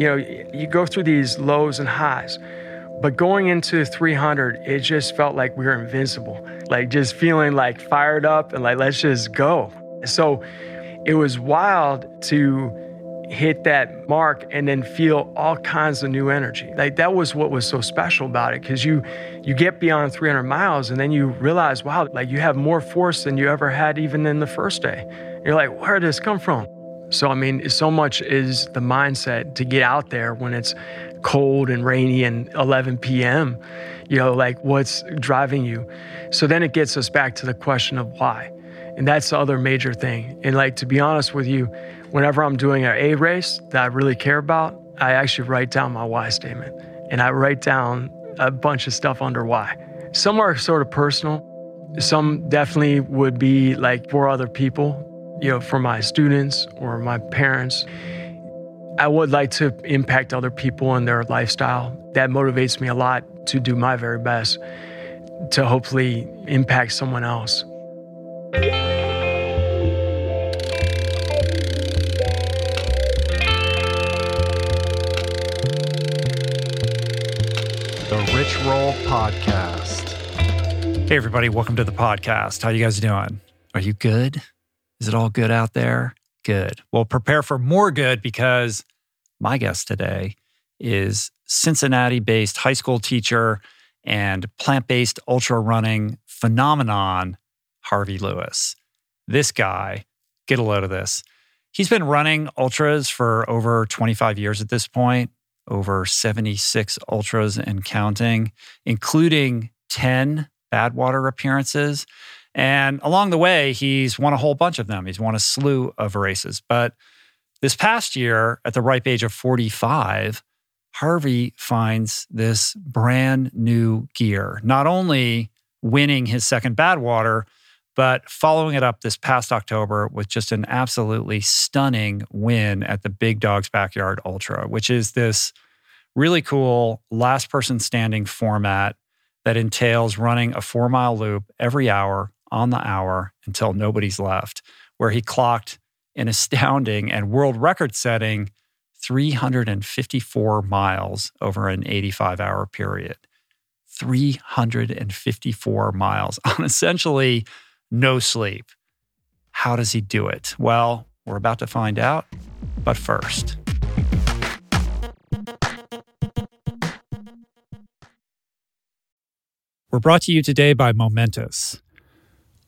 you know, you go through these lows and highs. But going into 300, it just felt like we were invincible, like just feeling like fired up and like, let's just go. So it was wild to hit that mark and then feel all kinds of new energy. Like that was what was so special about it because you you get beyond 300 miles and then you realize, wow, like you have more force than you ever had even in the first day. You're like, where did this come from? So I mean, so much is the mindset to get out there when it's cold and rainy and 11 p.m. You know, like what's driving you? So then it gets us back to the question of why. And that's the other major thing. And like to be honest with you, whenever I'm doing an A race that I really care about, I actually write down my why statement. And I write down a bunch of stuff under why. Some are sort of personal. Some definitely would be like for other people, you know, for my students or my parents. I would like to impact other people and their lifestyle. That motivates me a lot to do my very best to hopefully impact someone else. The Rich Roll Podcast. Hey, everybody, welcome to the podcast. How you guys doing? Are you good? Is it all good out there? Good. Well, prepare for more good because my guest today is Cincinnati based high school teacher and plant based ultra running phenomenon, Harvey Lewis. This guy, get a load of this. He's been running ultras for over 25 years at this point, over 76 ultras and counting, including 10 Badwater appearances. And along the way, he's won a whole bunch of them. He's won a slew of races. But this past year, at the ripe age of 45, Harvey finds this brand new gear, not only winning his second Badwater, but following it up this past October with just an absolutely stunning win at the Big Dogs Backyard Ultra, which is this really cool last person standing format that entails running a four mile loop every hour on the hour until nobody's left, where he clocked an astounding and world record setting 354 miles over an 85 hour period. 354 miles on essentially no sleep. How does he do it? Well, we're about to find out. But first, we're brought to you today by Momentous.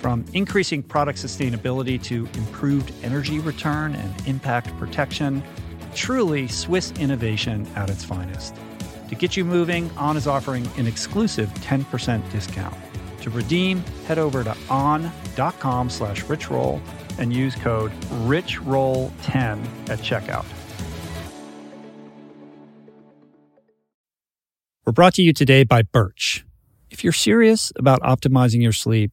From increasing product sustainability to improved energy return and impact protection, truly Swiss innovation at its finest. To get you moving, On is offering an exclusive 10% discount. To redeem, head over to on.com slash richroll and use code RICHROLL10 at checkout. We're brought to you today by Birch. If you're serious about optimizing your sleep,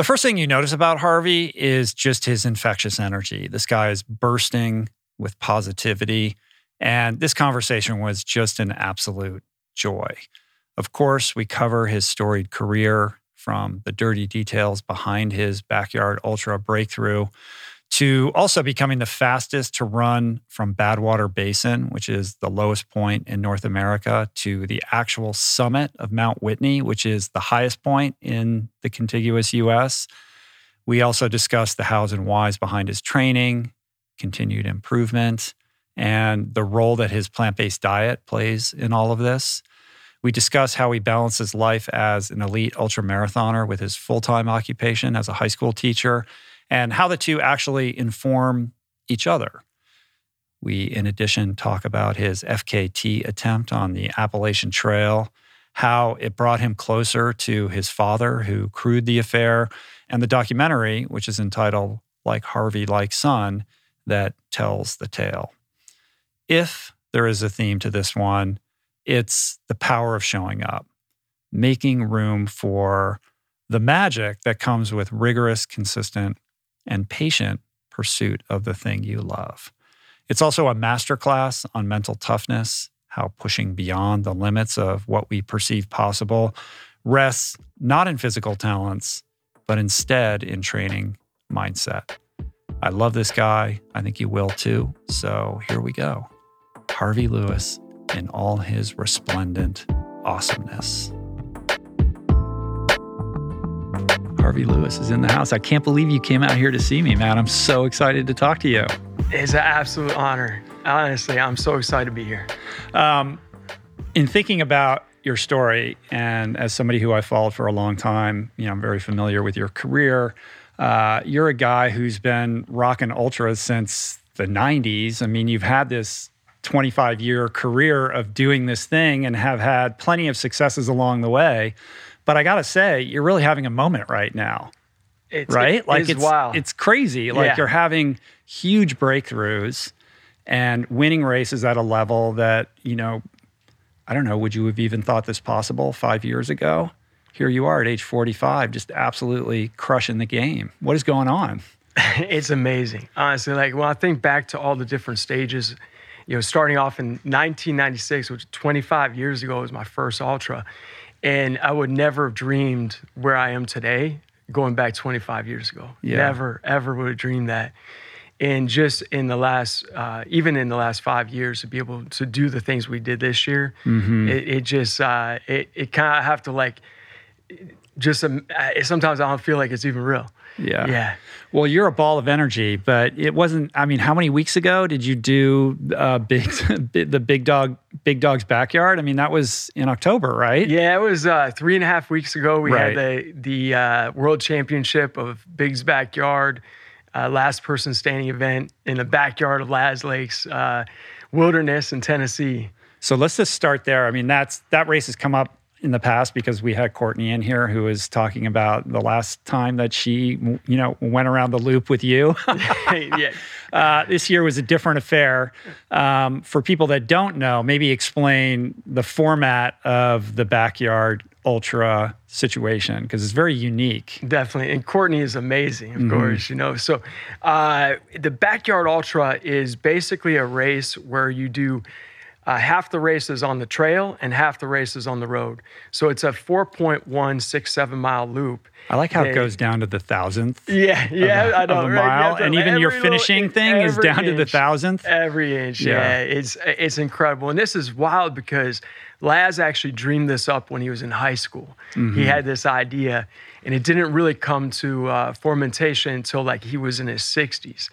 the first thing you notice about Harvey is just his infectious energy. This guy is bursting with positivity. And this conversation was just an absolute joy. Of course, we cover his storied career from the dirty details behind his backyard ultra breakthrough to also becoming the fastest to run from Badwater Basin, which is the lowest point in North America, to the actual summit of Mount Whitney, which is the highest point in the contiguous US. We also discussed the hows and whys behind his training, continued improvement, and the role that his plant based diet plays in all of this. We discuss how he balances life as an elite ultramarathoner with his full time occupation as a high school teacher and how the two actually inform each other. We, in addition, talk about his FKT attempt on the Appalachian Trail, how it brought him closer to his father, who crewed the affair, and the documentary, which is entitled Like Harvey, Like Son, that tells the tale. If there is a theme to this one, it's the power of showing up, making room for the magic that comes with rigorous, consistent and patient pursuit of the thing you love. It's also a masterclass on mental toughness, how pushing beyond the limits of what we perceive possible rests not in physical talents, but instead in training mindset. I love this guy. I think you will too. So here we go Harvey Lewis in all his resplendent awesomeness. Harvey Lewis is in the house. I can't believe you came out here to see me, man. I'm so excited to talk to you. It's an absolute honor. Honestly, I'm so excited to be here. Um, in thinking about your story, and as somebody who I followed for a long time, you know, I'm very familiar with your career. Uh, you're a guy who's been rocking ultras since the 90s. I mean, you've had this 25 year career of doing this thing and have had plenty of successes along the way. But I gotta say, you're really having a moment right now. It's, right? It like it's wild. It's crazy. Like yeah. you're having huge breakthroughs and winning races at a level that, you know, I don't know, would you have even thought this possible five years ago? Here you are at age 45, just absolutely crushing the game. What is going on? it's amazing, honestly. Like when I think back to all the different stages, you know, starting off in 1996, which 25 years ago was my first ultra, and I would never have dreamed where I am today going back 25 years ago. Yeah. Never, ever would have dreamed that. And just in the last, uh, even in the last five years, to be able to do the things we did this year, Mm-hmm. it, it just, uh, it, it kind of have to like, just um, sometimes I don't feel like it's even real. Yeah. Yeah. Well, you're a ball of energy, but it wasn't. I mean, how many weeks ago did you do uh, big the big dog big dog's backyard? I mean, that was in October, right? Yeah, it was uh, three and a half weeks ago. We Right. had the the uh, World Championship of Big's Backyard, uh, last person standing event in the backyard of Laz Lakes uh, Wilderness in Tennessee. So let's just start there. I mean, that's that race has come up in the past because we had Courtney in here who was talking about the last time that she, you know, went around the loop with you. yeah. Uh, this year was a different affair. Um, for people that don't know, maybe explain the format of the backyard ultra situation because it's very unique. Definitely. And Courtney is amazing, Mm-hmm. of course, you know. So uh, the Backyard Ultra is basically a race where you do uh, half the race is on the trail and half the race is on the road. So it's a 4.167 mile loop. I like how it goes down to the thousandth. Yeah, yeah, of a, I know. of a right? Mile, to- and even your every little- finishing thing is down to the thousandth. Every inch, Yeah. yeah. It's it's incredible. And this is wild because Laz actually dreamed this up when he was in high school. Mm-hmm. He had this idea, and it didn't really come to uh, formation until like he was in his 60s.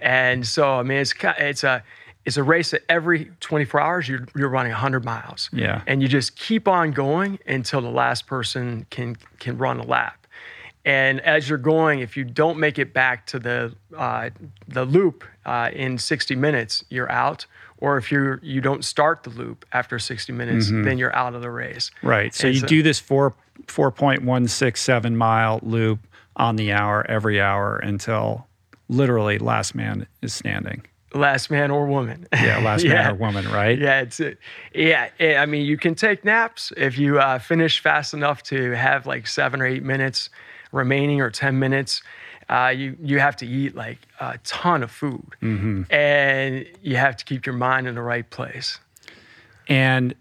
And so, I mean, it's it's a it's a race that every 24 hours you're, you're running 100 miles. Yeah. And you just keep on going until the last person can can run a lap. And as you're going, if you don't make it back to the uh, the loop uh, in 60 minutes, you're out. Or if you you don't start the loop after 60 minutes, then you're out of the race. Right. So And you so- do this four four point one six seven mile loop on the hour every hour until literally last man is standing. Last man or woman. Yeah, last man or woman, right? Yeah, it's. Yeah, eh, I mean, you can take naps if you uh, finish fast enough to have like seven or eight minutes remaining or ten minutes. Uh, you you have to eat like a ton of food, and you have to keep your mind in the right place. And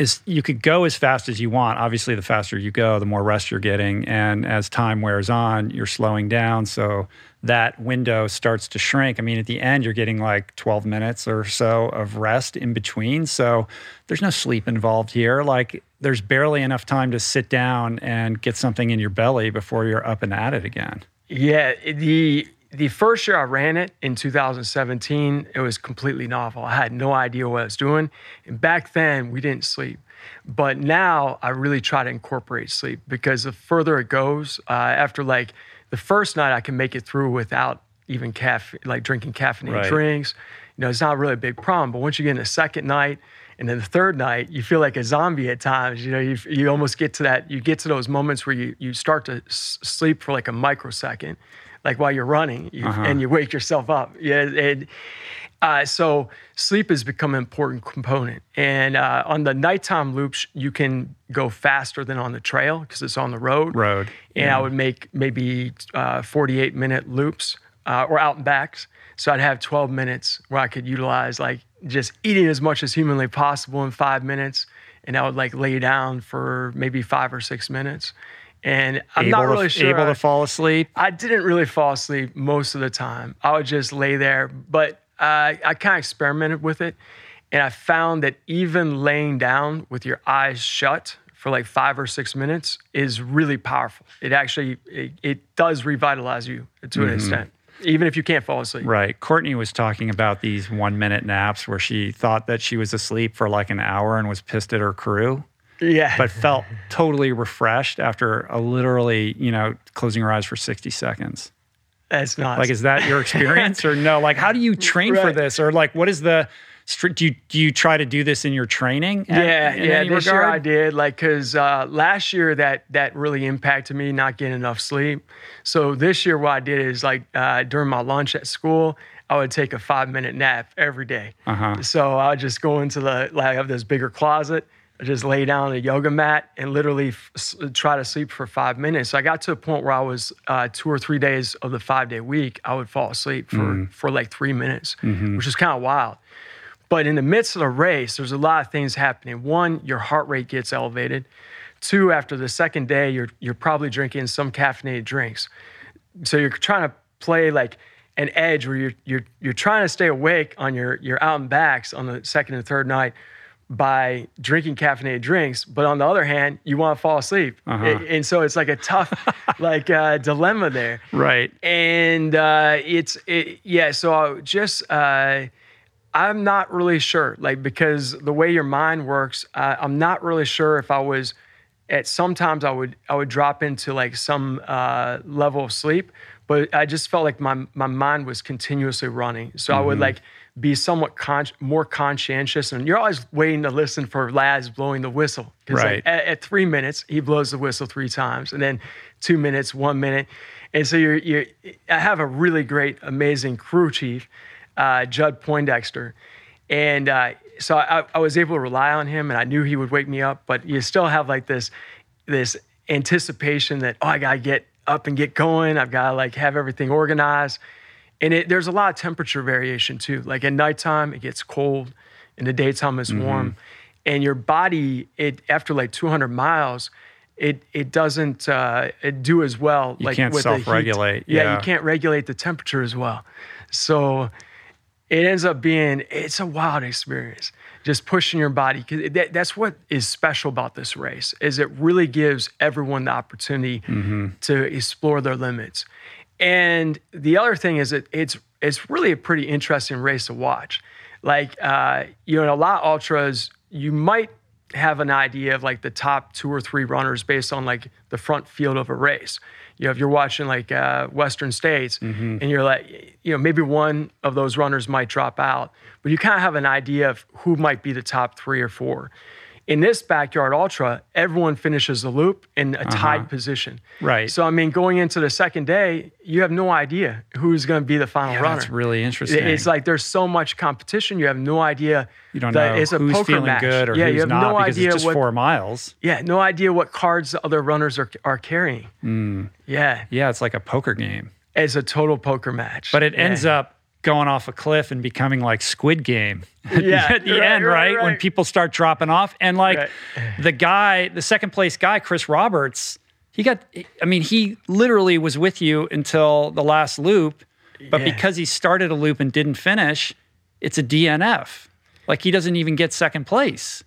is you could go as fast as you want. Obviously, the faster you go, the more rest you're getting, and as time wears on, you're slowing down. So that window starts to shrink. I mean, at the end, you're getting like 12 minutes or so of rest in between. So there's no sleep involved here. Like there's barely enough time to sit down and get something in your belly before you're up and at it again. Yeah, the the first year I ran it in 2017, it was completely novel. I had no idea what I was doing, and back then we didn't sleep. But now I really try to incorporate sleep because the further it goes, uh, after like the first night, I can make it through without even caffeine, like drinking caffeinated Right. drinks. You know, it's not really a big problem. But once you get in the second night and then the third night, you feel like a zombie at times. You know, you, you almost get to that, you get to those moments where you, you start to s- sleep for like a microsecond, like while you're running, you, uh-huh. and you wake yourself up. Yeah. And, uh, so sleep has become an important component. And uh, on the nighttime loops, you can go faster than on the trail because it's on the road. Road. And I would make maybe uh, 48 minute loops uh, or out and backs. So I'd have 12 minutes where I could utilize like just eating as much as humanly possible in five minutes. And I would like lay down for maybe five or six minutes. And I'm able not to, really sure. able I- to fall asleep. I didn't really fall asleep most of the time. I would just lay there, but uh, I kind of experimented with it, and I found that even laying down with your eyes shut for like five or six minutes is really powerful. It actually it, it does revitalize you to an extent, even if you can't fall asleep. Right. Courtney was talking about these one minute naps where she thought that she was asleep for like an hour and was pissed at her crew, Yeah, but felt totally refreshed after a literally, you know, closing her eyes for 60 seconds. That's not Like, is that your experience or no? Like, how do you train for this? Or like, what is the, do you, do you try to do this in your training? Yeah, in yeah. This year I did, like, cause uh, last year that that really impacted me not getting enough sleep. So this year, what I did is like uh, during my lunch at school, I would take a five minute nap every day. Uh-huh. So I would just go into the like I have this bigger closet, just lay down on a yoga mat and literally f- try to sleep for five minutes. So I got to a point where I was uh, two or three days of the five day week, I would fall asleep for, for like three minutes, which is kind of wild. But in the midst of the race, there's a lot of things happening. One, your heart rate gets elevated. Two, after the second day, you're you're probably drinking some caffeinated drinks. So you're trying to play like an edge where you're you're you're trying to stay awake on your your out and backs on the second and third night by drinking caffeinated drinks, but on the other hand, you want to fall asleep, Uh-huh. and so it's like a tough like uh, dilemma there Right. and uh, it's it, yeah. So I just uh, I'm not really sure, like because the way your mind works, uh, I'm not really sure if I was. At sometimes I would I would drop into like some uh, level of sleep, but I just felt like my my mind was continuously running. So I would like be somewhat con- more conscientious, and you're always waiting to listen for Laz blowing the whistle. 'Cause, like, Right. at, at three minutes, he blows the whistle three times, and then two minutes, one minute, and so you're you. I have a really great, amazing crew chief, uh, Judd Poindexter, and uh, so I, I was able to rely on him, and I knew he would wake me up. But you still have like this this anticipation that oh, I gotta get up and get going. I've got to like have everything organized, and it, there's a lot of temperature variation too. Like at nighttime, it gets cold. In the daytime, it's warm, and your body it after like 200 miles. It, it doesn't uh, it do as well. You like can't with the heat. self-regulate, Yeah, yeah. you can't regulate the temperature as well. So it ends up being it's a wild experience just pushing your body 'Cause that, that's what is special about this race is it really gives everyone the opportunity to explore their limits and the other thing is that it's it's really a pretty interesting race to watch like uh, you know in a lot of ultras you might have an idea of like the top two or three runners based on like the front field of a race. You know, if you're watching like uh, Western States and you're like, you know, maybe one of those runners might drop out, but you kind of have an idea of who might be the top three or four. In this backyard ultra, everyone finishes the loop in a tied position. Right. So I mean, going into the second day, you have no idea who's going to be the final Yeah, runner. that's really interesting. It's like there's so much competition. You have no idea. you don't that know it's a who's poker feeling match. good or yeah, who's you have not no because idea it's just what. four miles. Yeah, no idea what cards the other runners are are carrying. Hmm. Yeah, Yeah, it's like a poker game. it's a total poker match. But it Yeah. ends up going off a cliff and becoming like Squid Game at Yeah, the, at the right, end, right, right, When people start dropping off. And like Right. the guy, the second place guy, Chris Roberts, he got, I mean, he literally was with you until the last loop. But Yeah. because he started a loop and didn't finish, it's a DNF. Like he doesn't even get second place.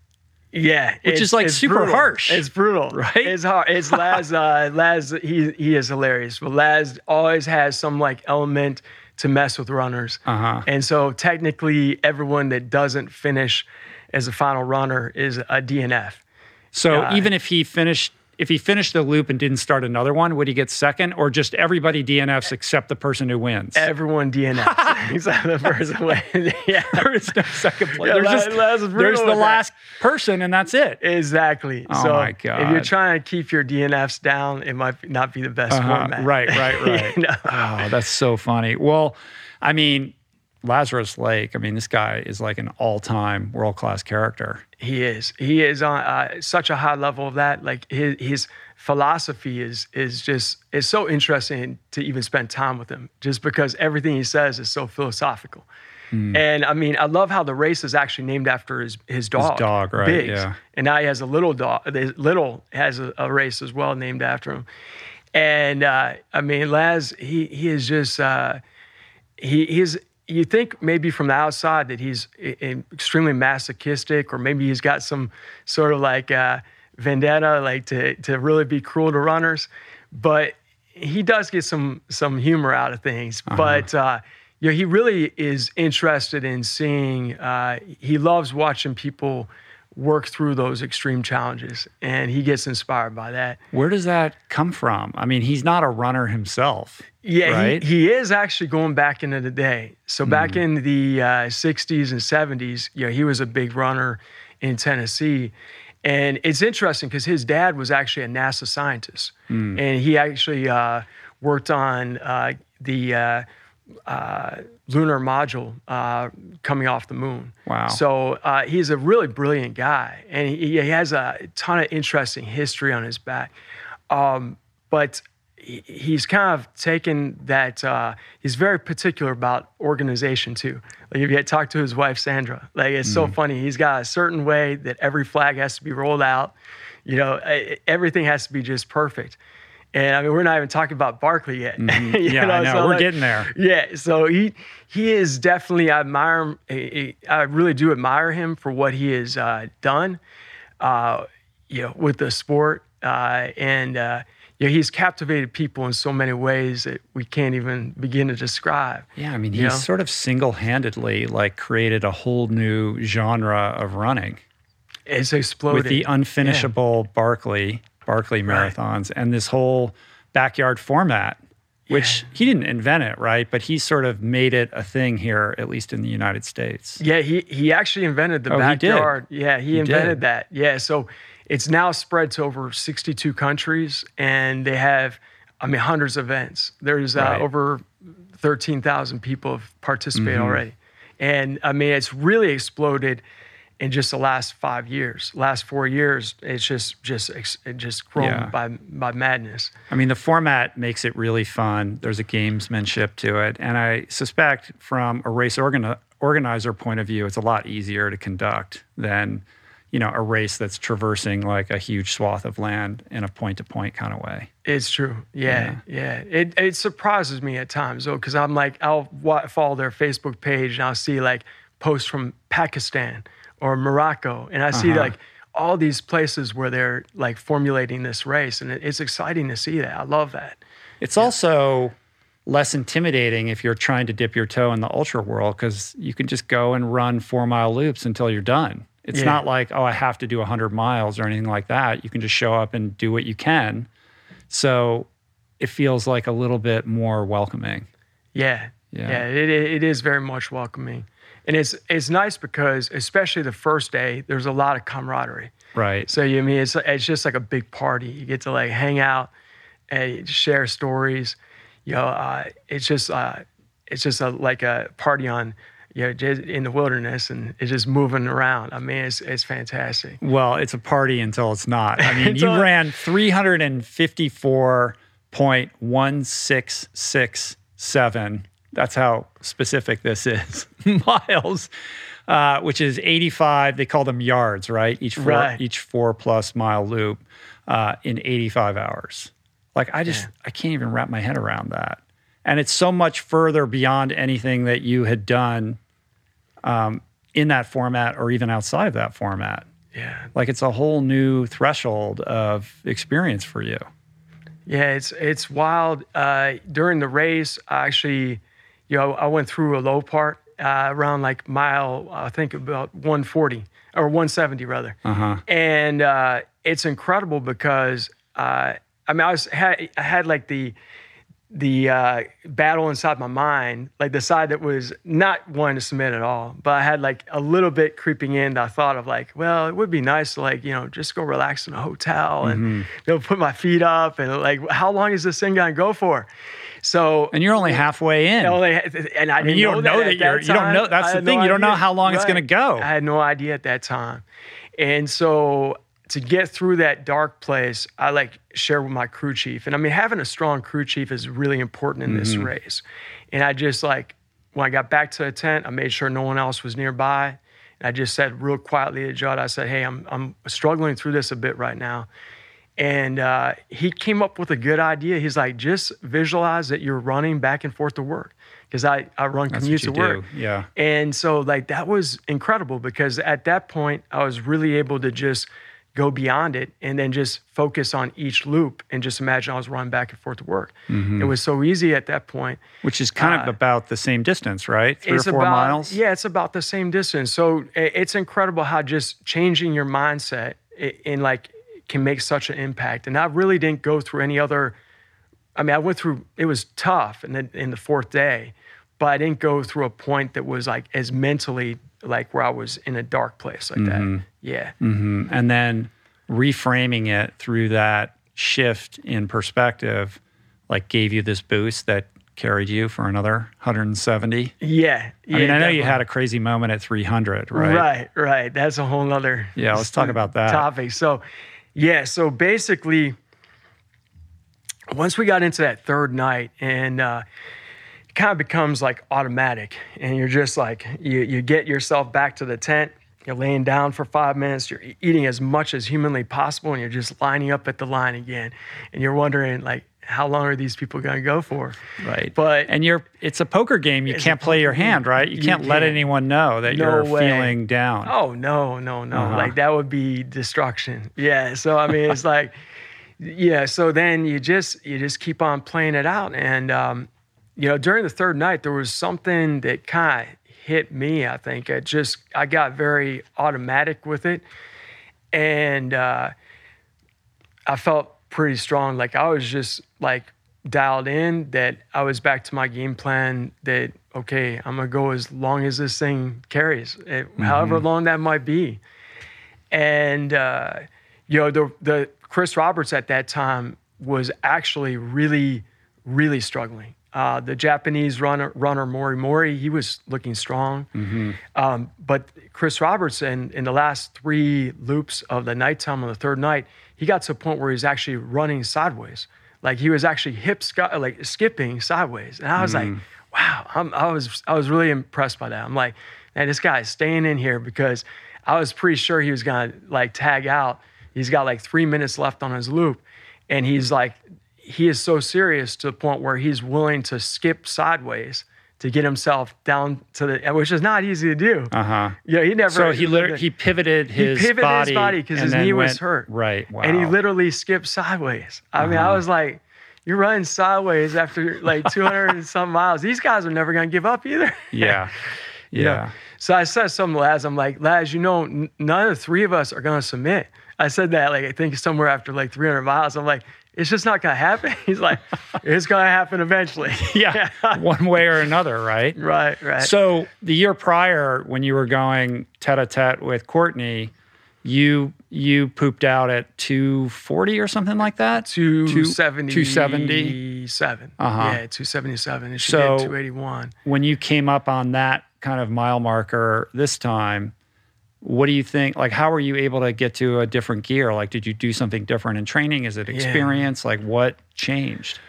Yeah, Which is, like, super brutal. harsh. It's brutal, Right? It's hard. It's Laz. Uh, Laz, he he is hilarious. But Laz always has some like element to mess with runners, Uh-huh. and so technically, everyone that doesn't finish as a final runner is a DNF. So Yeah. even if he finished, if he finished the loop and didn't start another one, would he get second, or just everybody DNFs except the person who wins? Everyone DNF except the person way. yeah, there is no second place. Yeah, there's La- just there's the with that. last person, and that's it. exactly. Oh so my if you're trying to keep your DNFs down, it might not be the best Uh-huh. format. Right, right, right. You know? Oh, that's so funny. Well, I mean, Lazarus Lake. I mean, this guy is like an all-time world-class character. He is. He is on uh, such a high level of that. Like his his philosophy is is just is so interesting to even spend time with him, just because everything he says is so philosophical. Hmm. And I mean, I love how the race is actually named after his his dog. dog, right, Biggs. yeah. And now he has a little dog. Little has a, a race as well named after him. And uh, I mean, Laz, he he is just uh, he he's you think maybe from the outside that he's extremely masochistic or maybe he's got some sort of like uh, vendetta like to to really be cruel to runners but he does get some some humor out of things. But uh, you know, he really is interested in seeing uh, he loves watching people work through those extreme challenges and he gets inspired by that Where does that come from? I mean, he's not a runner himself. Yeah, right? he, he is actually going back into the day. So back in the uh, 60s and 70s, you know, he was a big runner in Tennessee. And it's interesting because his dad was actually a NASA scientist. And he actually uh, worked on uh, the, uh, uh, lunar module uh, coming off the moon. Wow. So uh, he's a really brilliant guy, and he, he, has a ton of interesting history on his back. Um, but he, he's kind of taken that. Uh, he's very particular about organization too. Like if you had talked to his wife Sandra, like it's mm. so funny. He's got a certain way that every flag has to be rolled out. You know, everything has to be just perfect. And I mean, we're not even talking about Barkley yet. Mm-hmm. yeah, know? I know. So we're like, getting there. Yeah. So he he is definitely I admire him. I really do admire him for what he has uh, done, uh, you know, with the sport, uh, and uh, you know, he's captivated people in so many ways that we can't even begin to describe. Yeah, I mean, he's know? sort of single-handedly like created a whole new genre of running. It's exploded with the unfinishable yeah. Barkley Barkley marathons right. and this whole backyard format, which yeah. he didn't invent it, right? But he sort of made it a thing here, at least in the United States. Yeah, he he actually invented the oh, backyard. He yeah, he, he invented did. that. Yeah, so it's now spread to over 62 countries, and they have, I mean, hundreds of events. There's uh, right. over 13,000 people have participated mm-hmm. already, and I mean, it's really exploded in just the last five years, last four years, it's just just it just grown yeah. by by madness. I mean, the format makes it really fun. There's a gamesmanship to it, and I suspect from a race organ- organizer point of view, it's a lot easier to conduct than you know a race that's traversing like a huge swath of land in a point to point kind of way. It's true. Yeah, yeah. yeah. It it surprises me at times though, because I'm like I'll follow their Facebook page and I'll see like posts from Pakistan or Morocco, and I see uh-huh. like all these places where they're like formulating this race, and it's exciting to see that. I love that. It's yeah. also less intimidating if you're trying to dip your toe in the ultra world because you can just go and run four mile loops until you're done. It's yeah. not like, oh, I have to do 100 miles or anything like that. You can just show up and do what you can. So it feels like a little bit more welcoming. Yeah. Yeah. yeah it, it is very much welcoming and it's it's nice because especially the first day there's a lot of camaraderie. Right. So you I mean? It's it's just like a big party. You get to like hang out and share stories. You know uh, it's just uh, it's just a, like a party on you know in the wilderness and it's just moving around. I mean it's it's fantastic. Well it's a party until it's not. I mean you ran 354.1667 that's how specific this is. Miles, uh, which is 85. They call them yards, right? Each four, right. each four plus mile loop uh, in 85 hours. Like I just, yeah. I can't even wrap my head around that. And it's so much further beyond anything that you had done um, in that format or even outside of that format. Yeah. Like it's a whole new threshold of experience for you. Yeah, it's it's wild. Uh, during the race, I actually you know, I went through a low part uh, around like mile, I think about 140 or 170 rather. Uh-huh. And uh, it's incredible because uh, I mean, I was had, I had like the the uh, battle inside my mind, like the side that was not wanting to submit at all, but I had like a little bit creeping in. That I thought of like, well, it would be nice to like, you know, just go relax in a hotel and mm-hmm. know, put my feet up and like, how long is this thing gonna go for? So and you're only halfway in. Only, and I, I mean, you don't know, that, that you're. Time. You don't know. That's the thing. No you don't know how long right. it's going to go. I had no idea at that time, and so to get through that dark place, I like share with my crew chief. And I mean, having a strong crew chief is really important in mm-hmm. this race. And I just like when I got back to the tent, I made sure no one else was nearby. And I just said real quietly to Judd, I said, "Hey, I'm I'm struggling through this a bit right now." And uh, he came up with a good idea. He's like, just visualize that you're running back and forth to work. Because I, I run That's commute to work. Do. Yeah. And so, like, that was incredible because at that point, I was really able to just go beyond it and then just focus on each loop and just imagine I was running back and forth to work. Mm-hmm. It was so easy at that point. Which is kind uh, of about the same distance, right? Three or four about, miles? Yeah, it's about the same distance. So it's incredible how just changing your mindset in like can make such an impact. And I really didn't go through any other. I mean, I went through. It was tough, in the in the fourth day, but I didn't go through a point that was like as mentally like where I was in a dark place like mm-hmm. that. Yeah. Mm-hmm. And then reframing it through that shift in perspective, like gave you this boost that carried you for another 170. Yeah. I mean, I know you had a crazy moment at 300, right? Right, right. That's a whole other Yeah, let's talk about that. topic. So, yeah, so basically, once we got into that third night, and uh, it kind of becomes like automatic, and you're just like you you get yourself back to the tent. You're laying down for five minutes. You're eating as much as humanly possible, and you're just lining up at the line again. And you're wondering, like, how long are these people going to go for? Right. But and you're it's a poker game. You can't play your hand, right? You You can't let can't. anyone know that No you're way. feeling down. Oh no, no, no! Uh-huh. Like that would be destruction. Yeah. So I mean, it's like, yeah. So then you just you just keep on playing it out, and um, you know, during the third night, there was something that kind of hit me. I think it just I got very automatic with it, and uh, I felt pretty strong. Like I was just like dialed in that I was back to my game plan that okay, I'm gonna go as long as this thing carries, it, however long that might be. And uh, you know, the the Chris Roberts at that time was actually really, really struggling. Uh, the Japanese runner, runner Mori Mori, he was looking strong. Um, but Chris Roberts, in, in the last three loops of the nighttime on the third night, he got to a point where he was actually running sideways. Like he was actually hip sc- like skipping sideways. And I was like, mm. wow, I'm, I was I was really impressed by that. I'm like, man, this guy's staying in here because I was pretty sure he was gonna like tag out. He's got like three minutes left on his loop, and he's like, he is so serious to the point where he's willing to skip sideways to get himself down to the, which is not easy to do. Uh huh. Yeah, he never. So he literally he pivoted his pivoted his body, because his knee was hurt. Right. Wow. and he literally skipped sideways. I mean, I Uh-huh. was like, you're running sideways after like 200 and some miles. These guys are never to give up either. Yeah. You know? Yeah. So I said something to Laz. I'm like, Laz, you know, none of the three of us are to submit. I said that like I think somewhere after like 300 miles. I'm like, it's just not going to happen. He's like, it's going to happen eventually. Yeah. One way or another, right? right, right. So the year prior, when you were going tete a tete with Courtney, you you pooped out at 240 or something like that. 270. 270. 277. Uh-huh. Yeah, 277. And she So- did 281. When you came up on that kind of mile marker this time, what do you think? Like, how were you able to get to a different gear? Like, did you do something different in training? Is it experience? Like, what changed?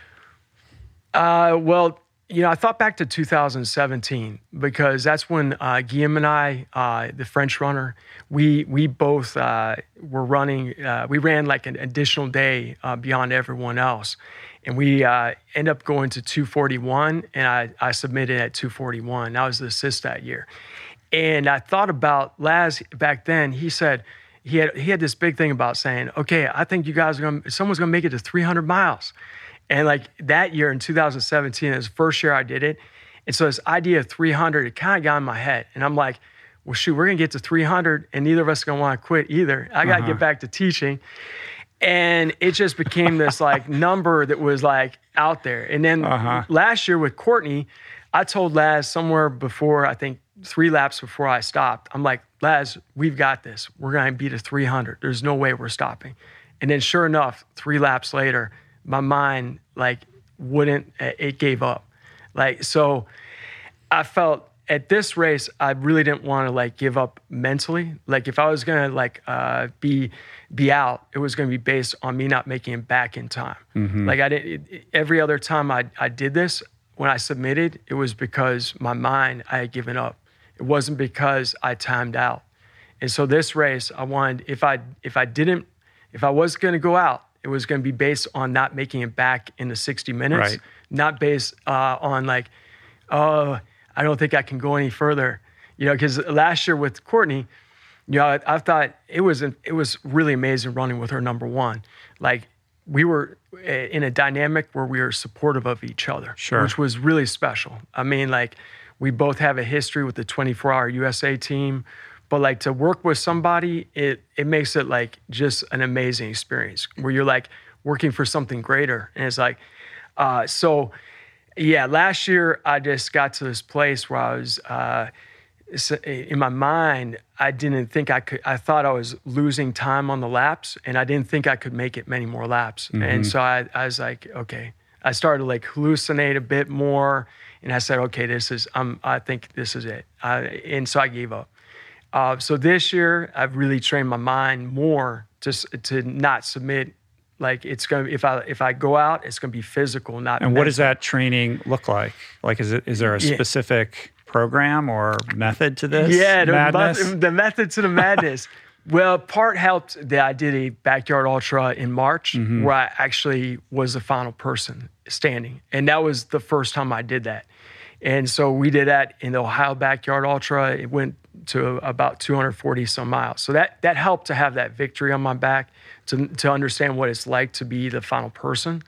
Uh, well, you know, I thought back to 2017 because that's when uh, Guillaume and I, uh, the French runner, we we both uh, were running. Uh, we ran like an additional day uh, beyond everyone else, and we uh, end up going to 241, and I I submitted at 241. That was the assist that year, and I thought about Laz back then. He said. He had, he had this big thing about saying, okay, I think you guys are going someone's going to make it to 300 miles. And like that year in 2017, it was the first year I did it. And so this idea of 300, it kind of got in my head. And I'm like, well, shoot, we're going to get to 300 and neither of us are going to want to quit either. I got to get back to teaching. And it just became this like number that was like out there. And then Uh-huh. last year with Courtney, I told Laz somewhere before, I think three laps before I stopped, I'm like, Laz, we've got this. We're going to beat a 300. There's no way we're stopping. And then sure enough, three laps later, my mind like wouldn't, it gave up. Like, so I felt at this race, I really didn't want to like give up mentally. Like if I was gonna like uh, be be out, it was gonna be based on me not making it back in time. Like I didn't. It, every other time I I did this, when I submitted, it was because my mind I had given up. It wasn't because I timed out. And so this race, I wanted if I if I didn't if I was gonna go out, it was gonna be based on not making it back in the 60 minutes, Right. not based uh, on like oh, I don't think I can go any further. You know, because last year with Courtney, you know, I, I thought it was it was really amazing running with her number one. Like we were eh, in a dynamic where we were supportive of each other, Sure. which was really special. I mean, like we both have a history with the 24-hour USA team, but like to work with somebody, it it makes it like just an amazing experience where you're like working for something greater, and it's like, uh, so yeah, last year I just got to this place where I was uh, in my mind. I didn't think I could. I thought I was losing time on the laps, and I didn't think I could make it many more laps. And so I, I was like, okay, I started to like hallucinate a bit more, and I said, okay, this is um, I think this is it, uh, and so I gave up. Uh, so this year, I've really trained my mind more to to not submit. Like it's gonna if I if I go out, it's gonna be physical, not. And what does that training look like? Like, is it is there a Yeah. specific program or method to this? Yeah, the, madness? the method to the madness. well, part helped that I did a backyard ultra in March Mm-hmm. where I actually was the final person standing. And that was the first time I did that. And so we did that in the Ohio Backyard Ultra. It went to about 240 some miles. So that that helped to have that victory on my back to to understand what it's like to be the final person.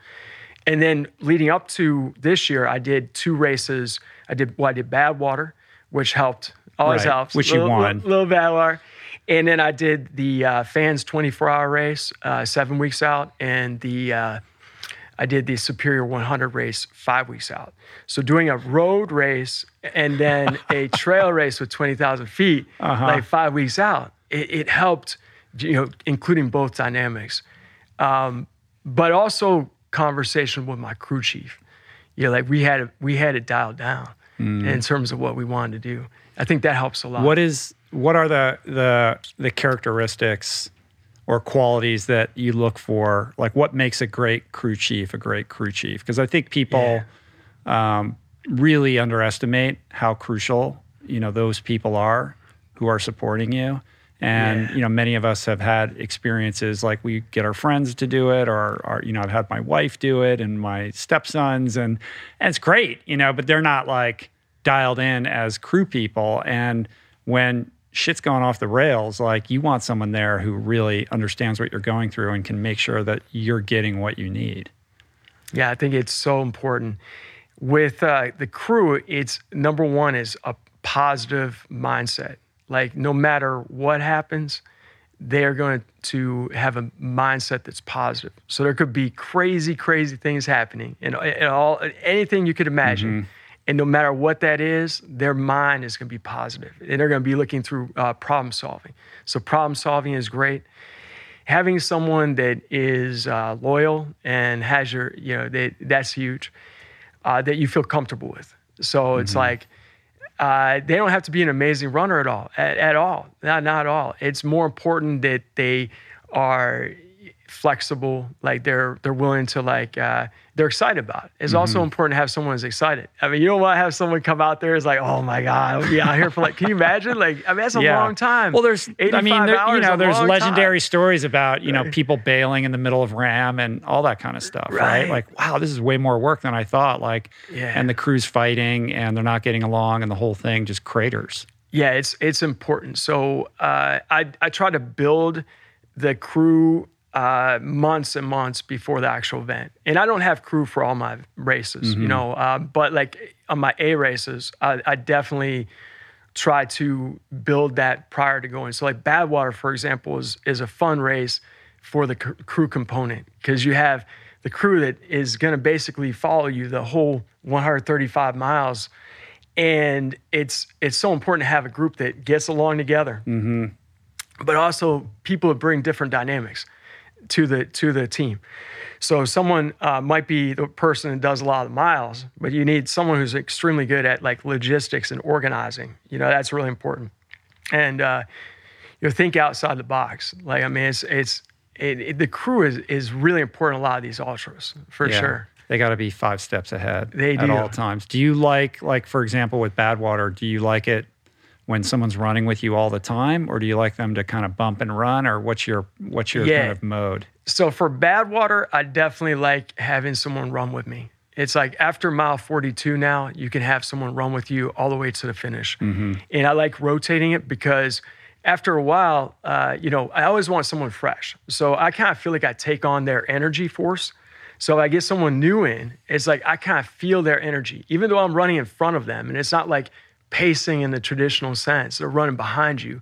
And then leading up to this year, I did two races. I did well, I did Badwater, which helped. Always Right, helps. which you little, won. Little, little Badwater. And then I did the uh, fans 24 hour race, uh, seven weeks out, and the uh, I did the Superior 100 race five weeks out. So doing a road race and then a trail race with 20,000 feet, Uh-huh. like five weeks out, it, it helped, you know, including both dynamics, um, but also conversation with my crew chief. You know, like we had we had it dialed down in terms of what we wanted to do. I think that helps a lot. What is what are the the the characteristics or qualities that you look for? Like what makes a great crew chief a great crew chief? Because I think people um, really underestimate how crucial you know those people are who are supporting you. And Yeah. you know, many of us have had experiences like we get our friends to do it, or, or you know, I've had my wife do it, and my stepsons, and and it's great, you know, but they're not like dialed in as crew people. And when shit's going off the rails, like you want someone there who really understands what you're going through and can make sure that you're getting what you need. Yeah, I think it's so important. With uh, the crew, it's number one is a positive mindset. Like no matter what happens, they're going to have a mindset that's positive. So there could be crazy, crazy things happening, and, and all anything you could imagine. And no matter what that is, their mind is going to be positive, and they're going to be looking through uh, problem solving. So problem solving is great having someone that is uh, loyal and has your, you know, they, that's huge, uh, that you feel comfortable with. So it's like, uh, they don't have to be an amazing runner at all, at, at all, not, not at all. It's more important that they are flexible, like they're they're willing to like uh, they're excited about it. It's also important to have someone who's excited. I mean, you don't want to have someone come out there is like, oh my god, I'll be out here for like, can you imagine? Like, I mean, that's a long time. Well, there's, I mean, there, you know, there's legendary time. stories about, you know, people bailing in the middle of RAAM and all that kind of stuff, right? Right. Like, wow, this is way more work than I thought. Like, Yeah. and the crew's fighting and they're not getting along and the whole thing just craters. Yeah, it's it's important. So uh, I I try to build the crew uh, months and months before the actual event, and I don't have crew for all my races, you know. Uh, but like on my A races, I, I definitely try to build that prior to going. So like Badwater, for example, is is a fun race for the c- crew component because you have the crew that is going to basically follow you the whole 135 miles. And it's it's so important to have a group that gets along together. But also people that bring different dynamics to the to the team so someone uh, might be the person that does a lot of miles but you need someone who's extremely good at like logistics and organizing you know that's really important and uh, you know think outside the box like i mean it's it's it, it- the crew is is really important a lot of these ultras for Yeah. sure They got to be five steps ahead They do. at all times. Do you like, like, for example, with Badwater, do you like it when someone's running with you all the time or do you like them to kind of bump and run or what's your, what's your Yeah. kind of mode? So for Badwater, I definitely like having someone run with me. It's like after mile 42 now, you can have someone run with you all the way to the finish. And I like rotating it because after a while, uh, you know, I always want someone fresh. So I kind of feel like I take on their energy force. So if I get someone new in, it's like I kind of feel their energy, even though I'm running in front of them. And it's not like pacing in the traditional sense, they're running behind you.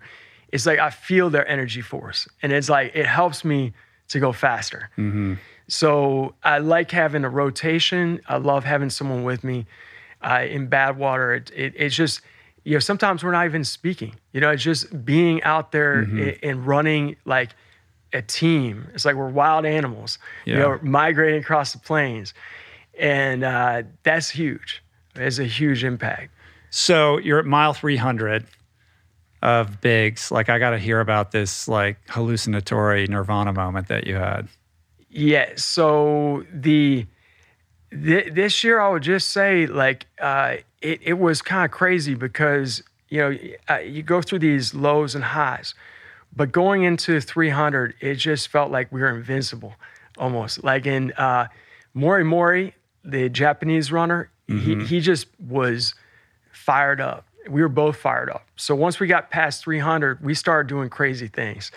It's like I feel their energy force. And it's like it helps me to go faster. So I like having a rotation. I love having someone with me. Uh, in Badwater, it, it, it's just, you know, sometimes we're not even speaking. You know, it's just being out there a- and running like a team. It's like we're wild animals, you Yeah. know, migrating across the plains. and uh, that's huge. It's a huge impact. So you're at mile 300 of Big's. Like I got to hear about this like hallucinatory nirvana moment that you had. Yeah. So the th- this year, I would just say like uh, it, it was kind of crazy because you know uh, you go through these lows and highs, but going into 300, it just felt like we were invincible, almost like in uh, Mori Mori, the Japanese runner. Mm-hmm. He he just was fired up. We were both fired up. So once we got past 300, we started doing crazy things.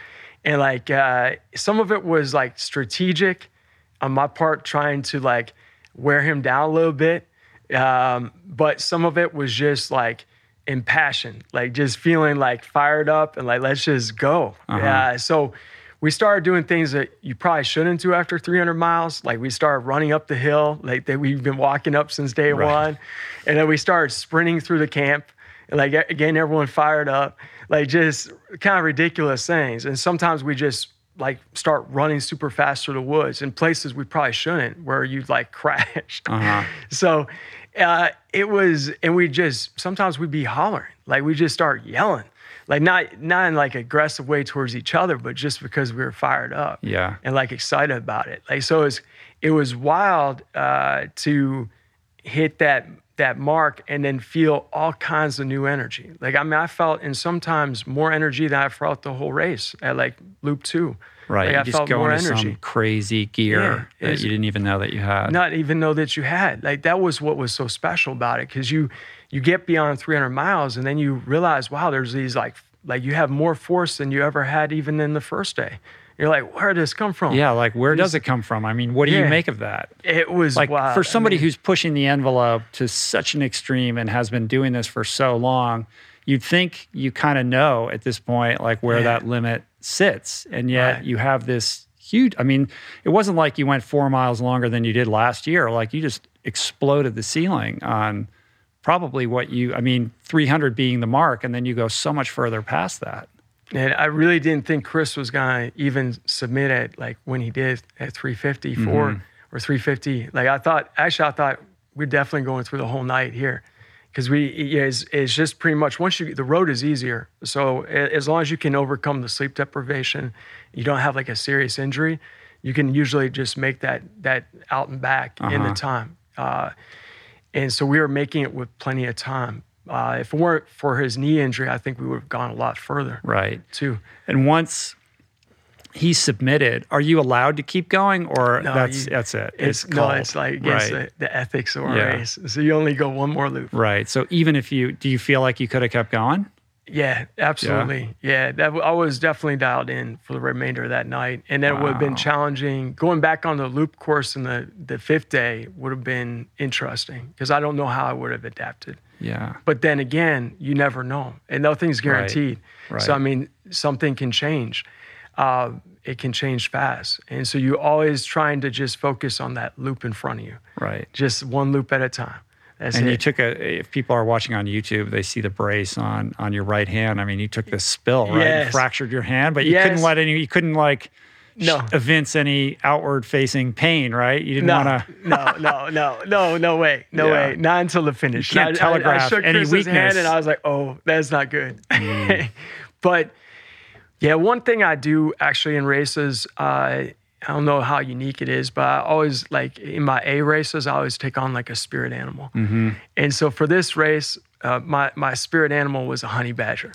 And like uh, some of it was like strategic on my part, trying to like wear him down a little bit. Um, but some of it was just like impassioned, like just feeling like fired up and like, let's just go. Uh-huh. Yeah. So we started doing things that you probably shouldn't do after 300 miles. Like we started running up the hill, like that we've been walking up since day Right. one. And then we started sprinting through the camp and like getting everyone fired up, like just kind of ridiculous things. And sometimes we just like start running super fast through the woods in places we probably shouldn't, where you'd like crash. Uh-huh. So uh, it was, and we just sometimes we'd be hollering, like we just start yelling, like not not in like aggressive way towards each other, but just because we were fired up Yeah. and like excited about it. Like so, it was it was wild uh, to hit that that mark and then feel all kinds of new energy. Like I mean, I felt and sometimes more energy than I felt the whole race at like loop two. Right. Like you I just felt go more into energy. some crazy gear Yeah, that you didn't even know that you had. not even know that you had. Like that was what was so special about it because you you get beyond 300 miles and then you realize, wow, there's these like like you have more force than you ever had even in the first day. You're like, where did this come from? yeah. Like where does it come from? I mean, what do you make of that? it was like wild. for I somebody mean, who's pushing the envelope to such an extreme and has been doing this for so long you'd think you kind of know at this point like where Yeah. that limit sits and yet Right. you have this huge i mean it wasn't like you went four miles longer than you did last year like you just exploded the ceiling on probably what you i mean 300 being the mark and then you go so much further past that And I really didn't think Chris was gonna even submit it like when he did at 354 Mm-hmm. or 350. Like I thought, actually, I thought we're definitely going through the whole night here because we yeah, it's, it's just pretty much once you the road is easier. So as long as you can overcome the sleep deprivation, you don't have like a serious injury, you can usually just make that that out and back in Uh-huh. the time. Uh, and so we were making it with plenty of time. Uh, if it weren't for his knee injury, I think we would have gone a lot further right too. and once he submitted are you allowed to keep going or No, that's you- that's it It's, no, it's like against right. the, the ethics of our Yeah. race. So you only go one more loop. Right. So even if you do you feel like you could have kept going? Yeah, absolutely. Yeah, that I was definitely dialed in for the remainder of that night, and that it would have been challenging. Going back on the loop course in the the fifth day would have been interesting because I don't know how I would have adapted. Yeah. But then again, you never know, and nothing's guaranteed. Right. So I mean, something can change. Uh, it can change fast, and so you're always trying to just focus on that loop in front of you, Right. just one loop at a time. That's And it. you took a if people are watching on YouTube, they see the brace on on your right hand. I mean, you took this spill, right? Yes. And fractured your hand, but you couldn't let any you couldn't like No. evince any outward facing pain, right? You didn't No, want to no, no, no, no, no way, no Yeah. way. Not until the finish. You can't I- I- I, telegraph shook any Chris's weakness. Mm. hand and I was like, "Oh, that's not good." but yeah, one thing I do actually in races, uh, I don't know how unique it is, but I always like in my A races, I always take on like a spirit animal. Mm-hmm. And so for this race, uh, my my spirit animal was a honey badger,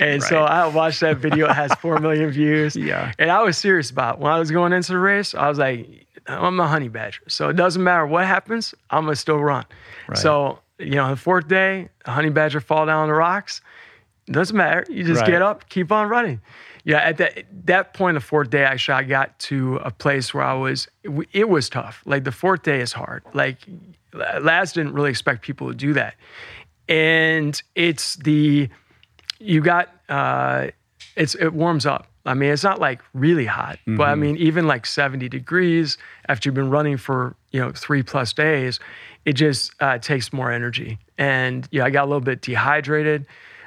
and so I watched that video. It has four million views. Yeah. and I was serious about it. when I was going into the race. I was like, I'm a honey badger, so it doesn't matter what happens. I'm gonna still run. Right. So you know, the fourth day, a honey badger fall down on the rocks. Doesn't matter. You just Right. get up, keep on running. Yeah, at that that point, the fourth day, actually, I got to a place where I was. It, was tough. Like the fourth day is hard. Like Laz didn't really expect people to do that, and it's the you got uh, it's it warms up. I mean, it's not like really hot, but I mean, even like 70 degrees after you've been running for you know three plus days, it just uh, takes more energy. And yeah, I got a little bit dehydrated.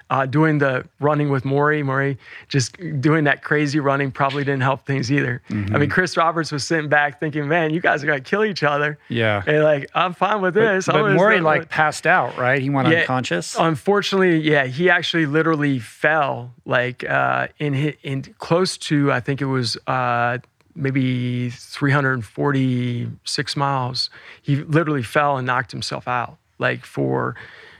Uh, doing the running with Mori. Mori just doing that crazy running probably didn't help things either. Mm-hmm. I mean, Chris Roberts was sitting back thinking, "Man, you guys are gonna kill each other." Yeah. And like, I'm fine with this. But, but Mori like passed out, right? He went Yeah. unconscious. Unfortunately, yeah, he actually literally fell like uh, in hi- in close to I think it was uh, maybe 346 miles. He literally fell and knocked himself out like for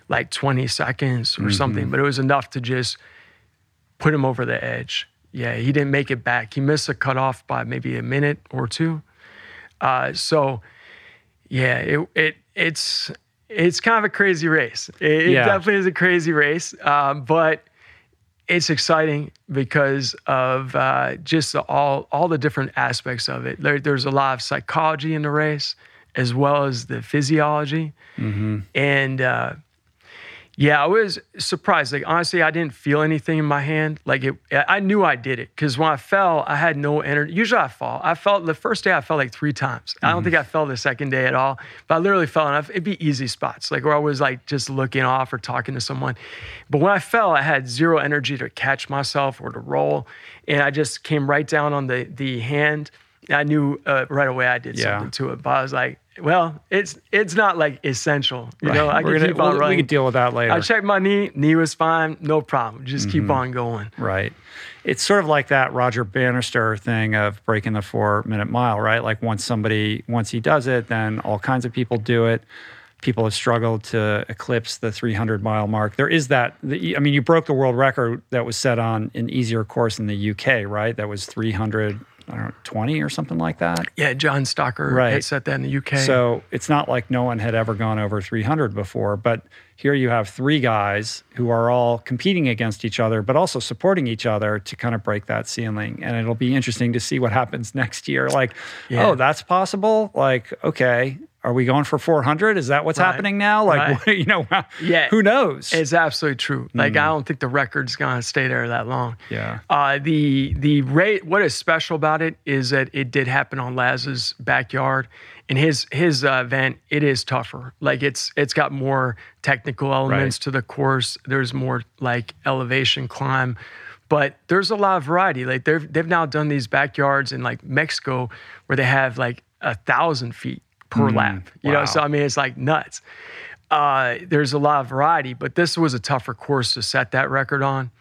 like 20 seconds or something, but it was enough to just put him over the edge. Yeah, he didn't make it back. He missed a cutoff by maybe a minute or two. Uh, so yeah, it, it it's it's kind of a crazy race. It, it definitely is a crazy race, um, but it's exciting because of uh, just the- all all the different aspects of it. There, there's a lot of psychology in the race, as well as the physiology, and uh, yeah, I was surprised. Like honestly, I didn't feel anything in my hand. Like it, I knew I did it because when I fell, I had no energy. Usually, I fall. I felt the first day I fell like three times. I don't think I fell the second day at all. But I literally fell, and I, it'd be easy spots, like where I was like just looking off or talking to someone. But when I fell, I had zero energy to catch myself or to roll, and I just came right down on the the hand. I knew uh, right away I did Yeah. something to it, but I was like, well, it's it's not like essential, you know. I We're can gonna- keep on we'll- running. We can deal with that later. I checked my knee. Knee was fine. No problem. Just keep mm-hmm. on going. Right. It's sort of like that Roger Bannister thing of breaking the four minute mile, right? Like once somebody, once he does it, then all kinds of people do it. People have struggled to eclipse the 300 mile mark. There is that. The, I mean, you broke the world record that was set on an easier course in the UK, right? That was 300, I don't know, 20 or something like that. Yeah, John Stalker Right. had set that in the UK. So it's not like no one had ever gone over 300 before, but here you have three guys who are all competing against each other, but also supporting each other to kind of break that ceiling. And it'll be interesting to see what happens next year. Like, oh, Yeah. oh, that's possible. Like, okay, are we going for 400? Is that what's Right. happening now? Like, Right. you know, Yeah. who knows? it's absolutely true. Like I don't think the record's gonna stay there that long. yeah. Uh, the the rate. What is special about it is that it did happen on Laz's backyard, and his his uh, event. It is tougher. Like it's it's got more technical elements Right. to the course. There's more like elevation climb, but there's a lot of variety. Like they've they've now done these backyards in like Mexico where they have like a thousand feet per lap. You know, so I mean it's like nuts. Uh, there's a lot of variety, but this was a tougher course to set that record on.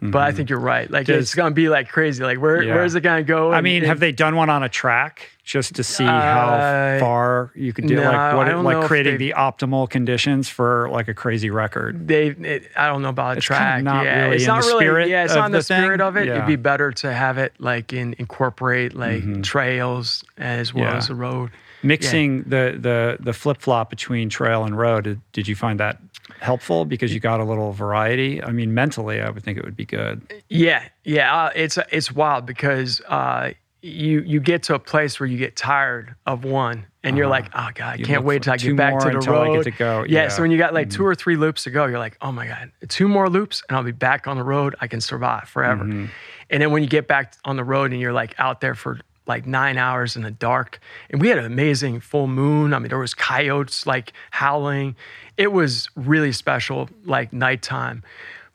But I think you're right. Like Does- it's gonna be like crazy. Like where Yeah. where's it gonna go? I mean, and- have they done one on a track just to see Uh, how far you could do? no, like, what, like creating the optimal conditions for like a crazy record? they? It, I don't know about a It's kind of track. not yeah, really it's in not the really. spirit yeah, it's not in the, the spirit of it. Yeah. It'd be better to have it like in incorporate like trails as well Mm-hmm. Yeah. as the road. Mixing the the the flip flop between trail and road. Did, did you find that helpful because you got a little variety? I mean, mentally, I would think it would be good. Yeah, yeah. Uh, it's it's wild because uh, you you get to a place where you get tired of one, and you're like, oh god, I Uh-huh. Can't wait till I get back to the until I road. get to go. Yeah. Yeah. Mm-hmm. So when you got like two or three loops to go, you're like, oh my god, two more loops, and I'll be back on the road. I can survive forever. Mm-hmm. And then when you get back on the road and you're like out there for like nine hours in the dark, and we had an amazing full moon. I mean, there was coyotes like howling. It was really special, like nighttime.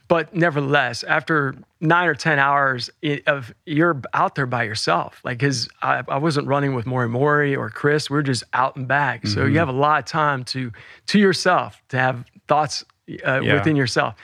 But nevertheless, after nine or ten hours of you're out there by yourself, like because I, I wasn't running with Mori Mori or Chris, we are just out and back. So you have a lot of time to to yourself to have thoughts uh, Yeah. within yourself,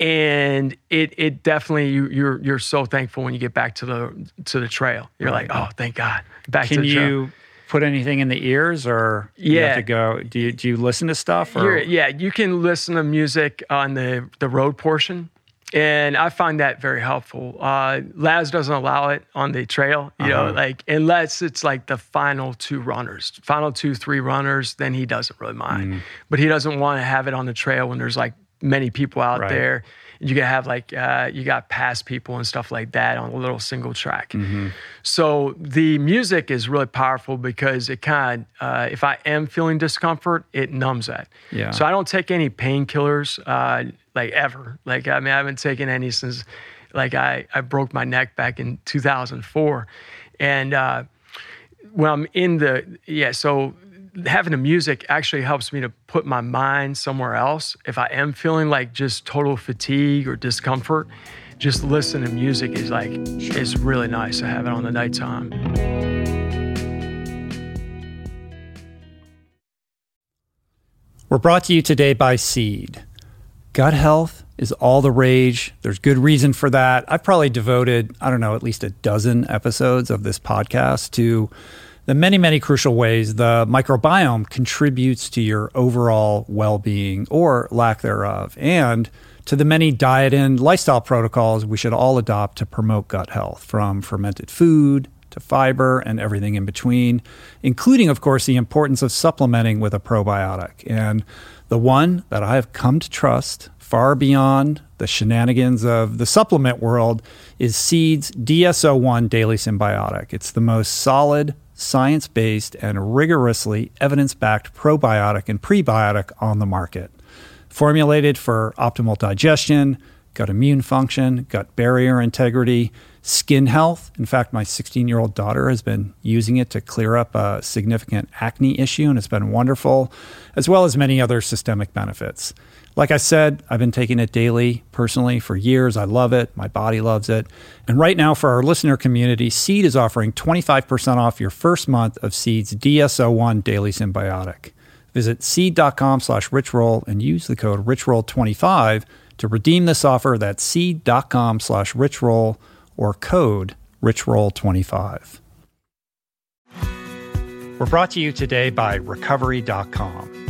and it it definitely you you're you're so thankful when you get back to the to the trail. You're like, oh, thank God, back to Can the trail. Can you put anything in the ears, or you Yeah. have to go? Do you do you listen to stuff? Or You're- yeah, you can listen to music on the the road portion, and I find that very helpful. Uh, Laz doesn't allow it on the trail, you know, Uh-huh. like unless it's like the final two runners, final two three runners, then he doesn't really mind. Mm. But he doesn't want to have it on the trail when there's like many people out Right. there. You can have like uh, you got past people and stuff like that on a little single track. Mm-hmm. So the music is really powerful because it kind of, uh, if I am feeling discomfort, it numbs that. Yeah. So I don't take any painkillers, uh, like ever. Like I mean, I haven't taken any since, like I I broke my neck back in 2004, and uh, when I'm in the yeah, so having the music actually helps me to put my mind somewhere else. If I am feeling like just total fatigue or discomfort, just listen to music is like it's really nice to have it on the nighttime. We're brought to you today by Seed. Gut health is all the rage. There's good reason for that. I've probably devoted, I don't know, at least a dozen episodes of this podcast to the many, many crucial ways the microbiome contributes to your overall well being or lack thereof, and to the many diet and lifestyle protocols we should all adopt to promote gut health, from fermented food to fiber and everything in between, including, of course, the importance of supplementing with a probiotic. And the one that I have come to trust far beyond the shenanigans of the supplement world is Seed's DS-01 Daily Synbiotic. It's the most solid, science based, and rigorously evidence backed probiotic and prebiotic on the market. Formulated for optimal digestion, gut immune function, gut barrier integrity, skin health. In fact, my 16 year old daughter has been using it to clear up a significant acne issue, and it's been wonderful, as well as many other systemic benefits. Like I said, I've been taking it daily personally for years. I love it. My body loves it. And right now, for our listener community, Seed is offering 25% off your first month of Seed's DS-01 Daily Synbiotic. Visit seed.com slash richroll and use the code richroll25 to redeem this offer. That's seed.com slash richroll or code richroll25. We're brought to you today by recovery.com.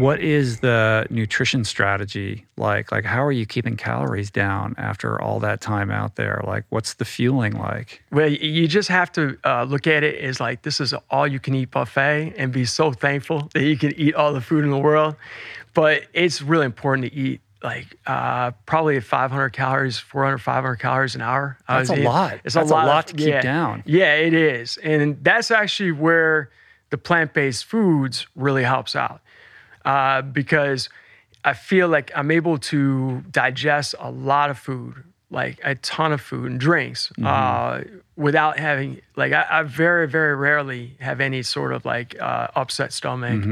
what is the nutrition strategy like? Like, how are you keeping calories down after all that time out there? Like, what's the fueling like? Well, you just have to uh, look at it as like this is all you can eat buffet and be so thankful that you can eat all the food in the world. But it's really important to eat like uh, probably 500 calories, 400, 500 calories an hour. That's a lot. It's that's a lot, a lot to keep yeah, down. Yeah, it is. And that's actually where the plant based foods really helps out uh, because I feel like I'm able to digest a lot of food like a ton of food and drinks uh, without having like I, I very very rarely have any sort of like uh, upset stomach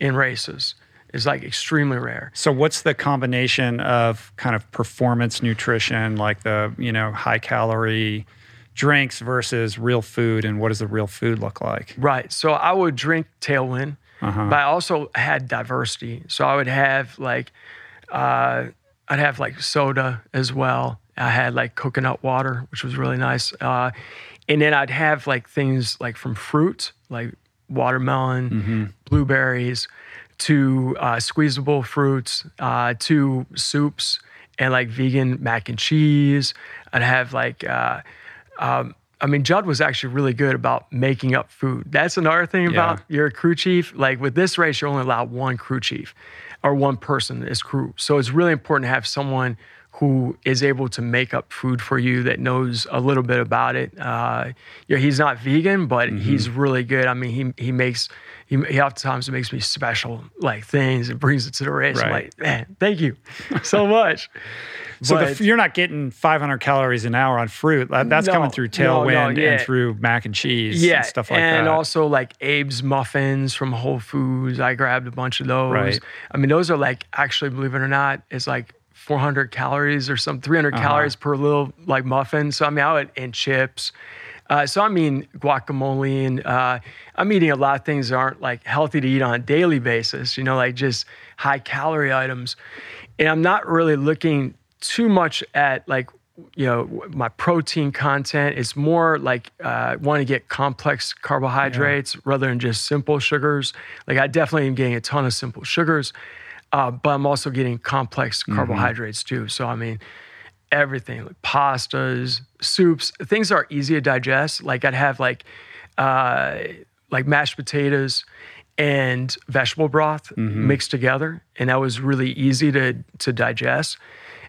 in races. It's like extremely rare. So what's the combination of kind of performance nutrition, like the you know high calorie drinks versus real food, and what does the real food look like? Right. So I would drink Tailwind, but I also had diversity. So I would have like, uh, I'd have like soda as well. I had like coconut water, which was really nice. Uh, and then I'd have like things like from fruit, like watermelon, blueberries, to uh, squeezable fruits, uh, to soups, and like vegan mac and cheese. I'd have like, uh, um, I mean, Judd was actually really good about making up food. That's another thing about your crew chief. Like with this race, you're only allowed one crew chief or one person as crew. So it's really important to have someone who is able to make up food for you that knows a little bit about it. Uh, yeah, he's not vegan, but he's really good. I mean, he he makes he, he oftentimes makes me special like things and brings it to the race. I'm like, man, thank you so much. So But- f- you're not getting 500 calories an hour on fruit. That's No, coming through no, no, tailwind yeah. and through mac and cheese yeah, and stuff like and that. And also like Abe's muffins from Whole Foods. I grabbed a bunch of those. Right. I mean, those are like actually, believe it or not, it's like 400 calories or some 300 Uh-huh. calories per little like muffin. So I'm out would and chips. Uh, so I mean, guacamole and uh, I'm eating a lot of things that aren't like healthy to eat on a daily basis. You know, like just high calorie items, and I'm not really looking too much at like you know my protein content it's more like uh, want to get complex carbohydrates rather than just simple sugars like i definitely am getting a ton of simple sugars uh, but i'm also getting complex carbohydrates too. So i mean everything like pastas soups things that are easy to digest. Like i'd have like uh, like mashed potatoes and vegetable broth mixed together and that was really easy to to digest.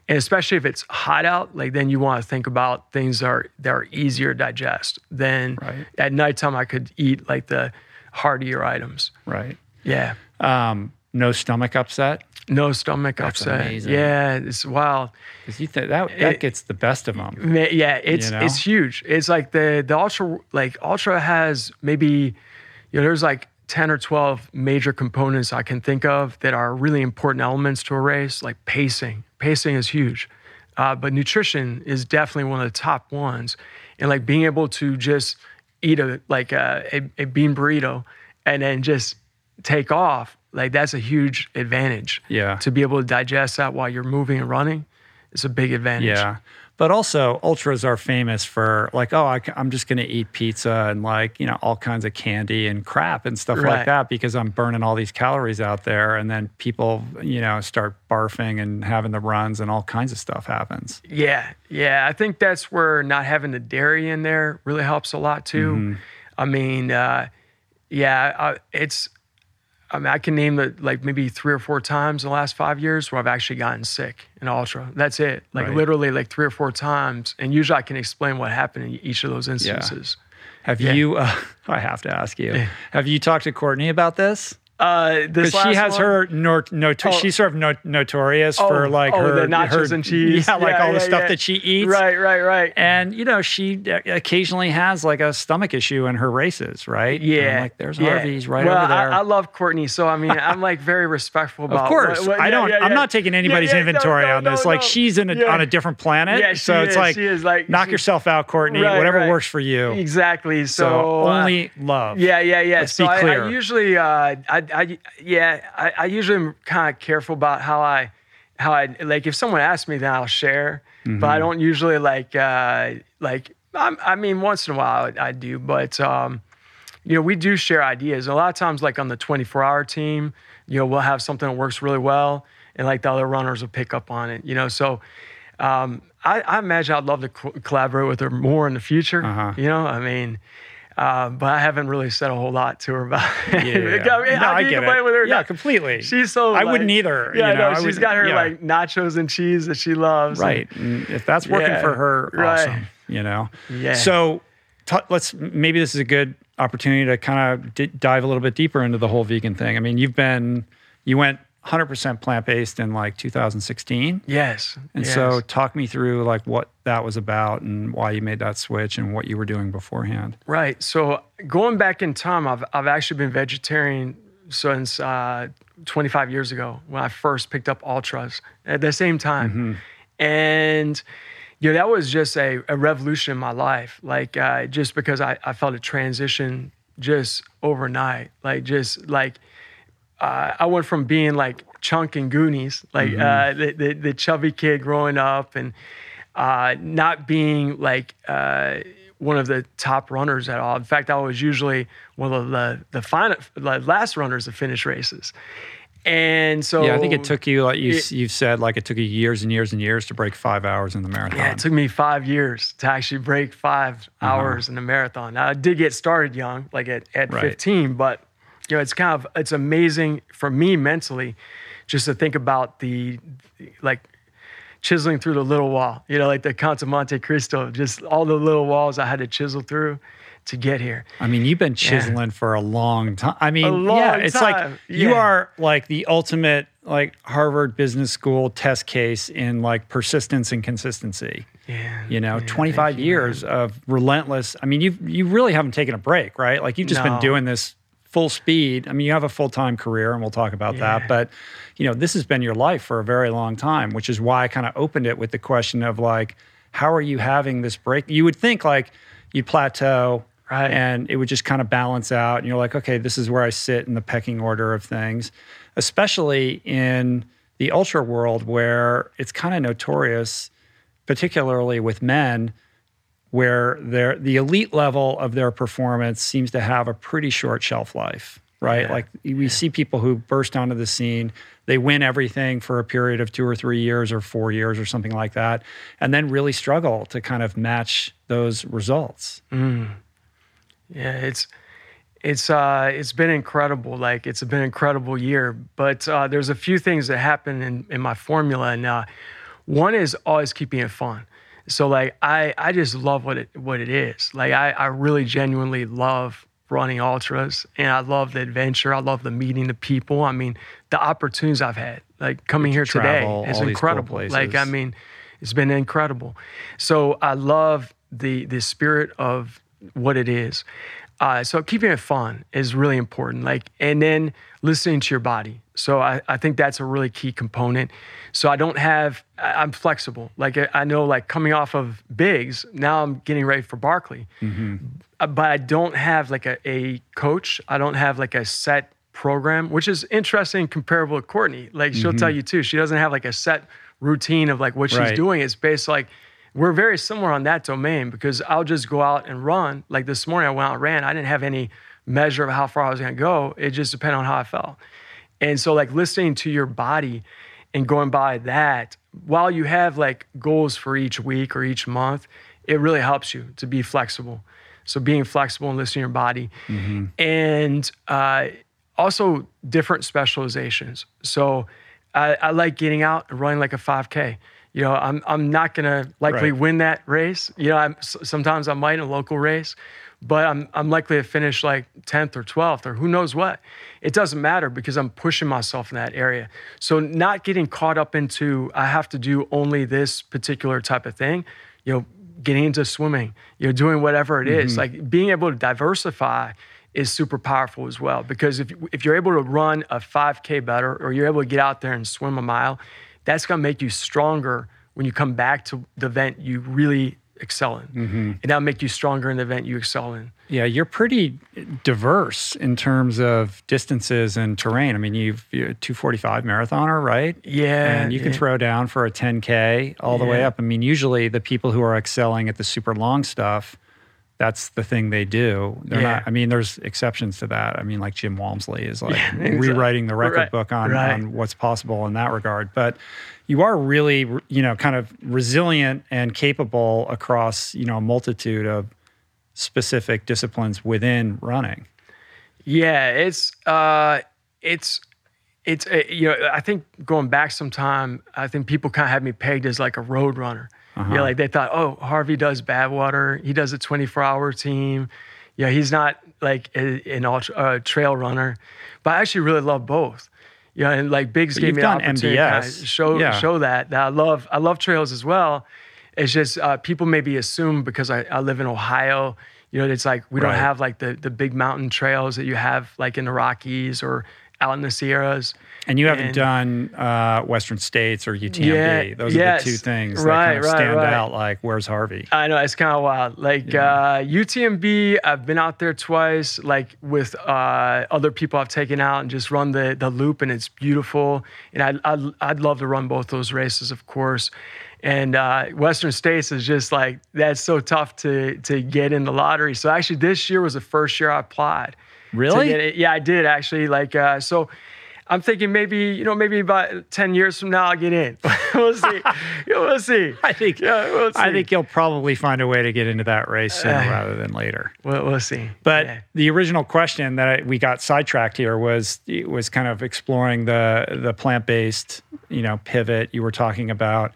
And especially if it's hot out like then you want to think about things that are that are easier to digest then Right. at nighttime i could eat like the heartier items. Right. yeah. Um, no stomach upset no stomach upset amazing. yeah it's wild because you th- that that It- gets the best of them. Yeah, it's You know? it's huge. It's like the the ultra like ultra has maybe you know there's like 10 or 12 major components I can think of that are really important elements to a race like pacing. Pacing is huge. Uh, but nutrition is definitely one of the top ones. And like being able to just eat a like a, a, a bean burrito and then just take off, like that's a huge advantage. Yeah. To be able to digest that while you're moving and running, it's a big advantage. Yeah. But also, ultras are famous for like, oh, I, am just going to eat pizza and like, you know, all kinds of candy and crap and stuff like that because I'm burning all these calories out there. And then people, you know, start barfing and having the runs and all kinds of stuff happens. Yeah, yeah. I think that's where not having the dairy in there really helps a lot too. Mm-hmm. I mean, uh, yeah, I, it's. I mean, I can name it like maybe three or four times in the last five years where I've actually gotten sick in ultra. That's it. Like Right. literally, like three or four times, and usually I can explain what happened in each of those instances. Have Yeah. you, uh, I have to ask you, have you talked to Courtney about this? Uh, this she has one- her nor, noto- Oh. she's sort of no, notorious for like oh, her nachos her- and cheese. yeah, like Yeah, all the stuff yeah. that she eats. Right, right, right. And you know, she occasionally has like a stomach issue in her races, right? Yeah, like there's yeah. Harvey's right well, over there. I, I love Courtney, so I mean, I'm like very respectful about. of course, what- what- I don't. yeah, I'm yeah. not taking anybody's Yeah, yeah, no, inventory no, on this. no, like she's in a, Yeah. on a different planet, Yeah, so it's like, she is, like, knock she- yourself out, Courtney. Right, whatever right. works for you. Exactly. So, So, uh, only love. Yeah, yeah, yeah. Let's so be I, clear. Usually, uh, I, I, yeah, I, I usually am kind of careful about how I, how I like. If someone asks me, then I'll share. But I don't usually like, uh, like. I'm, I mean, once in a while I, I do, but um, you know, we do share ideas. A lot of times, like on the 24 hour team, you know, we'll have something that works really well, and like the other runners will pick up on it. You know, so. Um, I, I imagine I'd love to co- collaborate with her more in the future. Uh-huh. You know, I mean, uh, but I haven't really said a whole lot to her about it. Yeah. I mean, No, I get it. with her? Yeah, completely. She's so. I like- wouldn't either, Yeah, you know, no, I she's got her yeah. like nachos and cheese that she loves. Right. And if that's working Yeah, for her, right. awesome. You know? Yeah. So t- let's, maybe this is a good opportunity to kind of d- dive a little bit deeper into the whole vegan thing. I mean, you've been, you went 100% plant based in like 2016. Yes. And yes. so, talk me through like what that was about and why you made that switch and what you were doing beforehand. Right. So going back in time, I've I've actually been vegetarian since uh, 25 years ago when I first picked up ultras at the same time, Mm-hmm. and you know that was just a, a revolution in my life. Like uh, just because I, I felt a transition just overnight, like just like uh, I went from being like Chunk and Goonies, like uh, the, the the chubby kid growing up, and uh, not being like uh, one of the top runners at all. In fact, I was usually one of the the final, the last runners to finish races. And so Yeah, I think it took you, like you, It- you've said, like it took you years and years and years to break five hours in the marathon. Yeah, it took me five years to actually break 5 Uh-huh. hours in the marathon. Now, I did get started young, like at, at Right. 15, but you know, it's kind of it's amazing for me mentally just to think about the like chiseling through the little wall, you know, like the Count of Monte Cristo, just all the little walls I had to chisel through to get here. I mean, you've been chiseling for a long time. I mean, yeah, it's like time. you are like the ultimate like Harvard Business School test case in like persistence and consistency. Yeah. You know, yeah, 25 you, years of relentless. I mean, you you really haven't taken a break, right? Like you've just been doing this full speed. I mean, you have a full-time career and we'll talk about Yeah. that, but you know, this has been your life for a very long time, which is why I kind of opened it with the question of like how are you having this break? You would think like you'd plateau Right. and it would just kind of balance out and you're like, okay, this is where I sit in the pecking order of things, especially in the ultra world where it's kind of notorious particularly with men, where their the elite level of their performance seems to have a pretty short shelf life, right? Yeah. Like we see people who burst onto the scene, they win everything for a period of two or three years or four years or something like that, and then really struggle to kind of match those results. Yeah, it's it's uh it's been incredible. Like it's been an incredible year. But uh, there's a few things that happen in, in my formula, and uh, one is always keeping it fun. So like I I just love what it what it is. Like I I really genuinely love running ultras, and I love the adventure. I love the meeting the people. I mean the opportunities I've had, like coming here travel, today, is these cool incredible. like I mean, it's been incredible. So I love the the spirit of what it is. Uh, so keeping it fun is really important. Like, and then listening to your body. So I, I think that's a really key component. So I don't have, I'm flexible. Like I- know, like coming off of Big's, now I'm getting ready for Barkley. Uh, But I don't have like a, a coach. I don't have like a set program, which is interesting, comparable to Courtney. Like she'll tell you too. She doesn't have like a set routine of like what she's Right. doing. It's based like we're very similar on that domain because I'll just go out and run. Like this morning, I went out and ran. I didn't have any measure of how far I was going to go. It just depended on how I felt. And so, like listening to your body and going by that, while you have like goals for each week or each month, it really helps you to be flexible. So, being flexible and listening to your body. And uh, also different specializations. So, I, I like getting out and running like a 5K. You know, I'm I'm not gonna likely Right. win that race. You know, I'm, sometimes I might in a local race, but I'm I'm likely to finish like 10th or 12th or who knows what. It doesn't matter because I'm pushing myself in that area. So not getting caught up into I have to do only this particular type of thing. You know, getting into swimming. You know, doing whatever it is. Mm-hmm. Like being able to diversify is super powerful as well because if if you're able to run a 5k better or you're able to get out there and swim a mile that's going to make you stronger when you come back to the event you really excel in mm-hmm. and that'll make you stronger in the event you excel in Yeah, you're pretty diverse in terms of distances and terrain. I mean, you've you're a 245 marathoner, right? yeah and you can yeah. throw down for a 10k all the way up. I mean, usually the people who are excelling at the super long stuff, that's the thing they do. They're Yeah. not. I mean, there's exceptions to that. I mean, like Jim Walmsley is like Yeah, exactly. rewriting the record Right, book on, right. on what's possible in that regard. But you are really, you know, kind of resilient and capable across, you know, a multitude of specific disciplines within running. Yeah, it's uh, it's it's uh, you know I think going back some time, I think people kind of had me pegged as like a road runner. Uh-huh. Yeah, like they thought, oh, Harvey does Badwater, he does a 24 hour team. Yeah, he's not like a, an ultra uh, trail runner, but I actually really love both. You know, and like Big's But gave me the done opportunity to show Yeah. show that that I love I love trails as well. It's just uh, people maybe assume because I, I live in Ohio, you know, it's like we don't have like the the big mountain trails that you have like in the Rockies or out in the Sierras. And you haven't And- done uh, Western States or UTMB. Yeah, Those are the two things Right, that kind of right, stand right. out. Like, where's Harvey? I know it's kind of wild. Like uh, UTMB, I've been out there twice, like with uh, other people I've taken out and just run the the loop, and it's beautiful. And I I'd, I'd love to run both those races, of course. And uh, Western States is just like that's so tough to to get in the lottery. So actually, this year was the first year I applied. Really? Yeah, I did actually. Like uh, so. I'm thinking maybe you know maybe about ten years from now I'll get in. we'll see. We'll see. I think Yeah, we'll I think you'll probably find a way to get into that race sooner Uh, rather than later. We'll, we'll see. But Yeah. the original question that I, we got sidetracked here was was kind of exploring the the plant based you know pivot you were talking about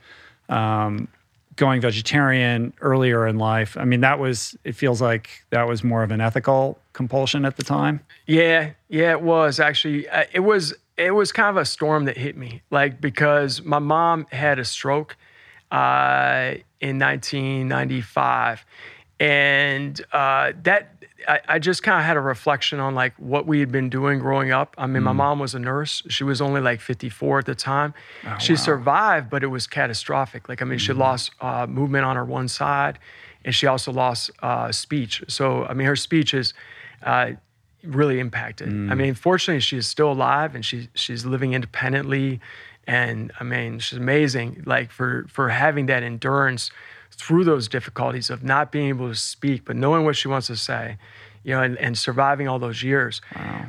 um, going vegetarian earlier in life. I mean that was it feels like that was more of an ethical compulsion at the time. Yeah, yeah, it was actually. Uh, it was it was kind of a storm that hit me, like because my mom had a stroke uh, in 1995, and uh, that I, I just kind of had a reflection on like what we had been doing growing up. I mean, my mom was a nurse; she was only like 54 at the time. she survived, but it was catastrophic. Like I mean, she lost uh, movement on her one side, and she also lost uh, speech. So I mean, her speech is. Uh, really impacted. I mean, fortunately, she's still alive and she she's living independently, and I mean, she's amazing. Like for for having that endurance through those difficulties of not being able to speak, but knowing what she wants to say, you know, and, and surviving all those years.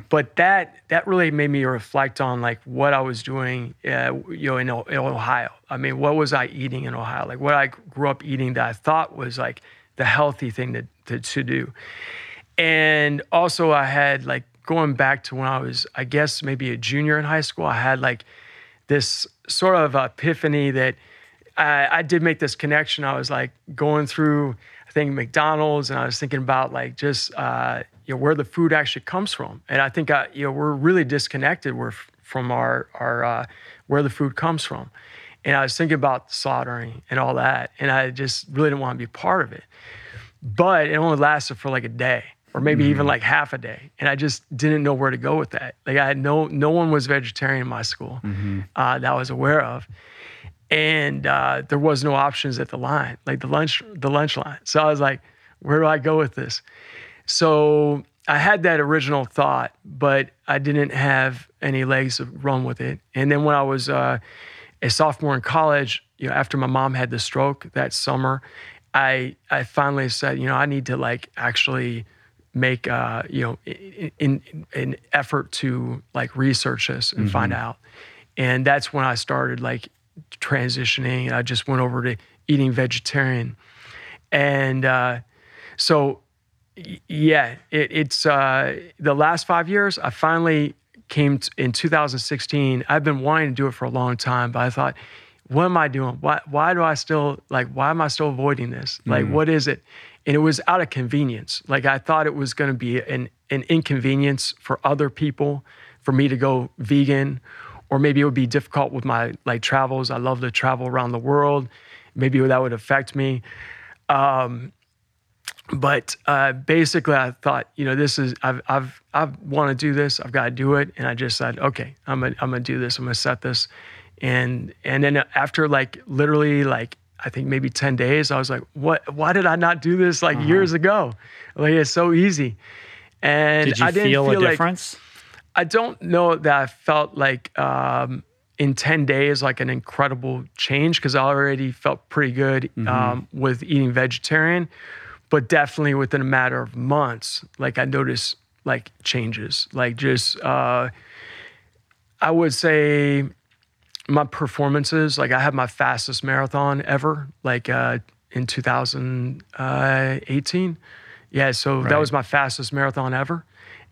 But that that really made me reflect on like what I was doing, uh, you know, in, in Ohio. I mean, what was I eating in Ohio? Like what I grew up eating that I thought was like the healthy thing to, to, to do. And also, I had like going back to when I was, I guess, maybe a junior in high school, I had like this sort of epiphany that I, I did make this connection. I was like going through, I think, McDonald's, and I was thinking about like just, uh, you know, where the food actually comes from. And I think, I, you know, we're really disconnected we're f- from our, our uh, where the food comes from. And I was thinking about slaughtering and all that. And I just really didn't want to be part of it but it only lasted for like a day or maybe even like half a day and i just didn't know where to go with that. Like i had no no one was vegetarian in my school uh, that i was aware of and uh, there was no options at the line like the lunch the lunch line. So i was like where do i go with this? So i had that original thought but i didn't have any legs to run with it. And then when i was uh, a sophomore in college, you know, after my mom had the stroke that summer, I I finally said, you know, I need to like actually make uh, you know in, in an effort to like research this and find out. And that's when I started like transitioning. I just went over to eating vegetarian. And uh, so yeah, it, it's uh, the last five years. I finally came t- in 2016. I've been wanting to do it for a long time, but I thought, what am I doing? Why, why do I still like? Why am I still avoiding this? Like, what is it? And it was out of convenience. Like I thought it was going to be an an inconvenience for other people for me to go vegan, or maybe it would be difficult with my like travels. I love to travel around the world. Maybe that would affect me but uh, basically, I thought, you know, this is I've I've I want to do this. I've got to do it, and I just said, okay, I'm gonna I'm gonna do this. I'm gonna set this, and and then after like literally like I think maybe ten days, I was like, what? Why did I not do this like years ago? Like it's so easy, and Did you I didn't feel, feel a like difference? I don't know that I felt like um, in 10 days like an incredible change because I already felt pretty good um, with eating vegetarian, but definitely within a matter of months, like I noticed like changes, like just uh, I would say my performances, like I had my fastest marathon ever, like uh, in 2018. Yeah, so that was my fastest marathon ever.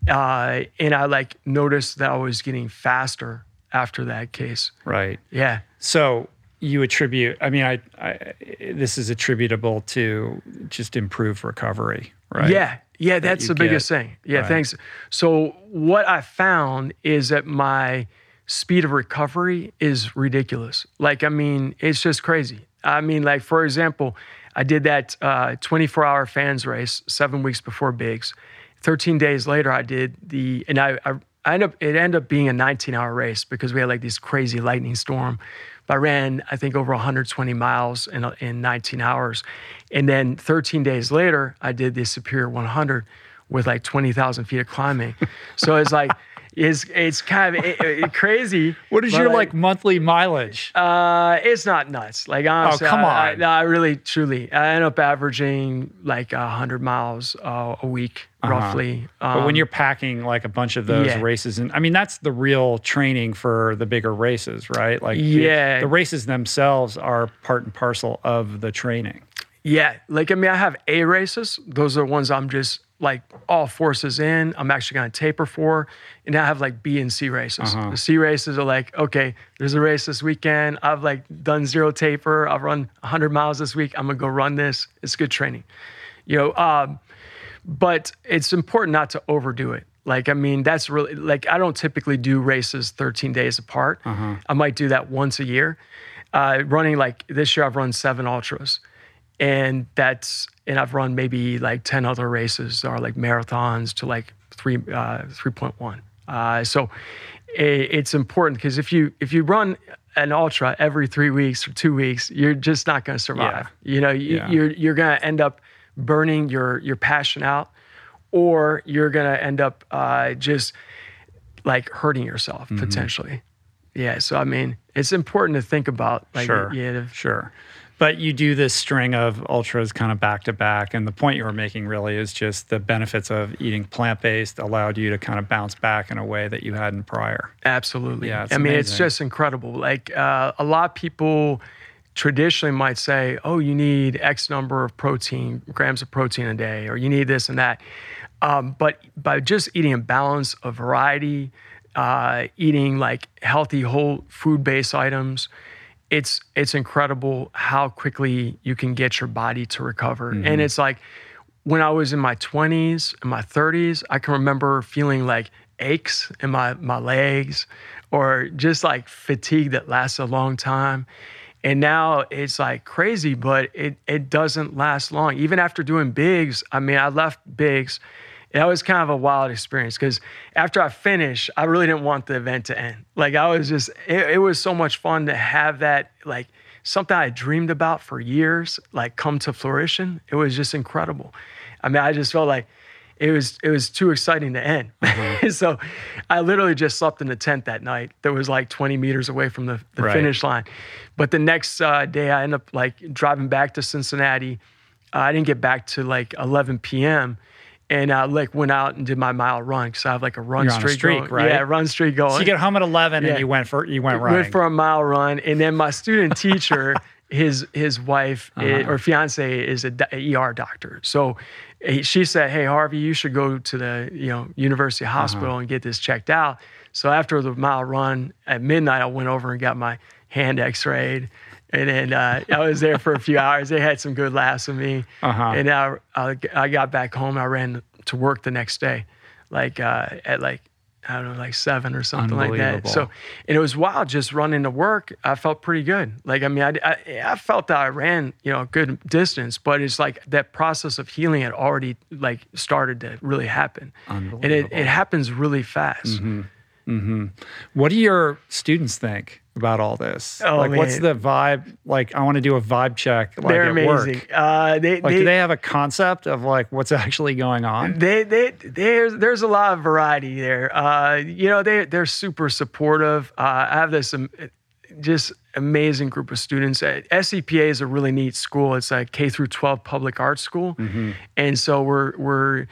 Uh, and I like noticed that I was getting faster after that case. Right. Yeah. So you attribute, I mean, I, I this is attributable to just improved recovery, right? Yeah. Yeah, that's you the biggest get. thing. Yeah, Right. thanks. So what I found is that my speed of recovery is ridiculous. Like, I mean, it's just crazy. I mean, like, for example, I did that uh, 24 hour FANS race seven weeks before Big's. 13 days later, I did the, and I, I, I up, it ended up being a 19 hour race because we had like this crazy lightning storm. But I ran, I think, over 120 miles in, in 19 hours. And then 13 days later, I did the Superior 100 with like 20,000 feet of climbing. so it's like, it's it's kind of it, it, crazy. What is your like, like, monthly mileage? Uh, it's not nuts. Like honestly, oh come on. I, I, no, I really truly I end up averaging like hundred miles uh, a week uh-huh. roughly. Um, but when um, you're packing like a bunch of those yeah. races, and I mean that's the real training for the bigger races, right? Like yeah, the, the races themselves are part and parcel of the training. Yeah, like I mean, I have A races. Those are ones I'm just like all forces in. I'm actually going to taper for, and I have like B and C races. Uh-huh. The C races are like, okay, there's a race this weekend. I've like done zero taper. I've run 100 miles this week. I'm gonna go run this. It's good training, you know. Um, but it's important not to overdo it. Like, I mean, that's really like I don't typically do races 13 days apart. Uh-huh. I might do that once a year. Uh, running like this year, I've run seven ultras and that's and I've run maybe like ten other races or like marathons to like three uh, three point one. Uh, so it, it's important because if you if you run an ultra every three weeks or two weeks, you're just not going to survive. Yeah. You know, you, yeah. you're you're going to end up burning your your passion out, or you're going to end up uh, just like hurting yourself mm-hmm. potentially. Yeah. So I mean, it's important to think about. Like, sure. Yeah. Sure. But you do this string of ultras kind of back to back. And the point you were making really is just the benefits of eating plant based allowed you to kind of bounce back in a way that you hadn't prior. Absolutely. Yeah. I mean, it's just incredible. Like uh, a lot of people traditionally might say, oh, you need X number of protein, grams of protein a day, or you need this and that. Um, but by just eating a balance, a variety, uh, eating like healthy whole food based items, it's it's incredible how quickly you can get your body to recover. Mm-hmm. And it's like when I was in my 20s and my 30s, I can remember feeling like aches in my my legs or just like fatigue that lasts a long time. And now it's like crazy, but it it doesn't last long. Even after doing Big's, I mean, I left Big's that was kind of a wild experience because after I finished, I really didn't want the event to end. Like I was just, it, it, was so much fun to have that, like something I dreamed about for years, like come to fruition. It was just incredible. I mean, I just felt like it was it was too exciting to end. Mm-hmm. so I literally just slept in the tent that night. That was like 20 meters away from the, the right. finish line. But the next uh, day, I ended up like driving back to Cincinnati. Uh, I didn't get back to like 11 p.m and I like went out and did my mile run because I have like a run streak, a streak going. right? Yeah, run streak going. So you get home at eleven yeah. and you went for you went running. Went for a mile run, and then my student teacher, his his wife uh-huh. is, or fiance is a, a, ER doctor, so she said, "Hey Harvey, you should go to the you know University Hospital uh-huh. and get this checked out." So after the mile run at midnight, I went over and got my hand X-rayed. And then uh, I was there for a few hours. They had some good laughs with me. Uh-huh. And I, I, I, got back home. I ran to work the next day, like uh, at like I don't know, like seven or something like that. So, and it was wild just running to work. I felt pretty good. Like, I mean, I, I, I, felt that I ran, you know, a good distance, but it's like that process of healing had already like started to really happen. And it, it happens really fast. Mm-hmm. Mm-hmm. What do your students think about all this? Oh, like, man. what's the vibe? Like, I want to do a vibe check. Like, They're amazing. Uh, they, like, they, do they have a concept of like what's actually going on? They, they, there's, there's a lot of variety there. Uh, you know, they, they're super supportive. Uh, I have this um, just amazing group of students. SCPA is a really neat school. It's a K through 12 public arts school, mm-hmm. and so we're we're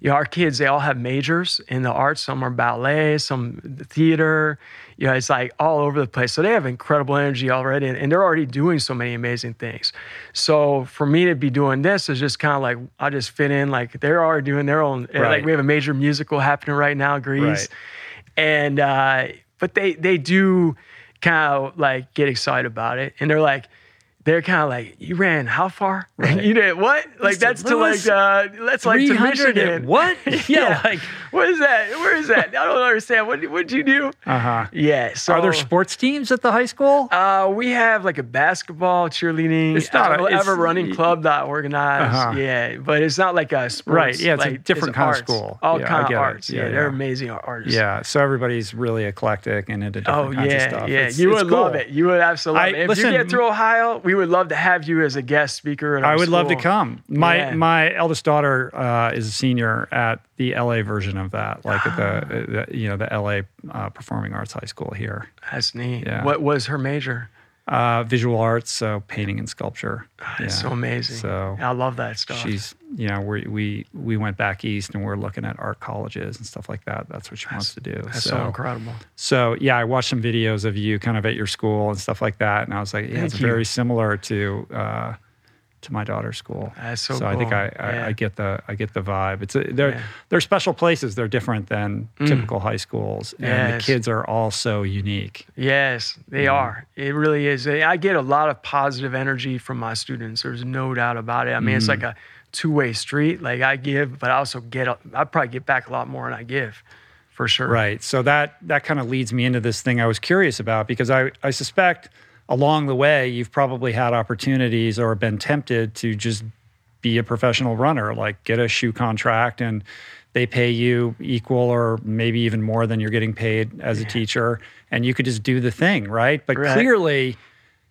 you know, our kids, they all have majors in the arts. Some are ballet, some theater. You know, it's like all over the place. So they have incredible energy already, and they're already doing so many amazing things. So for me to be doing this is just kind of like I just fit in. Like they're already doing their own. Right. Like we have a major musical happening right now, Grease, right. and uh, but they they do kind of like get excited about it, and they're like they're kind of like, you ran how far? Right. you did what? Like Mr. that's Lewis, to like uh that's like to 300 and Michigan. what? Yeah, like- what is that? Where is that? I don't understand. What what'd you do? Uh huh. Yeah. So Are there sports teams at the high school? uh, we have like a basketball, cheerleading, It's not a- it's- ever running club that organized. Uh-huh. Yeah, but it's not like a sports. Right, yeah, it's a like, different kind of school. All Yeah, kind of arts. Yeah, Yeah, they're amazing artists. Yeah, so everybody's really eclectic and into different Oh kinds yeah, of stuff. yeah. It's- you would love it. You would absolutely. I- If listen, you get through Ohio, we would love to have you as a guest speaker. At our I would love to come. My Yeah. my eldest daughter uh, is a senior at the LA version of that, like at the, the you know the LA uh, Performing Arts High School here. That's neat. Yeah. What was her major? Uh, visual arts, so painting and sculpture. It's Yeah. so amazing. So I love that stuff. she's you know we we we went back east and we're looking at art colleges and stuff like that. That's what she wants to do. That's so, incredible. So yeah, I watched some videos of you kind of at your school and stuff like that, and I was like, yeah, Thank it's you. very similar to uh, to my daughter's school. That's so I think cool. I, I, Yeah. I get the I get the vibe. It's a, they're Yeah. they're special places. They're different than typical high schools, and the Mm. Kids are all so unique. Yes, they are. It really is. I get a lot of positive energy from my students. There's no doubt about it. I mean, it's like a two-way street. Like I give, but I also get. I probably get back a lot more than I give, for sure. Right. So that that kind of leads me into this thing I was curious about because I I suspect along the way you've probably had opportunities or been tempted to just be a professional runner, like get a shoe contract and they pay you equal or maybe even more than you're getting paid as a teacher and you could just do the thing, right? But Right. clearly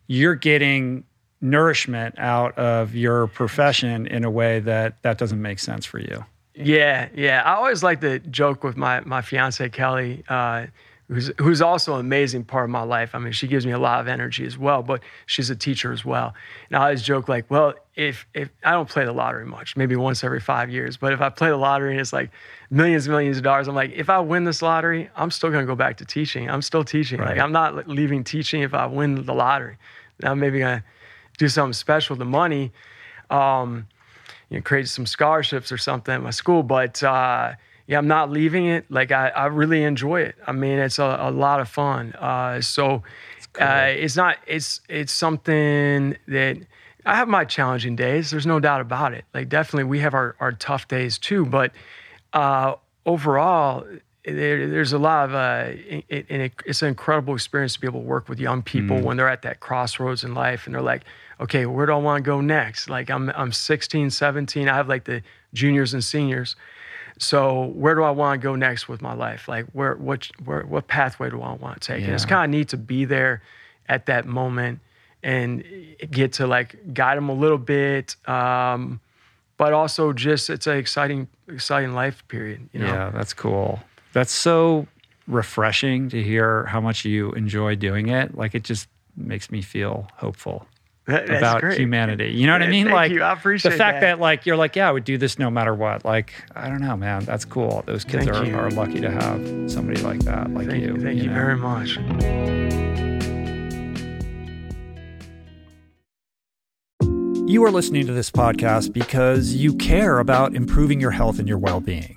you're getting nourishment out of your profession in a way that that doesn't make sense for you. Yeah, yeah. I always like to joke with my my fiance Kelly, uh, who's who's also an amazing part of my life. I mean, she gives me a lot of energy as well, but she's a teacher as well. And I always joke like, well, if if I don't play the lottery much, maybe once every five years, but if I play the lottery and it's like millions and millions of dollars, I'm like, if I win this lottery, I'm still gonna go back to teaching. I'm still teaching. Right. Like I'm not leaving teaching if I win the lottery. Now I'm maybe gonna do something special with the money. Um, you know, create some scholarships or something at my school. But uh, yeah, I'm not leaving it. Like I, I really enjoy it. I mean, it's a, a lot of fun. Uh, so uh, it's not. It's it's something that I have my challenging days. There's no doubt about it. Like definitely, we have our, our tough days too. But uh, overall. There, there's a lot of, uh, it, and it, it's an incredible experience to be able to work with young people when they're at that crossroads in life and they're like, okay, where do I want to go next? Like I'm, I'm 16, 17. I have like the juniors and seniors. So where do I want to go next with my life? Like where, what, where, what pathway do I want to take? And it's kind of neat to be there at that moment and get to like guide them a little bit. Um, but also just, it's an exciting, exciting life period, you know? Yeah, that's cool. That's so refreshing to hear how much you enjoy doing it. Like it just makes me feel hopeful That- about great. humanity. You know what I mean? thank like you. I appreciate the fact that. that. like you're like, yeah, I would do this no matter what. Like, I don't know, man. That's cool. Those kids Thank are, you. are lucky to have somebody like that, like Thank you. you, thank you, know? very much. You are listening to this podcast because you care about improving your health and your well being.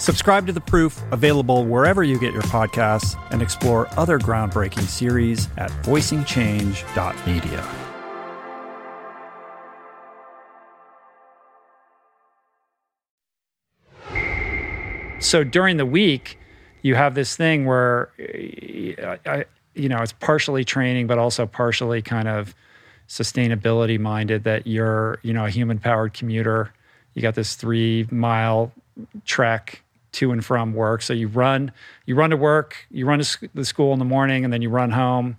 Subscribe to The Proof, available wherever you get your podcasts, and explore other groundbreaking series at voicingchange.media. So during the week, you have this thing where I, you know, it's partially training, but also partially kind of sustainability minded that you're, you know, a human powered commuter. You got this three mile trek to and from work. So you run, you run to work, you run to the school in the morning, and then you run home.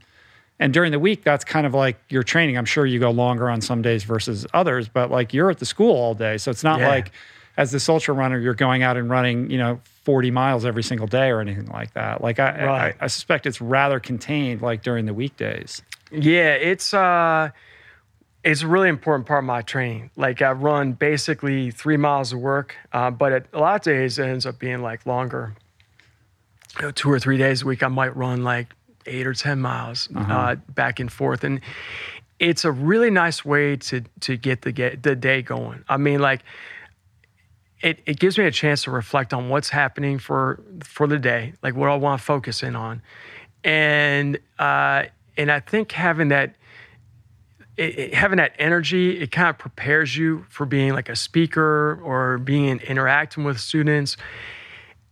And during the week, that's kind of like your training. I'm sure you go longer on some days versus others, but like you're at the school all day. So it's not yeah. like as this ultra runner, you're going out and running, you know, 40 miles every single day or anything like that. Like I, right. I, I, suspect it's rather contained like during the weekdays. Yeah, it's uh it's a really important part of my training. Like I run basically three miles of work, uh, but it, a lot of days it ends up being like longer. You know, two or three days a week, I might run like eight or ten miles uh-huh. uh, back and forth, and it's a really nice way to to get the get the day going. I mean, like it, it gives me a chance to reflect on what's happening for for the day, like what I want to focus in on, and uh, and I think having that it, it, having that energy, it kind of prepares you for being like a speaker or being interacting with students.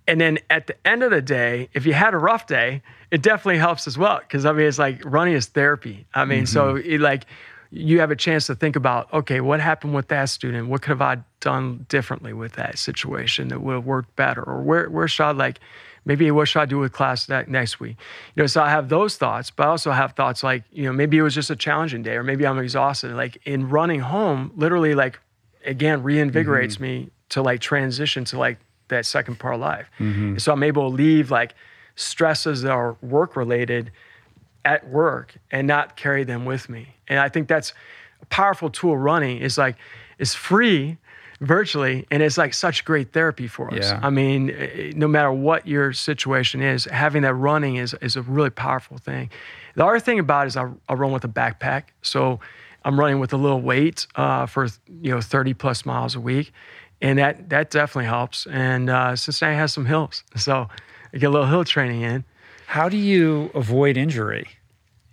And then at the end of the day, if you had a rough day, it definitely helps as well. Cause I mean, it's like running is therapy. I mean, mm-hmm. so it like you have a chance to think about, okay, what happened with that student? What could have I done differently with that situation that would have worked better? Or where, where should I like, maybe what should I do with class that next week? You know, so I have those thoughts, but I also have thoughts like, you know, maybe it was just a challenging day or maybe I'm exhausted. Like in running home, literally like, again, reinvigorates mm-hmm. me to like transition to like that second part of life. Mm-hmm. So I'm able to leave like stresses that are work related at work and not carry them with me. And I think that's a powerful tool running is like it's free virtually and it's like such great therapy for us. Yeah. I mean, eh, no matter what your situation is, having that running is is a really powerful thing. The other thing about it is I, I run with a backpack. So I'm running with a little weight uh, for you know 30 plus miles a week. And that that definitely helps. And uh, Cincinnati has some hills. So I get a little hill training in. How do you avoid injury?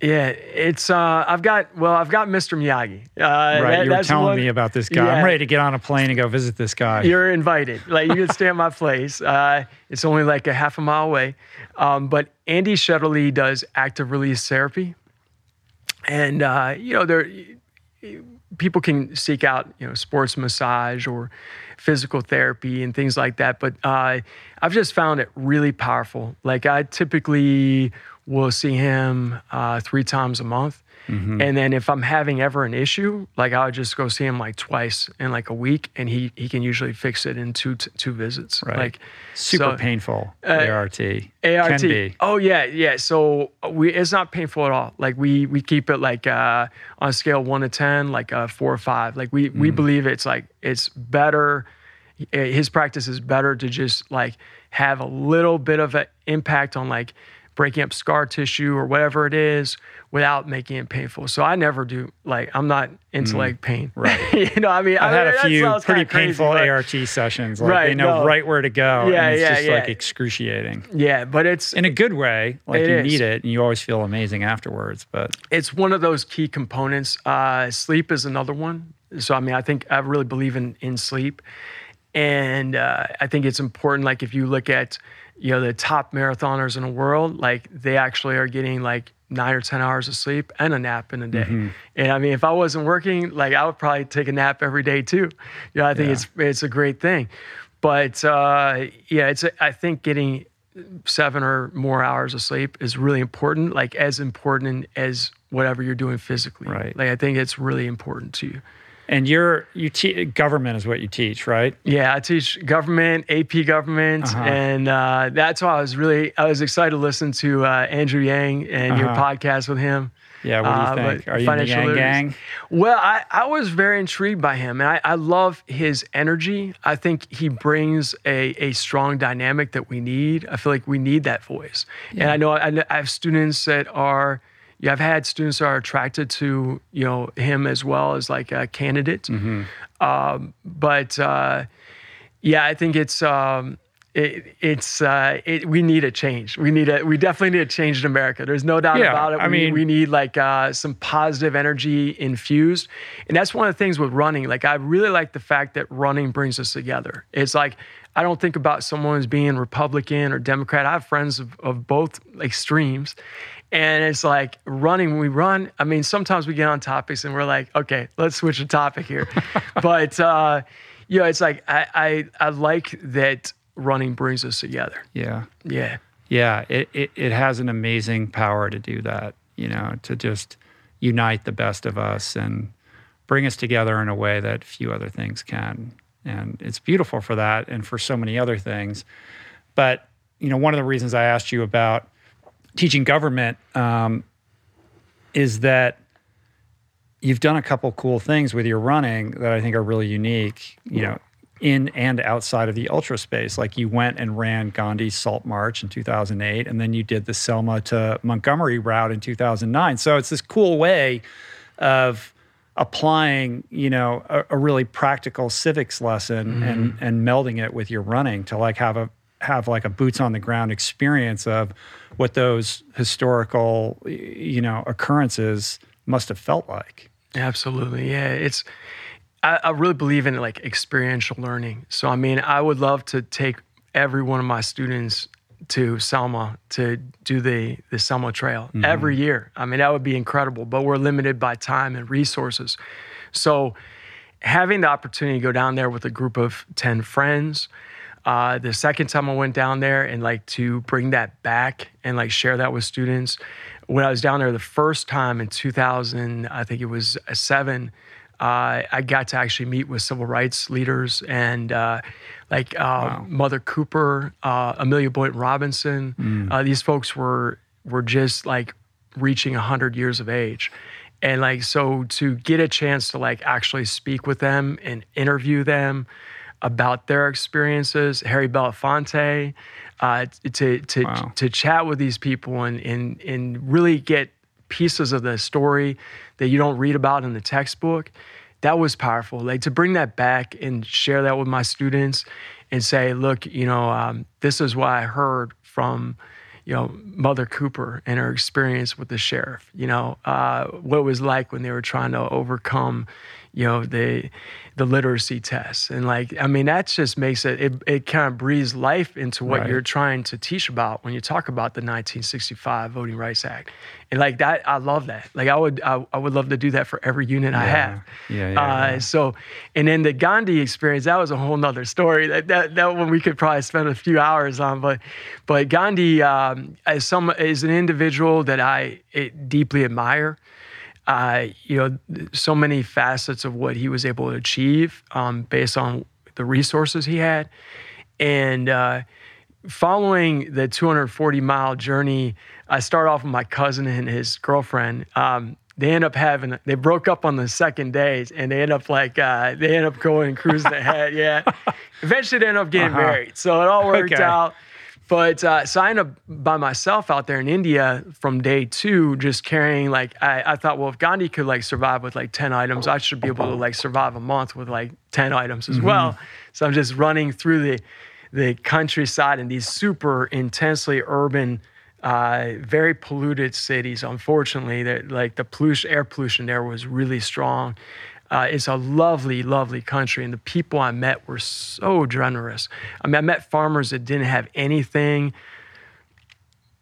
Yeah, it's uh, I've got well, I've got Mr. Miyagi. Uh, right, that, you were telling one, me about this guy. Yeah, I'm ready to get on a plane and go visit this guy. You're invited. Like you can stay at my place. Uh, it's only like a half a mile away. Um, but Andy Shetterly does active release therapy, and uh, you know there people can seek out you know sports massage or physical therapy and things like that. But uh, I've just found it really powerful. Like I typically will see him uh, three times a month. Mm-hmm. And then if I'm having ever an issue, like I'll just go see him like twice in like a week, and he he can usually fix it in two t- two visits. Right. Like super so, painful. Uh, ART. ART. Oh yeah, yeah. So we it's not painful at all. Like we we keep it like uh, on a scale one to ten, like a four or five. Like we mm. we believe it's like it's better. His practice is better to just like have a little bit of an impact on like breaking up scar tissue or whatever it is without making it painful. So I never do like I'm not into mm, like pain. Right. you know, I mean I've I had a few pretty painful crazy, ART sessions. Like right, they know no. right where to go. Yeah, and it's yeah, just yeah. like excruciating. Yeah, but it's in a good way. Like you is. need it and you always feel amazing afterwards. But it's one of those key components. Uh, sleep is another one. So I mean I think I really believe in in sleep. And uh, I think it's important, like if you look at you know the top marathoners in the world like they actually are getting like nine or ten hours of sleep and a nap in a day. Mm-hmm. and i mean if i wasn't working like i would probably take a nap every day too. You know i think yeah. it's it's a great thing. But uh, yeah it's a, I think getting seven or more hours of sleep is really important like as important as whatever you're doing physically. Right. Like i think it's really important to you And you're you te- government is what you teach, right? Yeah, I teach government, AP government, uh-huh. and uh, that's why I was really I was excited to listen to uh, Andrew Yang and uh-huh. your podcast with him. Yeah, what do you uh, think? Are you in the Yang gang? Well, I, I was very intrigued by him, and I, I love his energy. I think he brings a, a strong dynamic that we need. I feel like we need that voice. Yeah. And I know I, I have students that are yeah, I've had students that are attracted to you know him as well as like a candidate. Mm-hmm. Um, but uh, yeah, I think it's um, it, it's uh, it, we need a change. We need a we definitely need a change in America. There's no doubt yeah, about it. I we, mean, we need like uh, some positive energy infused, and that's one of the things with running. Like I really like the fact that running brings us together. It's like I don't think about someone as being Republican or Democrat. I have friends of, of both extremes, and it's like running when we run. I mean, sometimes we get on topics and we're like, okay, let's switch the topic here. but uh, you know, it's like I, I I like that running brings us together. Yeah. Yeah. Yeah. It, it it has an amazing power to do that, you know, to just unite the best of us and bring us together in a way that few other things can. And it's beautiful for that and for so many other things. But, you know, one of the reasons I asked you about teaching government um, is that you've done a couple cool things with your running that I think are really unique. You know, in and outside of the ultra space. Like you went and ran Gandhi's Salt March in 2008, and then you did the Selma to Montgomery route in 2009. So it's this cool way of applying, you know, a, a really practical civics lesson mm-hmm. and and melding it with your running to like have a have like a boots on the ground experience of what those historical you know occurrences must have felt like absolutely yeah it's I, I really believe in like experiential learning so i mean i would love to take every one of my students to Selma to do the the Selma Trail mm-hmm. every year. I mean, that would be incredible, but we're limited by time and resources. So, having the opportunity to go down there with a group of 10 friends, uh, the second time I went down there and like to bring that back and like share that with students. When I was down there the first time in 2000, I think it was a seven, uh, I got to actually meet with civil rights leaders and uh, like uh, wow. Mother Cooper, uh, Amelia Boynton Robinson. Mm. Uh, these folks were were just like reaching 100 years of age. And like, so to get a chance to like actually speak with them and interview them, about their experiences. Harry Belafonte, uh, to to wow. to chat with these people and and and really get pieces of the story that you don't read about in the textbook. That was powerful. Like to bring that back and share that with my students and say, look, you know, um, this is what I heard from you know, Mother Cooper and her experience with the sheriff, you know, uh, what it was like when they were trying to overcome, you know, the the literacy tests. And like, I mean, that just makes it, it, it kind of breathes life into what right. you're trying to teach about when you talk about the 1965 Voting Rights Act. And like that, I love that. Like I would, I, I would love to do that for every unit yeah. I have. Yeah, yeah, uh, yeah, So, and then the Gandhi experience, that was a whole nother story. That, that, that one we could probably spend a few hours on. But, but Gandhi, um, as some, is an individual that I deeply admire uh, you know, so many facets of what he was able to achieve um, based on the resources he had. And uh, following the 240 mile journey, I start off with my cousin and his girlfriend. Um, they end up having they broke up on the second day and they end up like uh, they end up going cruising ahead yeah eventually they end up getting uh-huh. married so it all worked okay. out but uh, so I ended up by myself out there in India from day two, just carrying like I, I, thought, well, if Gandhi could like survive with like ten items, I should be able to like survive a month with like ten items as mm-hmm. well. So I'm just running through the the countryside in these super intensely urban, uh, very polluted cities. Unfortunately, that like the pollution, air pollution there was really strong. Uh, it's a lovely, lovely country, and the people I met were so generous. I mean, I met farmers that didn't have anything,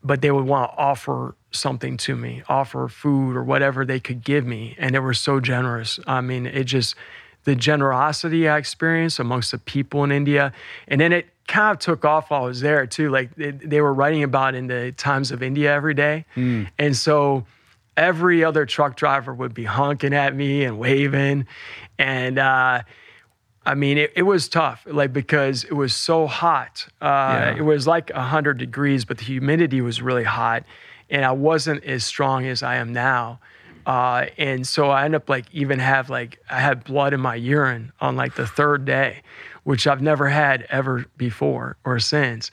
but they would want to offer something to me, offer food or whatever they could give me, and they were so generous. I mean, it just the generosity I experienced amongst the people in India, and then it kind of took off while I was there too. Like they, they were writing about in the Times of India every day, mm. and so every other truck driver would be honking at me and waving. And uh, I mean, it, it, was tough, like because it was so hot. Uh, yeah. It was like 100 degrees, but the humidity was really hot. And I wasn't as strong as I am now. Uh, and so I end up like even have like I had blood in my urine on like the third day, which I've never had ever before or since.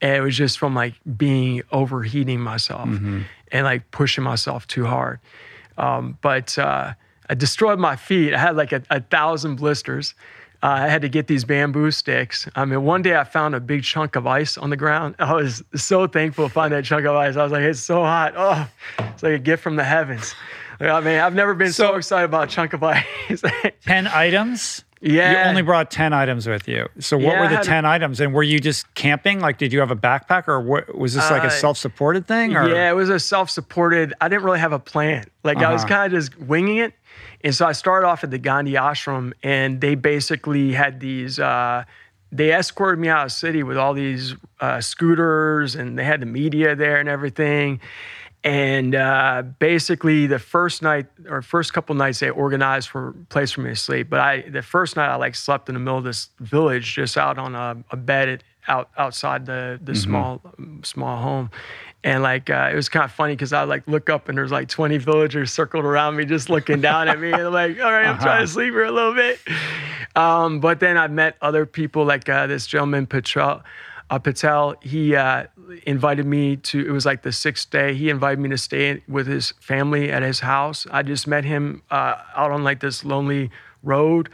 And it was just from like being overheating myself mm-hmm. And like pushing myself too hard. Um, but uh, I destroyed my feet. I had like a, a thousand blisters. Uh, I had to get these bamboo sticks. I mean, one day I found a big chunk of ice on the ground. I was so thankful to find that chunk of ice. I was like, it's so hot. Oh, it's like a gift from the heavens. I mean, I've never been so, so excited about a chunk of ice. 10 items? Yeah. You only brought 10 items with you. So what yeah, were the 10 items? And were you just camping? Like, did you have a backpack or what, was this like a uh, self-supported thing? Or? Yeah, it was a self-supported. I didn't really have a plan. Like uh-huh. I was uh-huh. kind of just winging it. And so I started off at the Gandhi ashram and they basically had these, uh, they escorted me out of the city with all these uh, scooters and they had the media there and everything. And uh, basically, the first night or first couple nights, they organized for a place for me to sleep. But I, the first night, I like slept in the middle of this village, just out on a, a bed out outside the the mm-hmm. small small home. And like uh, it was kind of funny because I like look up and there's like 20 villagers circled around me, just looking down at me. And I'm like, all right, I'm uh-huh. trying to sleep here a little bit. Um, but then I met other people, like uh, this gentleman Patel. Uh, Patel, he uh, invited me to, it was like the sixth day, he invited me to stay with his family at his house. I just met him uh, out on like this lonely road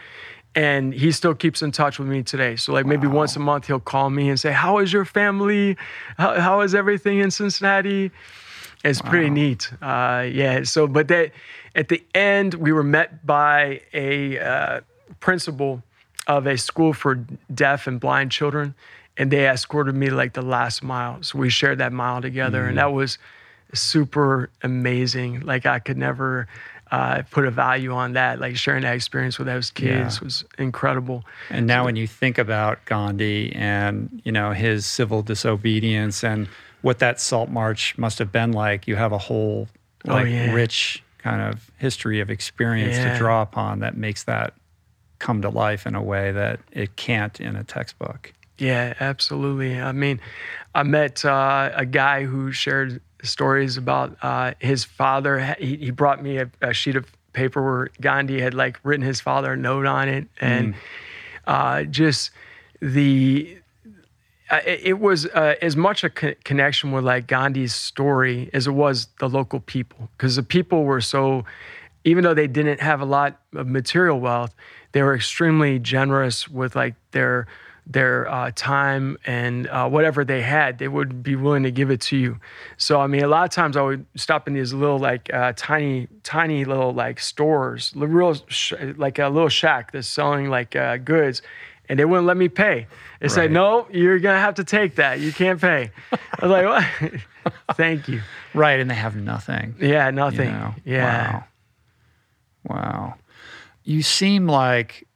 and he still keeps in touch with me today. So like maybe once a month he'll call me and say, "How is your family? How, how is everything in Cincinnati?" It's wow. pretty neat. Uh, yeah. So, but that at the end we were met by a uh, principal of a school for deaf and blind children, and they escorted me like the last mile. So we shared that mile together, mm-hmm. and that was super amazing. Like I could never uh, put a value on that. Like sharing that experience with those kids yeah. was incredible. And now, so, when you think about Gandhi and you know his civil disobedience and what that salt march must have been like, you have a whole oh, like oh, yeah. rich kind of history of experience yeah. to draw upon that makes that come to life in a way that it can't in a textbook. Yeah, absolutely. I mean, I met uh, a guy who shared stories about uh, his father. He, he brought me a, a, sheet of paper where Gandhi had like written his father a note on it, and mm. uh, just the. Uh, it, it was uh, as much a co- connection with like Gandhi's story as it was the local people, because the people were so, even though they didn't have a lot of material wealth, they were extremely generous with like their their uh, time and uh, whatever they had, they would be willing to give it to you. So I mean, a lot of times I would stop in these little like uh, tiny, tiny little like stores, real sh- like a little shack that's selling like uh, goods, and they wouldn't let me pay. They right. said, "No, you're gonna have to take that. You can't pay." I was like, "What? Thank you." Right, and they have nothing. Yeah, nothing. You know? Yeah. Wow. Wow. You seem like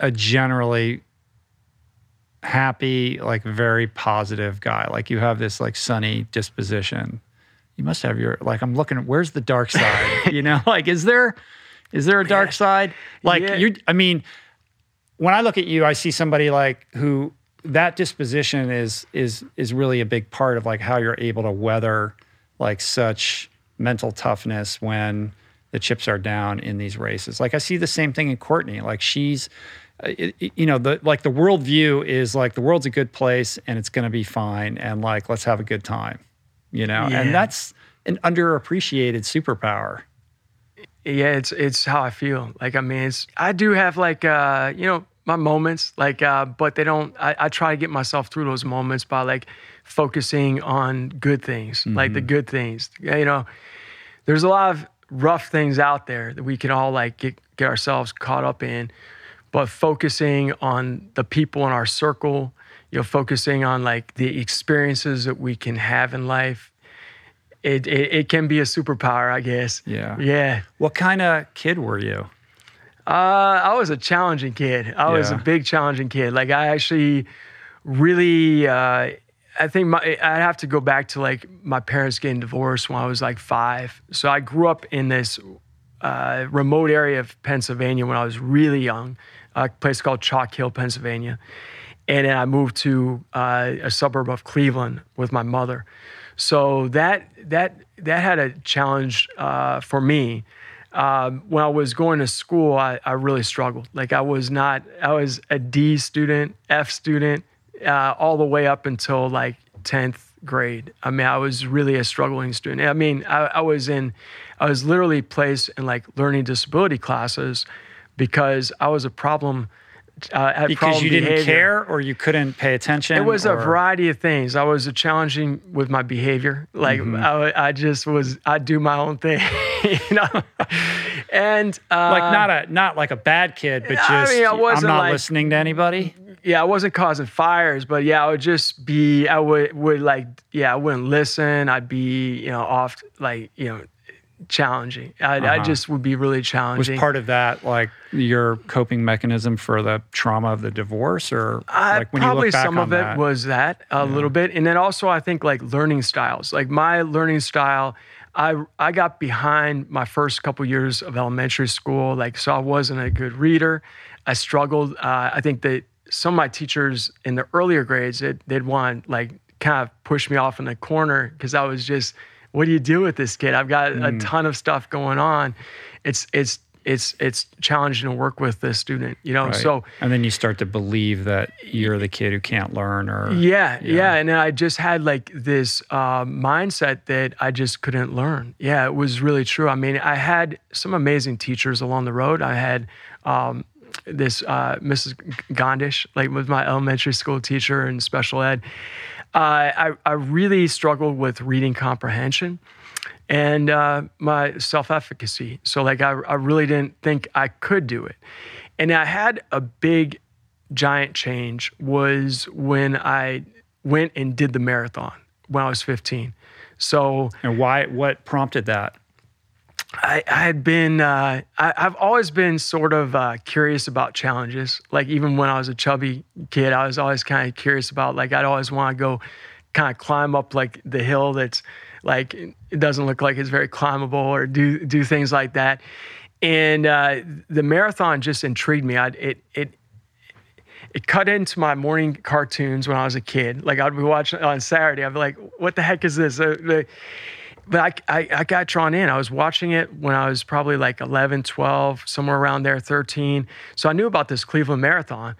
a generally happy, like very positive guy. Like you have this like sunny disposition. You must have your like I'm looking where's the dark side? you know, like is there is there a dark yeah. side? Like yeah. you I mean, when I look at you, I see somebody like who that disposition is is is really a big part of like how you're able to weather like such mental toughness when the chips are down in these races. Like I see the same thing in Courtney. Like she's it, you know, the like the worldview is like the world's a good place and it's going to be fine, and like let's have a good time, you know, yeah. and that's an underappreciated superpower. Yeah, it's it's how I feel. Like I mean, it's I do have like uh, you know my moments, like uh, but they don't. I, I try to get myself through those moments by like focusing on good things, mm-hmm. like the mm-hmm. good things. You know, there's a lot of rough things out there that we can all like get get ourselves caught up in but focusing on the people in our circle, you know, focusing on like the experiences that we can have in life. It, it, it can be a superpower, I guess. Yeah. Yeah. What kind of kid were you? Uh, I was a challenging kid. I yeah. was a big challenging kid. Like I actually really, uh, I think my, I'd have to go back to like my parents getting divorced when I was like five. So I grew up in this uh, remote area of Pennsylvania when I was really young, a place called Chalk Hill, Pennsylvania. And then I moved to uh, a suburb of Cleveland with my mother. So that that that had a challenge uh, for me. Um, when I was going to school, I, I really struggled. Like I was not, I was a D student, F student, uh, all the way up until like 10th grade. I mean, I was really a struggling student. I mean, I, I was in, I was literally placed in like learning disability classes because I was a problem. Uh, because you didn't behavior. care or you couldn't pay attention. It was a variety of things. I was challenging with my behavior. Like Mm-hmm. I, I just was, I do my own thing, you know. and uh, like not a not like a bad kid, but just I mean, I I'm wasn't not like- listening to anybody. yeah, I wasn't causing fires, but yeah, I would just be, I would, would like, yeah, I wouldn't listen. I'd be, you know, off, like, you know, challenging. I, I Uh-huh. just would be really challenging. Was part of that like your coping mechanism for the trauma of the divorce, or Uh, like when you probably look back some on of it that? was that a little bit, and then also I think like learning styles. Like my learning style, I I got behind my first couple years of elementary school. Like so, I wasn't a good reader. I struggled. Uh, I think that some of my teachers in the earlier grades, they'd want like kind of push me off in the corner because I was just, what do you do with this kid? I've got Mm. a ton of stuff going on. It's it's it's it's challenging to work with this student, you know. Right. So and then you start to believe that you're the kid who can't learn, or yeah, yeah, Yeah. And then I just had like this uh, mindset that I just couldn't learn. Yeah, it was really true. I mean, I had some amazing teachers along the road. I had um, this uh, Mrs. Gondish, like was my elementary school teacher in special ed. I, I really struggled with reading comprehension and uh, my self efficacy. So, like, I, I really didn't think I could do it. And I had a big, giant change was when I went and did the marathon when I was 15. So, and why? What prompted that? I, I had been, uh, I, I've always been sort of uh, curious about challenges. Like even when I was a chubby kid, I was always kind of curious about, like, I'd always want to go kind of climb up like the hill that's like, it doesn't look like it's very climbable or do, do things like that. And uh, the marathon just intrigued me. I, it, it, it cut into my morning cartoons when I was a kid. Like I'd be watching on Saturday. I'd be like, what the heck is this? But I, I, I got drawn in. I was watching it when I was probably like 11, 12, somewhere around there, 13. So I knew about this Cleveland Marathon.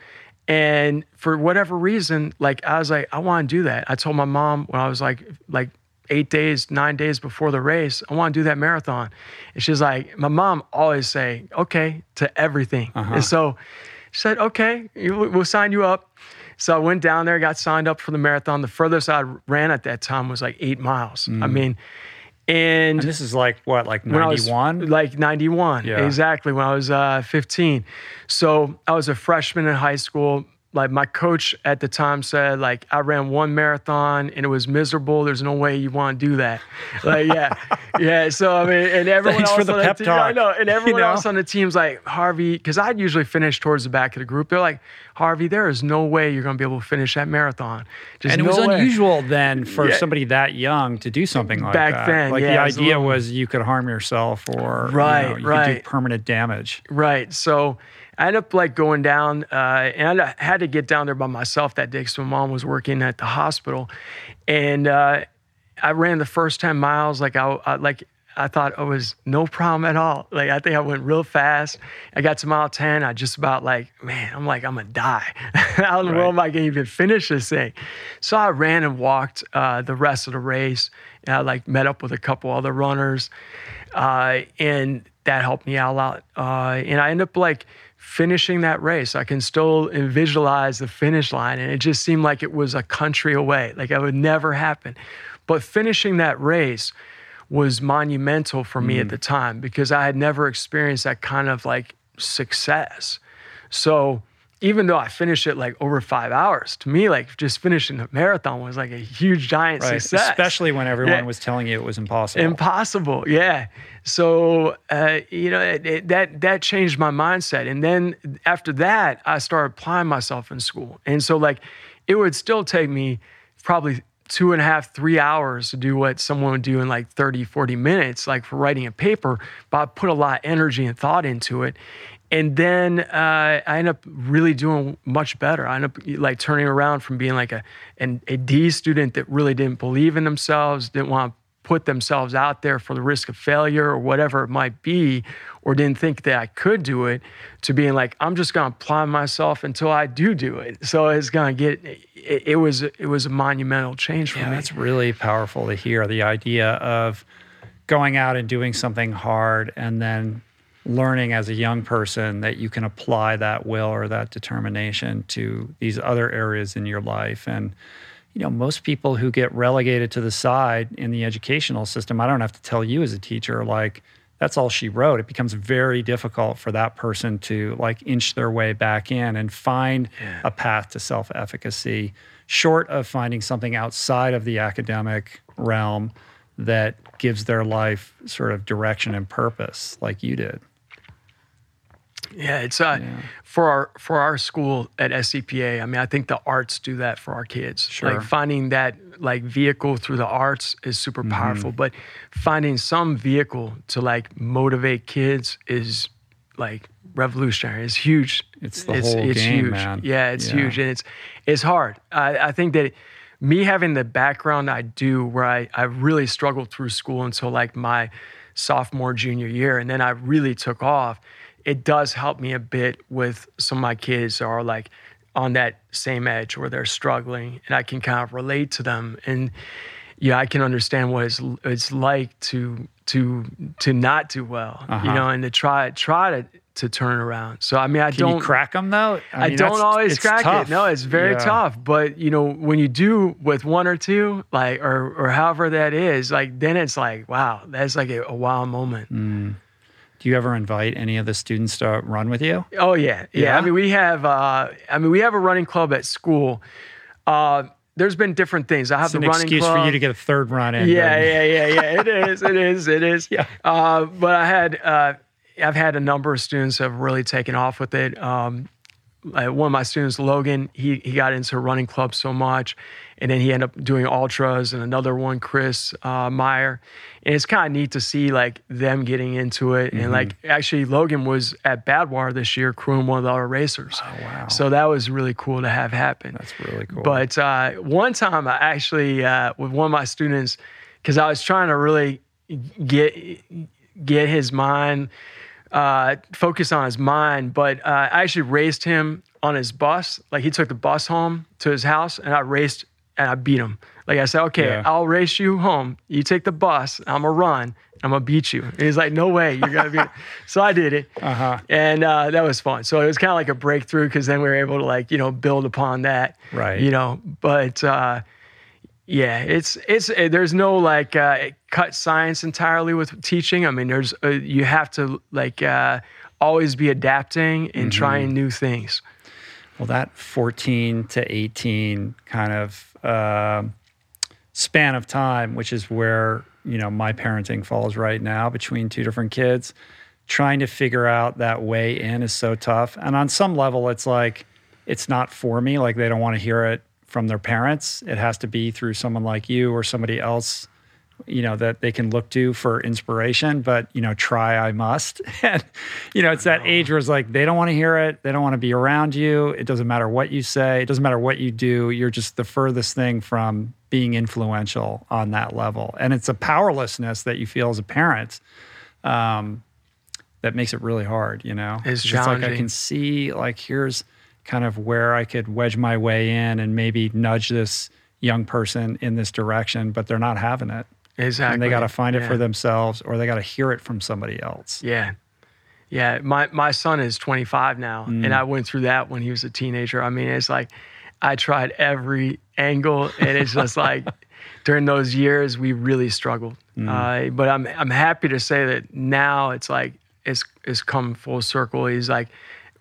And for whatever reason, like I was like, I want to do that. I told my mom when I was like, like eight days, nine days before the race, I want to do that marathon. And she's like, my mom always say, okay, to everything. Uh-huh. And so she said, okay, we'll sign you up. So I went down there, got signed up for the marathon. The furthest I ran at that time was like eight miles. I mm. mean, and And this is like what, like when I was 91? like 91 Yeah. exactly when i was uh, 15 so i was a freshman in high school like my coach at the time said like i ran one marathon and it was miserable there's no way you want to do that like yeah yeah so i mean and everyone Thanks else for the on the pep team, I know, and everyone know? else on the team's like harvey because i'd usually finish towards the back of the group they're like harvey there is no way you're going to be able to finish that marathon Just and it was way. unusual then for Yeah. somebody that young to do something like that. Back that. then, like yeah, the idea little- was you could harm yourself or you Right, know, you could do right. permanent damage. Right. So I ended up like going down, uh, and I had to get down there by myself that day because my mom was working at the hospital, and uh, I ran the first ten miles like I, I like. I thought it was no problem at all. Like I think I went real fast. I got to mile ten. I just about like, man, I'm like I'm gonna die. How in the world am I gonna even finish this thing? So I ran and walked uh, the rest of the race. And I like met up with a couple other runners, uh, and that helped me out a lot. Uh, and I ended up like finishing that race. I can still visualize the finish line, and it just seemed like it was a country away, like it would never happen. But finishing that race was monumental for me at mm-hmm. the time because I had never experienced that kind of like success. So even though I finished it like over five hours, to me, like just finishing a marathon was like a huge, giant Right. success. Especially when everyone Yeah. was telling you it was impossible. Impossible, yeah. So uh, you know it, it, that that changed my mindset, and then after that, I started applying myself in school, and so like it would still take me probably two and a half, three hours to do what someone would do in like 30, 40 minutes, like for writing a paper, but I put a lot of energy and thought into it. And then uh, I end up really doing much better. I end up like turning around from being like a, an, a D student that really didn't believe in themselves, didn't want to put themselves out there for the risk of failure or whatever it might be, or didn't think that I could do it, to being like, I'm just going to apply myself until I do do it. So it's going to get, it, it, was, it was a monumental change for yeah, me. That's really powerful to hear the idea of going out and doing something hard and then learning as a young person that you can apply that will or that determination to these other areas in your life. And, you know, most people who get relegated to the side in the educational system, I don't have to tell you as a teacher, like, that's all she wrote. It becomes very difficult for that person to like inch their way back in and find yeah. a path to self efficacy, short of finding something outside of the academic realm that gives their life sort of direction and purpose, like you did. Yeah, it's uh, yeah. for our for our school at SCPA. I mean, I think the arts do that for our kids. Sure. Like finding that like vehicle through the arts is super mm-hmm. powerful, but finding some vehicle to like motivate kids is like revolutionary. It's huge. It's the it's, whole it's game, huge. man. Yeah, it's yeah. huge, and it's it's hard. I, I think that me having the background I do, where I I really struggled through school until like my sophomore junior year, and then I really took off it does help me a bit with some of my kids are like on that same edge where they're struggling and I can kind of relate to them and yeah I can understand what it's, it's like to to to not do well uh-huh. you know and to try try to to turn around so I mean I can don't crack them though I, mean, I don't always crack tough. it no it's very yeah. tough but you know when you do with one or two like or or however that is like then it's like wow that's like a, a wow moment mm. Do you ever invite any of the students to run with you? Oh yeah, yeah. yeah? I mean, we have. Uh, I mean, we have a running club at school. Uh, there's been different things. I have it's the an running excuse club. for you to get a third run in. Yeah, yeah, yeah, yeah. It is. It is. It is. Yeah. Uh, but I had. Uh, I've had a number of students have really taken off with it. Um, one of my students, Logan, he he got into running club so much, and then he ended up doing ultras, and another one, Chris uh, Meyer, and it's kind of neat to see like them getting into it, mm-hmm. and like actually Logan was at Badwater this year crewing one of the other racers. Oh wow! So that was really cool to have happen. That's really cool. But uh, one time, I actually uh, with one of my students, because I was trying to really get get his mind uh, focus on his mind. But uh, I actually raced him on his bus. Like he took the bus home to his house, and I raced and I beat him. Like I said, okay, yeah. I'll race you home. You take the bus. I'm gonna run. I'm gonna beat you. And he's like, no way, you're gonna beat. so I did it, uh-huh. and uh, that was fun. So it was kind of like a breakthrough because then we were able to like you know build upon that, right? You know, but. Uh, yeah, it's it's eh, there's no like uh, cut science entirely with teaching. I mean, there's uh, you have to like uh, always be adapting and mm-hmm. trying new things. Well, that 14 to 18 kind of uh, span of time, which is where you know my parenting falls right now between two different kids, trying to figure out that way in is so tough. And on some level, it's like it's not for me. Like they don't want to hear it from their parents. It has to be through someone like you or somebody else, you know, that they can look to for inspiration. But, you know, try I must. and, you know, it's that age where it's like they don't want to hear it. They don't want to be around you. It doesn't matter what you say. It doesn't matter what you do. You're just the furthest thing from being influential on that level. And it's a powerlessness that you feel as a parent. Um, that makes it really hard, you know. It's, it's like I can see like here's kind of where I could wedge my way in and maybe nudge this young person in this direction, but they're not having it. Exactly. And they got to find it for themselves or they got to hear it from somebody else. Yeah. Yeah. My, my son is 25 now, mm. and I went through that when he was a teenager. I mean, it's like I tried every angle, and it's just like during those years, we really struggled. Mm. Uh, but I'm, I'm happy to say that now it's like, it's, it's come full circle. He's like,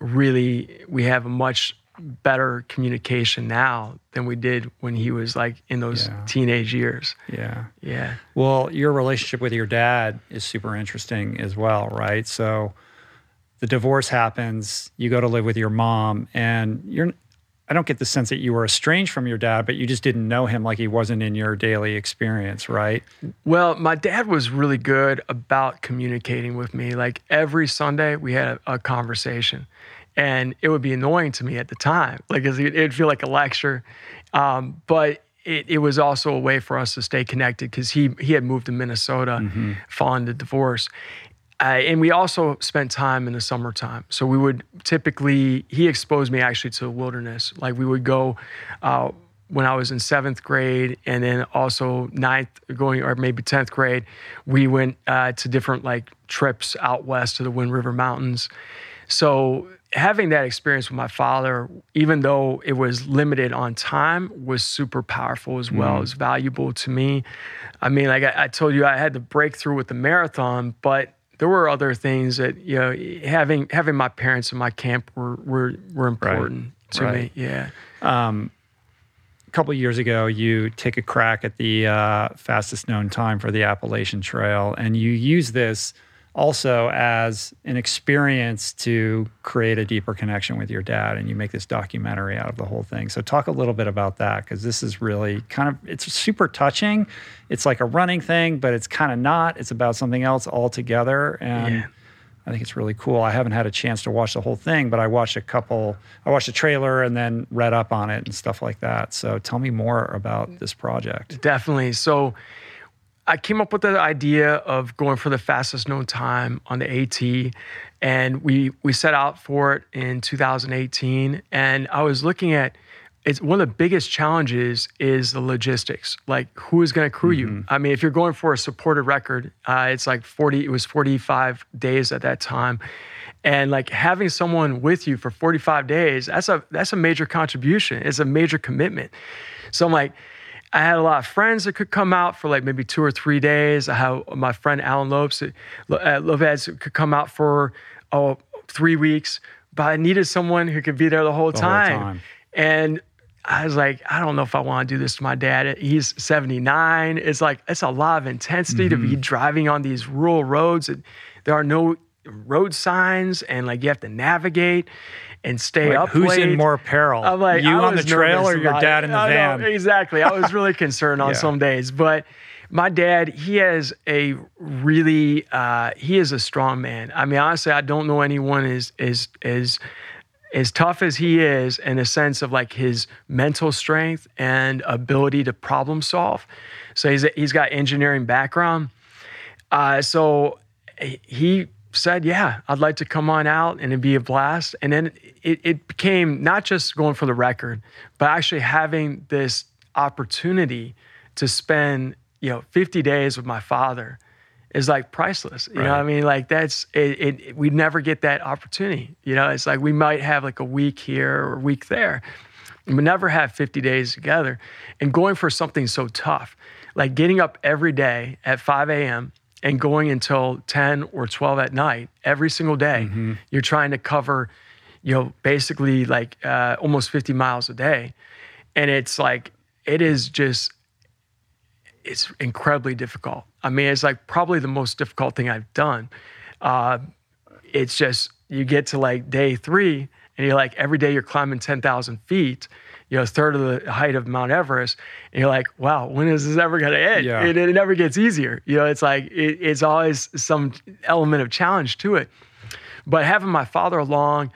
really we have a much better communication now than we did when he was like in those yeah. teenage years. Yeah. Yeah. Well, your relationship with your dad is super interesting as well, right? So the divorce happens, you go to live with your mom and you're I don't get the sense that you were estranged from your dad, but you just didn't know him like he wasn't in your daily experience, right? Well, my dad was really good about communicating with me. Like every Sunday, we had a, a conversation, and it would be annoying to me at the time, like it'd feel like a lecture, um, but. It, it, was also a way for us to stay connected because he he had moved to Minnesota mm-hmm. following the divorce, uh, and we also spent time in the summertime. So we would typically, he exposed me actually to the wilderness. Like we would go uh, when I was in seventh grade and then also ninth going, or maybe 10th grade, we went uh, to different like trips out west to the Wind River Mountains. So having that experience with my father, even though it was limited on time, was super powerful as well. Mm. It was valuable to me. I mean, like I, I told you, I had the breakthrough with the marathon, but there were other things that you know having having my parents in my camp were were, were important right. to right. me. Yeah. Um, a couple years ago, you take a crack at the uh, fastest known time for the Appalachian Trail, and you use this also as an experience to create a deeper connection with your dad and you make this documentary out of the whole thing so talk a little bit about that because this is really kind of it's super touching it's like a running thing but it's kind of not it's about something else altogether and yeah. I think it's really cool. I haven't had a chance to watch the whole thing, but I watched a couple. I watched the trailer and then read up on it and stuff like that. So tell me more about mm. this project. Definitely. So I came up with the idea of going for the fastest known time on the AT, and we we set out for it in 2018. And I was looking at it's one of the biggest challenges is the logistics. Like who is going to crew mm-hmm. you? I mean, if you're going for a supported record, uh, it's like 40. It was 45 days at that time, and like having someone with you for 45 days, that's a that's a major contribution. It's a major commitment. So I'm like I had a lot of friends that could come out for like maybe two or three days. I had my friend Alan Lopes at Lopez could come out for oh three weeks, but I needed someone who could be there the whole, the time. whole time. And I was like, I don't know if I want to do this to my dad. He's 79. It's like it's a lot of intensity mm-hmm. to be mm-hmm. driving on these rural roads. And there are no road signs, and like you have to navigate and stay like, up. Who's late. in more peril? I'm like, you on the trail or your dad in the van? Know, exactly. I was really concerned on yeah. some days, but my dad, he has a really, uh, he is a strong man. I mean, honestly, I don't know anyone is as as as tough as he is in a sense of like his mental strength and ability to problem solve. So he's he's got engineering background. Uh, so he said, Yeah, I'd like to come on out and it'd be a blast. And then it, it became not just going for the record, but actually having this opportunity to spend, you know, 50 days with my father is like priceless. You right. know I mean? Like that's it, it, we never get that opportunity. You know, it's like we might have like a week here or a week there. We never have 50 days together. And going for something so tough, like getting up every day at 5 a.m and going until 10 or 12 at night every single day. Mm-hmm. You're trying to cover, you know, basically like uh, almost 50 miles a day. And it's like, it is just, it's incredibly difficult. I mean, it's like probably the most difficult thing I've done. Uh, it's just, you get to like day three and you're like, every day you're climbing 10,000 feet you know, a third of the height of Mount Everest. And you're like, wow, when is this ever going to end? Yeah. It, it, never gets easier. You know, it's like, it, it's always some element of challenge to it. But having my father along,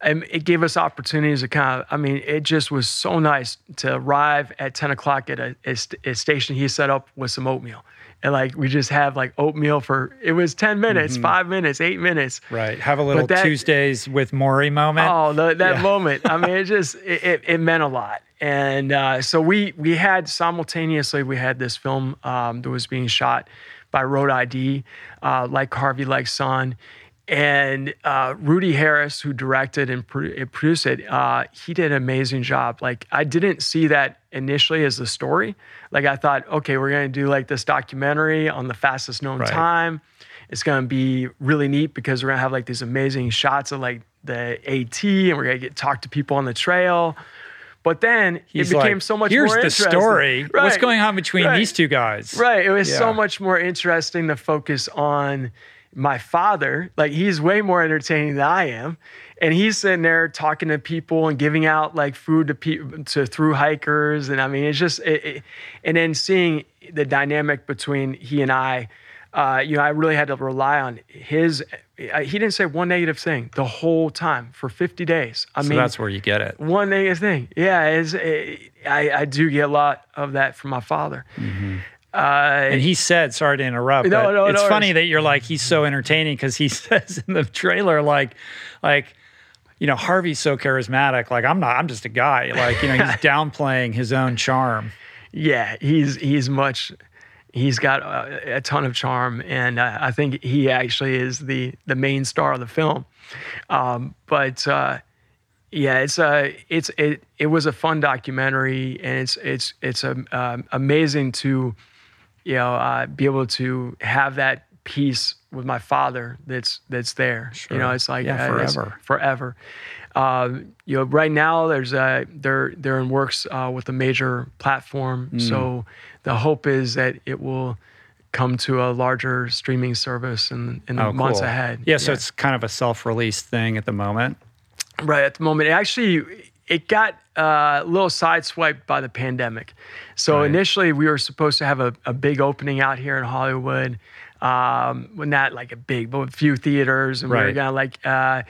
and it gave us opportunities to kind of, I mean, it just was so nice to arrive at 10 o'clock at a, a, a station he set up with some oatmeal and like we just have like oatmeal for it was 10 minutes mm-hmm. five minutes eight minutes. Right. Have a little that, tuesdays with Morrie moment. Oh the, that yeah. moment. I mean it just it, it, meant a lot. And uh, so we we had simultaneously we had this film um, that was being shot by road id uh, like harvey like son and uh, Rudy Harris, who directed and produced it, uh, he did an amazing job. Like I didn't see that initially as the story. Like I thought, okay, we're gonna do like this documentary on the fastest known right. time. It's gonna be really neat because we're gonna have like these amazing shots of like the AT, and we're gonna get talk to people on the trail. But then He's it became like, so much Here's more the story. Right. What's going on between right. these two guys? Right. It was yeah. so much more interesting to focus on my father, like he's way more entertaining than I am. and he's sitting there talking to people and giving out like food to people to through hikers. And i mean it's just it, it, and then seeing the dynamic between he and i uh, you know i really had to rely on his uh, he didn't say one negative thing the whole time for 50 days. I so mean that's where you get it. one negative thing. Yeah it, I, I do get a lot of that from my father uh, And he said, sorry to interrupt, No, no, it's no funny that you're like, he's so entertaining because he says in the trailer, like, like, you know, Harvey's so charismatic. Like, I'm not, I'm just a guy. Like, you know, he's downplaying his own charm. yeah, he's he's much. He's got a, a ton of charm, and uh, I think he actually is the the main star of the film. Um, but uh, yeah, it's a it's it it was a fun documentary, and it's it's it's um, um, amazing to you know uh, be able to have that peace with my father that's that's there. You know, it's like Yeah, uh, forever. forever. Um, you know, right now there's a they're they're in works uh, with a major platform. Mm. So the hope is that it will come to a larger streaming service in, in the Oh, months cool. ahead. Yeah, so it's kind of a self-release thing at the moment. right at the moment. It actually it got uh, a little sideswiped by the pandemic. So Right. initially we were supposed to have a, a big opening out here in Hollywood. Um, well, not like a big, but a few theaters, and we were gonna like uh,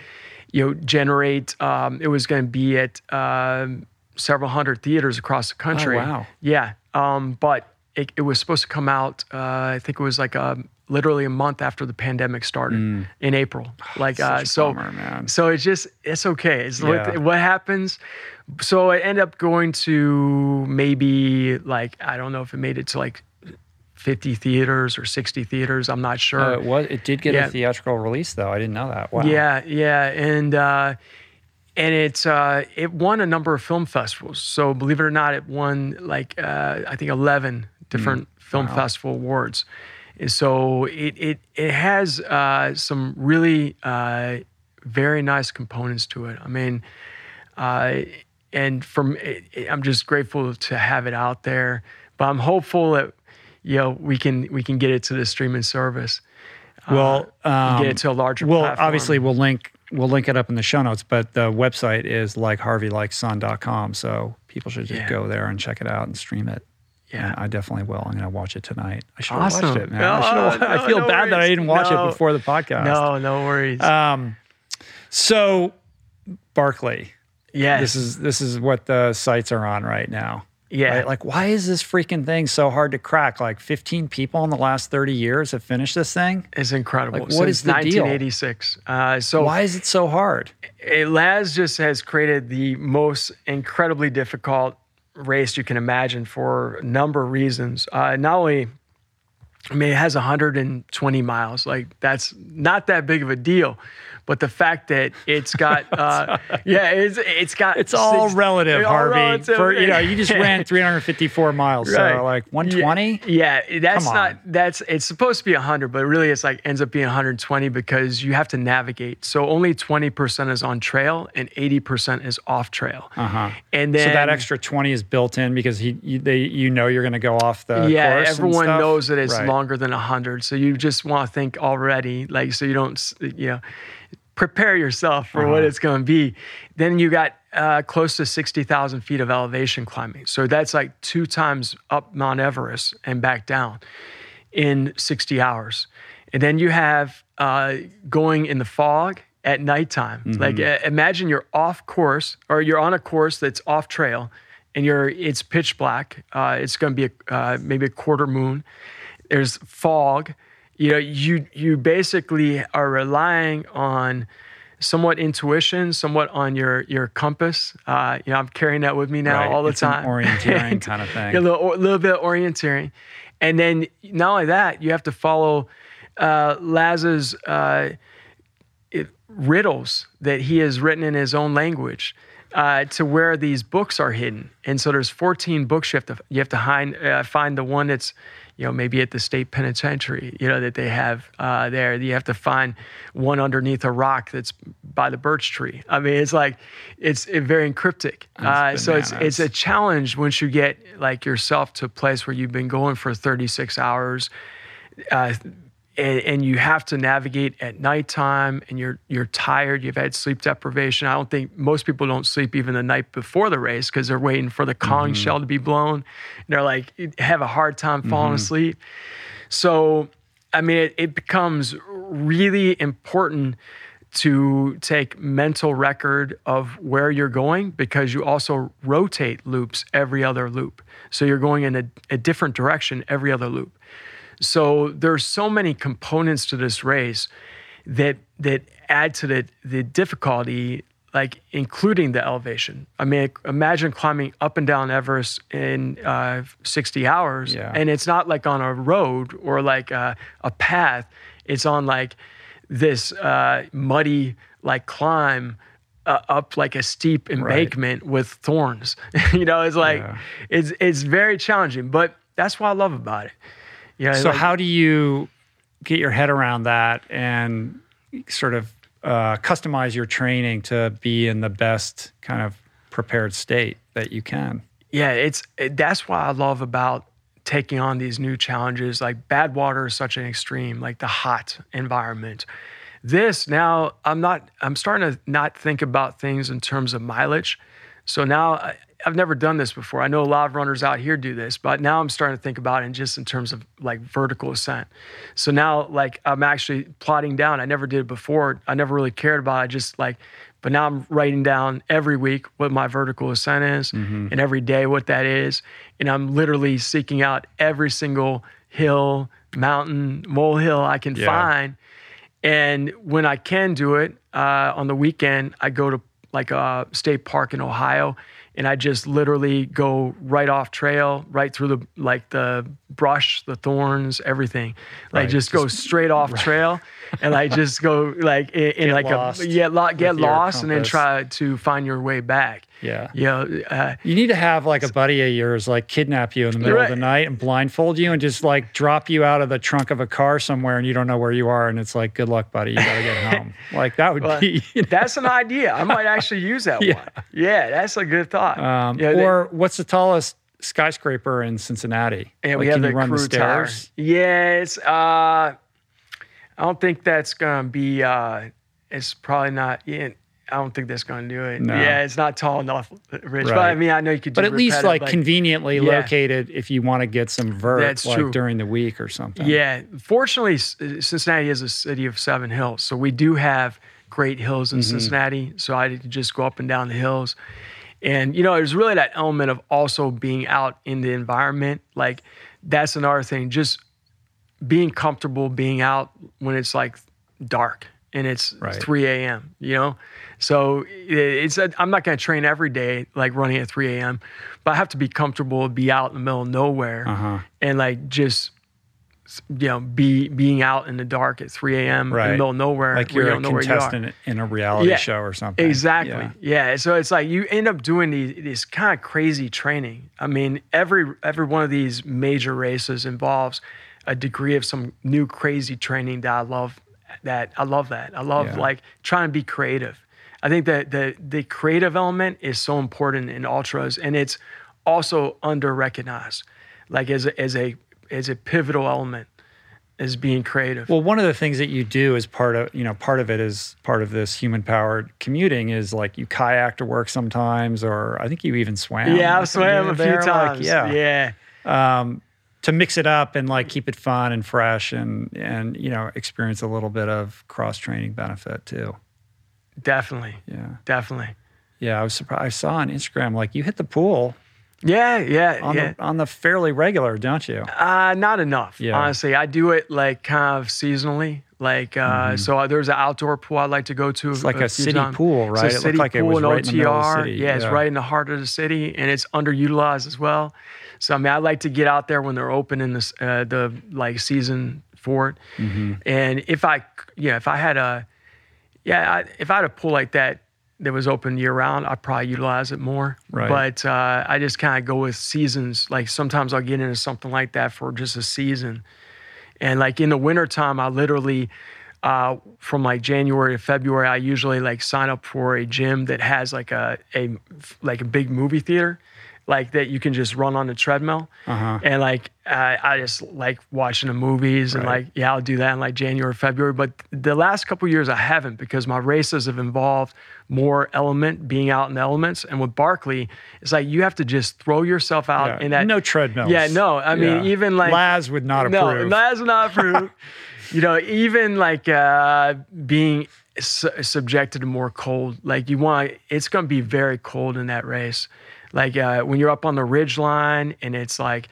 you know generate. Um, it was gonna be at um, several hundred theaters across the country. Oh, wow. Yeah, um, but it, it was supposed to come out. Uh, I think it was like a, literally a month after the pandemic started in April. Like uh, Mm. So, bummer, so it's just it's okay. It's Yeah. what, what happens. So I end up going to maybe like I don't know if it made it to like 50 theaters or 60 theaters. I'm not sure. Uh, it was. It did get Yeah. a theatrical release, though. I didn't know that. Wow. Yeah, yeah, and uh, and it's uh, it won a number of film festivals. So believe it or not, it won like uh, I think eleven different film festival awards. So it it it has uh, some really uh, very nice components to it. I mean, uh, and from it, I'm just grateful to have it out there. But I'm hopeful that you know we can we can get it to the streaming service. Well, and um, get it to a larger. Well, platform. obviously, we'll link we'll link it up in the show notes, but the website is like harveylikesson.com. So people should just Yeah. go there and check it out and stream it. Yeah. I definitely will. I'm going to watch it tonight. I should have Awesome. watched it, man. I, should have, No, I feel no bad that I didn't watch No. it before the podcast. No, no worries. Um, so Barkley, yes. this is this is what the sites are on right now. yeah. Right? Like, why is this freaking thing so hard to crack? Like, 15 people in the last 30 years have finished this thing. it's incredible. like, what Since is the deal? 1986. Uh, so Why is it so hard? Laz just has created the most incredibly difficult race you can imagine for a number of reasons. Uh, not only, I mean, it has 120 miles. Like that's not that big of a deal. But the fact that it's got, uh, yeah, it's it's got. It's all relative, all Harvey. relative. For you know, you just ran 354 miles, Right. so like 120. Yeah, yeah, that's not that's it's supposed to be 100, but really it's like ends up being 120 because you have to navigate. So only 20% is on trail and 80% is off trail. Uh-huh. And then so that extra 20 is built in because he, you, they, you know, you're going to go off the yeah, everyone knows that it's Right. longer than 100. So you just want to think already like so you don't you know prepare yourself for what Uh-huh. it's going to be. Then you got uh, close to 60,000 feet of elevation climbing. So that's like two times up Mount Everest and back down in 60 hours. And then you have uh, going in the fog at nighttime. Mm-hmm. Like uh, imagine you're off course or you're on a course that's off trail and you're it's pitch black. Uh, it's going to be a, uh, maybe a quarter moon. There's fog. You know, you you basically are relying on somewhat intuition, somewhat on your your compass. Uh, you know, I'm carrying that with me now Right. all the It's time. orienteering kind of thing. a little, a little bit of orienteering, and then not only that, you have to follow uh, Laz's uh, it, riddles that he has written in his own language. Uh, to where these books are hidden, and so there's 14 books you have to you have to find uh, find the one that's you know maybe at the state penitentiary you know that they have uh, there. You have to find one underneath a rock that's by the birch tree. I mean, it's like it's it very cryptic. Uh, so it's it's a challenge once you get like yourself to a place where you've been going for 36 hours. Uh, and, and you have to navigate at nighttime and you're you're tired you've had sleep deprivation. I don't think most people don't sleep even the night before the race because they're waiting for the conch Mm-hmm. shell to be blown. And they're like have a hard time falling Mm-hmm. asleep. So i mean it, it becomes really important to take mental record of where you're going because you also rotate loops every other loop. So you're going in a, a different direction every other loop so there are so many components to this race that that add to the the difficulty, like including the elevation. I mean, imagine climbing up and down Everest in uh, 60 hours, Yeah. and it's not like on a road or like a, a path. It's on like this uh, muddy like climb. Uh, up like a steep embankment with thorns, you know. It's like Yeah. it's it's very challenging, but that's what I love about it. Yeah. So like- how do you get your head around that and sort of uh, customize your training to be in the best kind of prepared state that you can? yeah, it's it, that's what I love about taking on these new challenges. Like Badwater is such an extreme, like the hot environment. This now, I'm not. I'm starting to not think about things in terms of mileage. So now I, I've never done this before. I know a lot of runners out here do this, but now I'm starting to think about it in just in terms of like vertical ascent. So now, like I'm actually plotting down. I never did it before. I never really cared about. it. I just like, but now I'm writing down every week what my vertical ascent is, and every day what that is, and I'm literally seeking out every single hill, mountain, molehill I can Yeah. find. And when I can do it uh, on the weekend, I go to like a state park in Ohio, and I just literally go right off trail, right through the like the brush, the thorns, everything. Like Right, just, go straight off trail, and like just go like in, in like lost a yeah, lo- get lost, and then try to find your way back. Yeah. You know, uh, You need to have like a buddy of yours like kidnap you in the middle of the night and blindfold you and just like drop you out of the trunk of a car somewhere and you don't know where you are and it's like good luck buddy you got to get home. Like that would Well, be you know, that's an idea. I might actually use that Yeah. one. Yeah, that's a good thought. um, Yeah, they- or what's the tallest skyscraper in Cincinnati? And we have can the you run crew the tower. stairs? Yeah, it's. Uh, I don't think that's gonna be. Uh, it's probably not. I don't think that's gonna do it. No. Yeah, it's not tall enough, Rich. But I mean, I know you could. Do But at least like conveniently Yeah. located if you want to get some vert That's like true. during the week or something. Yeah, fortunately, Cincinnati is a city of seven hills, so we do have great hills Mm-hmm. in Cincinnati. So I could just go up and down the hills, and you know, there's really that element of also being out in the environment. Like that's another thing, just being comfortable being out when it's like dark and it's Right. 3 a.m. You know, so it- it's I'm not going to train every day like running at 3 a.m., but I have to be comfortable, be out in the middle of nowhere, Uh-huh. and like just you know be being out in the dark at 3 a.m. in the middle of nowhere, Like you're you a where you contestant in a reality Yeah, show or something. Exactly. Yeah. Yeah. So it's like you end up doing these this kind of crazy training. I mean, every every one of these major races involves a degree of some new crazy training that I love. That I love that. I love Yeah. like trying to be creative. I think that the the creative element is so important in ultras, and it's also under recognized, like as a, as a as a pivotal element, as being creative. Well, one of the things that you do as part of, you know, part of it is part of this human powered commuting is like you kayak to work sometimes, or I think you even swam. yeah, I've swam a few there, like, times. yeah. yeah. Um, to mix it up and like keep it fun and fresh and, and, you know, experience a little bit of cross training benefit too. Definitely, Yeah. definitely. Yeah. I was surprised. I saw on Instagram, like you hit the pool Yeah, yeah, on yeah. the, on the fairly regular, don't you? Uh, not enough. Yeah. Honestly, I do it like kind of seasonally. Like, uh, so there's an outdoor pool I like to go to. Mm-hmm. It's like a few city times. pool, right? It's It a looked city like it pool was in right in the middle the OTR. city. Yeah, it's Yeah. right in the heart of the city, and it's underutilized as well. So I mean, I like to get out there when they're open in this uh, the like season for it. Mm-hmm. And if I, yeah, if I had a, yeah, I, if I had a pool like that that was open year round, I'd probably utilize it more. Right. But uh, I just kind of go with seasons. Like sometimes I'll get into something like that for just a season. And like in the wintertime, I literally, uh, from like January to February, I usually like sign up for a gym that has like a, a like a big movie theater. Like that you can just run on the treadmill. Uh-huh. And like uh, I just like watching the movies and Right. like yeah, I'll do that in like January, February. But the last couple years I haven't because my races have involved more element, being out in the elements. And with Barkley, it's like you have to just throw yourself out Yeah. in that no treadmill. Yeah, no. I mean, Yeah. even like Laz would not no, approve. that's not true. you know, even like uh, being su- subjected to more cold, like you want, it's going to be very cold in that race. Like uh, when you're up on the ridge line and it's like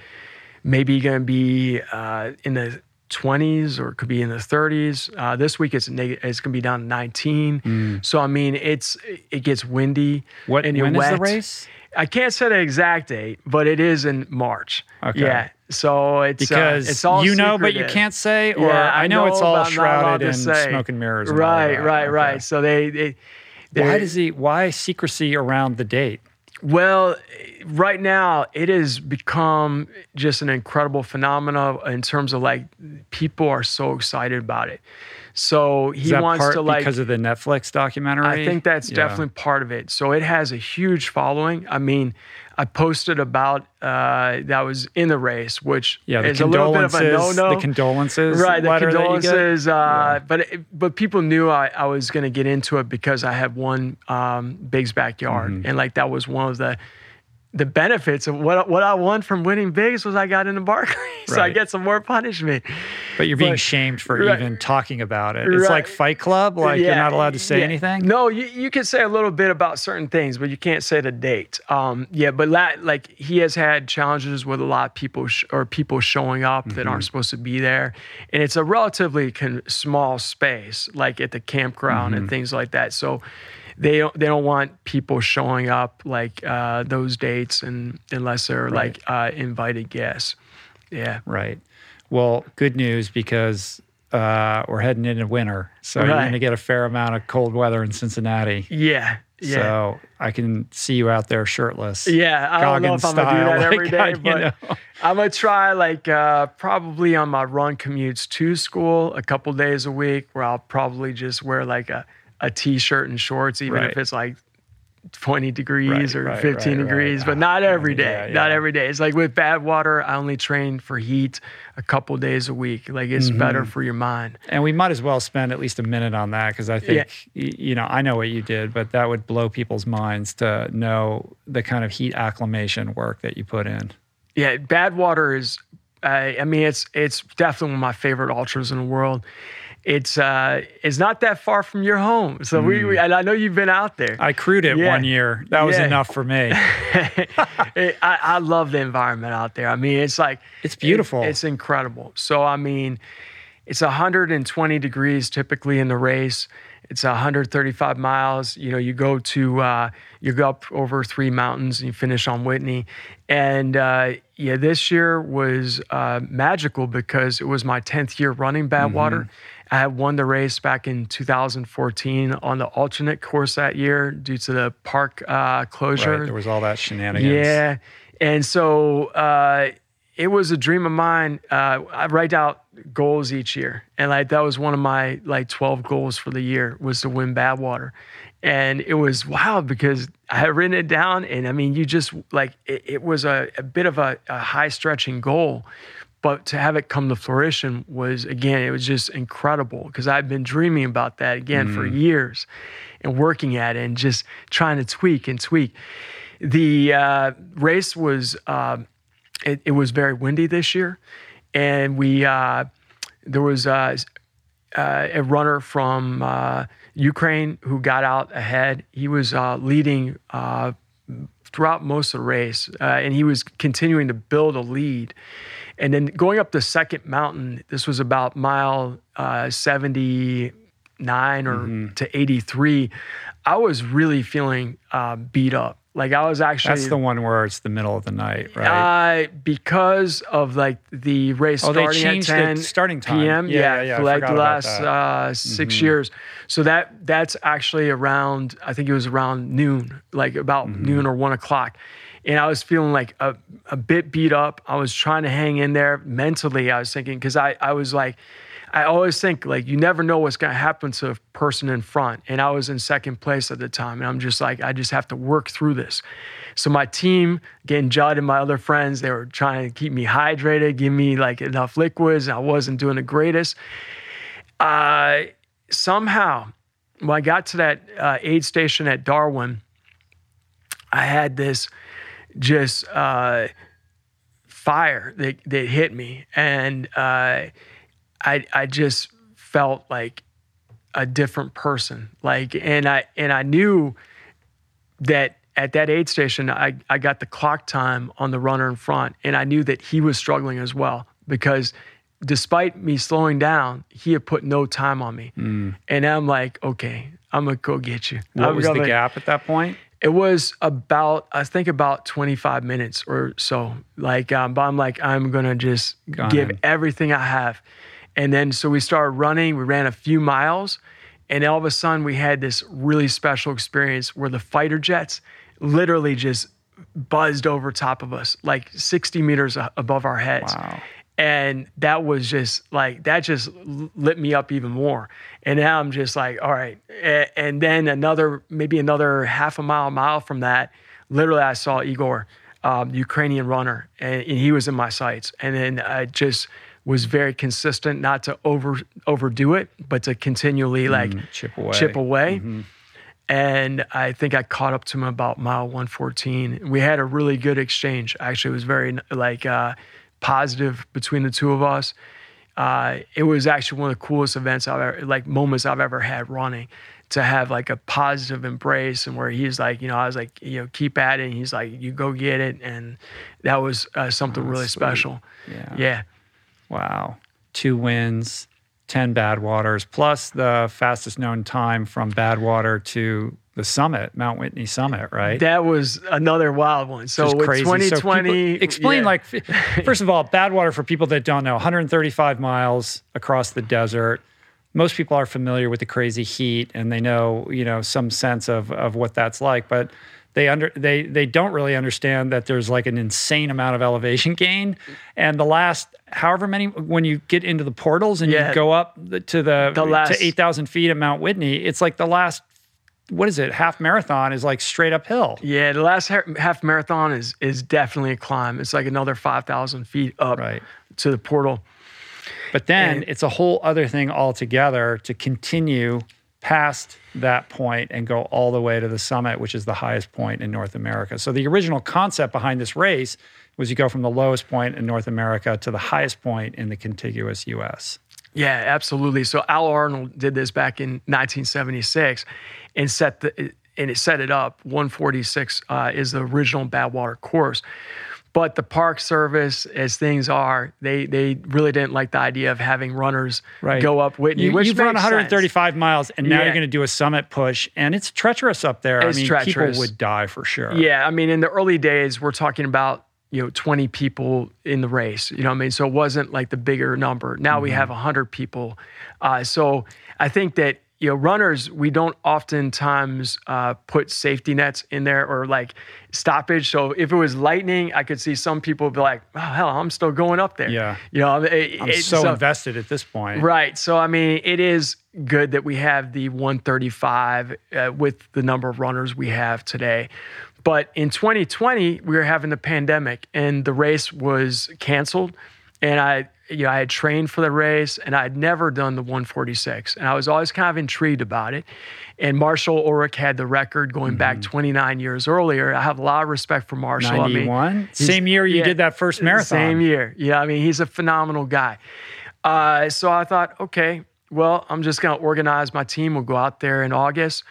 maybe going to be uh, in the 20s or it could be in the 30s. Uh, this week it's neg- it's going to be down to 19. So I mean, it's it gets windy Mm. what and you're when is the wet. race? I can't set an exact date, but it is in March. Okay. Yeah. So it's uh, Because it's all you know, but you can't say, or Yeah, I know, it's all I'm not allowed shrouded in say. smoke and mirrors. and Right, right, Okay. right. So they, they Why does he? Why secrecy around the date? Well, right now it has become just an incredible phenomenon in terms of like people are so excited about it. So he wants to like because of the Netflix documentary? I think that's Yeah. definitely part of it. So it has a huge following. I mean, I posted about uh, that was in the race, which yeah. The is a little bit of condolences, a no-no. the condolences, right the letter that you get? condolences uh, Yeah. but it, but people knew I, I was going to get into it because I had won um, Big's backyard Mm-hmm. and like that was one of the the benefits of what what I won from winning Big's was I got into Barkley's so I get some more punishment But you're being But- shamed for right. even talking about it. It's Right. like Fight Club. Like you're not allowed to say yeah. anything. No, you, you can say a little bit about certain things, but you can't say the date. Um, yeah, but la- like he has had challenges with a lot of people sh- or people showing up that Mm-hmm. aren't supposed to be there, and it's a relatively con- small space, like at the campground Mm-hmm. and things like that. So. They don't. They don't want people showing up like uh, those dates, and unless they're Right. like uh, invited guests. Yeah. Right. Well, good news because uh, we're heading into winter, so you're going to get a fair amount of cold weather in Cincinnati. Yeah. Yeah. So I can see you out there shirtless. Yeah, I don't know if I'm gonna do style, that like, day, you but know. I'm gonna try like uh, probably on my run commutes to school a couple days a week, where I'll probably just wear like a, a t-shirt and shorts, even Right. if it's like 20 degrees Right, or right, 15 right, degrees, but not every day. Yeah, Not every day. It's like with Badwater, I only train for heat a couple days a week. Like it's Mm-hmm. better for your mind. And we might as well spend at least a minute on that because I think, y you know, I know what you did, but that would blow people's minds to know the kind of heat acclimation work that you put in. Yeah, Badwater is. Uh, I mean, it's it's definitely one of my favorite ultras in the world. It's uh, it's not that far from your home, so we, we and I know you've been out there. I crewed it Yeah. one year. That was Yeah. enough for me. It- I, I love the environment out there. I mean, it's like It's beautiful. it- it's incredible. So I mean, it's 120 degrees typically in the race. It's 135 miles. You know, you go to uh, you go up over three mountains and you finish on Whitney. And uh, yeah, this year was uh, magical because it was my 10th year running Badwater. I had won the race back in 2014 on the alternate course that year due to the park uh, closure. right. There was all that shenanigans. Yeah. And so uh, it was a dream of mine. Uh, I write out goals each year. And like that was one of my like 12 goals for the year was to win Badwater. And it was wild because I had written it down. And I mean, you just like it, it was a, a bit of a, a high stretching goal. But to have it come to fruition was, again, it was just incredible because I've been dreaming about that again for years and working at it and just trying to tweak and tweak. The uh, race was uh, it, it was very windy this year, and we uh, there was uh, uh, a runner from uh, Ukraine who got out ahead. He was uh, leading uh, throughout most of the race, uh, and he was continuing to build a lead. And then going up the second mountain, this was about mile uh, 79 or to 83. I was really feeling uh, beat up. Like I was actually That's the one where it's the middle of the night, right? uh, because of like the race Oh, they starting at changed the 10 starting time. p.m. Yeah, Yeah, yeah, I for like forgot the last. Mm-hmm. uh, 6 years. So that that's actually around. I think it was around noon, like about Mm-hmm. noon or one o'clock. And I was feeling like a, a bit beat up. I was trying to hang in there mentally. I was thinking because I I was like. I always think like you never know what's going to happen to a person in front. And I was in second place at the time. And I'm just like, I just have to work through this. So my team, getting Judd and my other friends, they were trying to keep me hydrated, give me like enough liquids. I wasn't doing the greatest. Uh, somehow, when I got to that uh, aid station at Darwin, I had this just uh, fire that, that hit me. And uh, I, I just felt like a different person. Like, and I, and I knew that at that aid station, I, I got the clock time on the runner in front, and I knew that he was struggling as well because despite me slowing down, he had put no time on me. Mm. And I'm like, okay, I'm gonna go get you. What I'm was the gap at that point? It was about, I think, about 25 minutes or so. Like, um, but I'm like, I'm gonna just give in. everything I have. And then so we started running. We ran a few miles, and all of a sudden we had this really special experience where the fighter jets literally just buzzed over top of us, like 60 meters above our heads. Wow. And that was just like, that just lit me up even more. And now I'm just like, all right. And then another, maybe another half a mile, mile from that, literally I saw Igor, um, Ukrainian runner, and, and he was in my sights. And then I just, was very consistent, not to over overdo it, but to continually like mm, chip away. Chip away. Mm-hmm and I think I caught up to him about mile 114. We had a really good exchange. Actually, it was very like uh, positive between the two of us. Uh, it was actually one of the coolest events I've ever, like moments I've ever had running. To have like a positive embrace and where he's like, you know, I was like, you know, keep at it. And he's like, you go get it, and that was uh, something oh, really sweet. special. Yeah. Yeah. Wow. Two wins 10 Badwaters, plus the fastest known time from bad Badwater to the summit, Mount Whitney summit, right? That was another wild one. So with crazy. 2020, so people, explain yeah. like first of all, Badwater for people that don't know, 135 miles across the desert. Most people are familiar with the crazy heat and they know, you know, some sense of of what that's like, but they under they they don't really understand that there's like an insane amount of elevation gain and the last however many when you get into the portals and yeah. you go up to the, the last, to 8000 feet at mount whitney it's like the last what is it half marathon is like straight uphill yeah the last half marathon is is definitely a climb it's like another 5000 feet up right. to the portal but then and, it's a whole other thing altogether to continue past that point and go all the way to the summit, which is the highest point in North America. So the original concept behind this race was you go from the lowest point in North America to the highest point in the contiguous US. Yeah, absolutely. So Al Arnold did this back in 1976 and set the and it set it up. 146 uh, is the original Badwater course. But the Park Service, as things are, they they really didn't like the idea of having runners right. go up Whitney. You, you've run 135 sense. miles, and now yeah. you're going to do a summit push, and it's treacherous up there. It's I mean, treacherous. people would die for sure. Yeah, I mean, in the early days, we're talking about you know 20 people in the race. You know, what I mean, so it wasn't like the bigger number. Now mm-hmm. we have 100 people. Uh, so I think that you know, runners, we don't oftentimes uh, put safety nets in there or like stoppage. So if it was lightning, I could see some people be like, oh, hell, I'm still going up there. Yeah. You know, it, I'm it, so, so, invested at this point. Right. So, I mean, it is good that we have the 135 uh, with the number of runners we have today. But in 2020, we were having the pandemic and the race was canceled. And I you know, I had trained for the race and I'd never done the 146. And I was always kind of intrigued about it. And Marshall Ulrich had the record going mm-hmm. back 29 years earlier. I have a lot of respect for Marshall. 91? I mean, same year you yeah, did that first marathon. Same year. Yeah, I mean, he's a phenomenal guy. Uh, so I thought, okay, well, I'm just going to organize my team. We'll go out there in August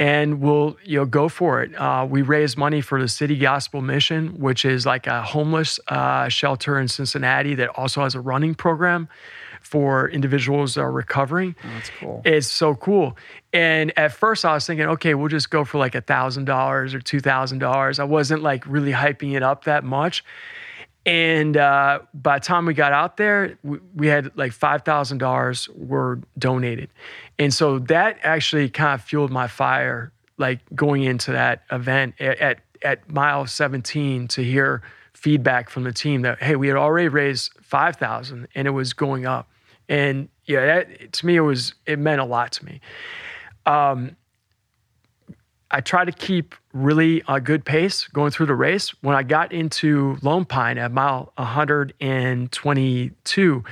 and we'll you know go for it. Uh, we raise money for the City Gospel Mission, which is like a homeless uh, shelter in Cincinnati that also has a running program for individuals that are recovering. Oh, that's cool. It's so cool. And at first, I was thinking, okay, we'll just go for like a thousand dollars or two thousand dollars. I wasn't like really hyping it up that much. And uh, by the time we got out there, we, we had like five thousand dollars were donated, and so that actually kind of fueled my fire, like going into that event at at, at mile seventeen to hear feedback from the team that hey, we had already raised five thousand and it was going up, and yeah, that, to me it was it meant a lot to me. Um, I tried to keep really a good pace going through the race. When I got into Lone Pine at mile 122,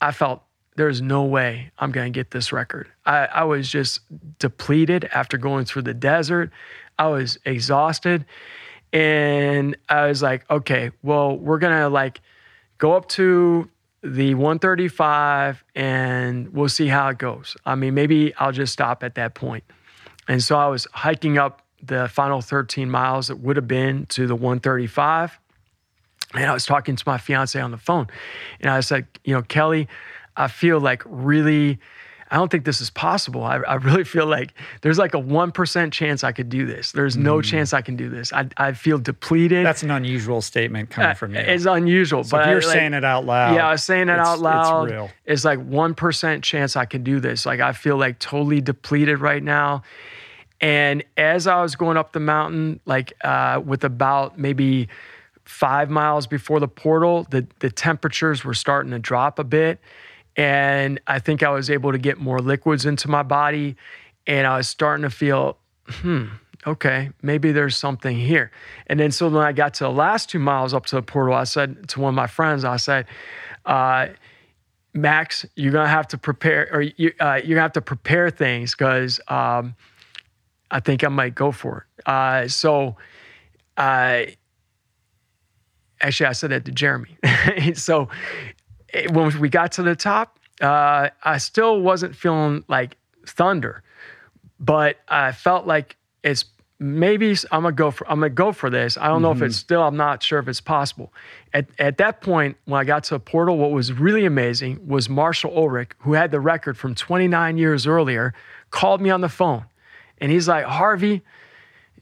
I felt there's no way I'm going to get this record. I, I was just depleted after going through the desert. I was exhausted. And I was like, okay, well, we're going to like go up to the 135 and we'll see how it goes. I mean, maybe I'll just stop at that point. And so I was hiking up the final 13 miles that would have been to the 135. And I was talking to my fiance on the phone. And I said, you know, Kelly, I feel like really, I don't think this is possible. I, I really feel like there's like a 1% chance I could do this. There's no mm. chance I can do this. I, I feel depleted. That's an unusual statement coming uh, from you. It's unusual. So but you're I, like, saying it out loud. Yeah, I was saying it out loud. It's real. It's like 1% chance I can do this. Like I feel like totally depleted right now. And as I was going up the mountain, like uh, with about maybe five miles before the portal, the, the temperatures were starting to drop a bit. And I think I was able to get more liquids into my body. And I was starting to feel, hmm, okay, maybe there's something here. And then so when I got to the last two miles up to the portal, I said to one of my friends, I said, uh, Max, you're gonna have to prepare, or you, uh, you're gonna have to prepare things because um, I think I might go for it. Uh, so, uh, actually, I said that to Jeremy. so, eh, when we got to the top, uh, I still wasn't feeling like thunder, but I felt like it's maybe I'm gonna go for I'm gonna go for this. I don't know mm-hmm. if it's still. I'm not sure if it's possible. At at that point, when I got to a portal, what was really amazing was Marshall Ulrich, who had the record from 29 years earlier, called me on the phone and he's like, Harvey,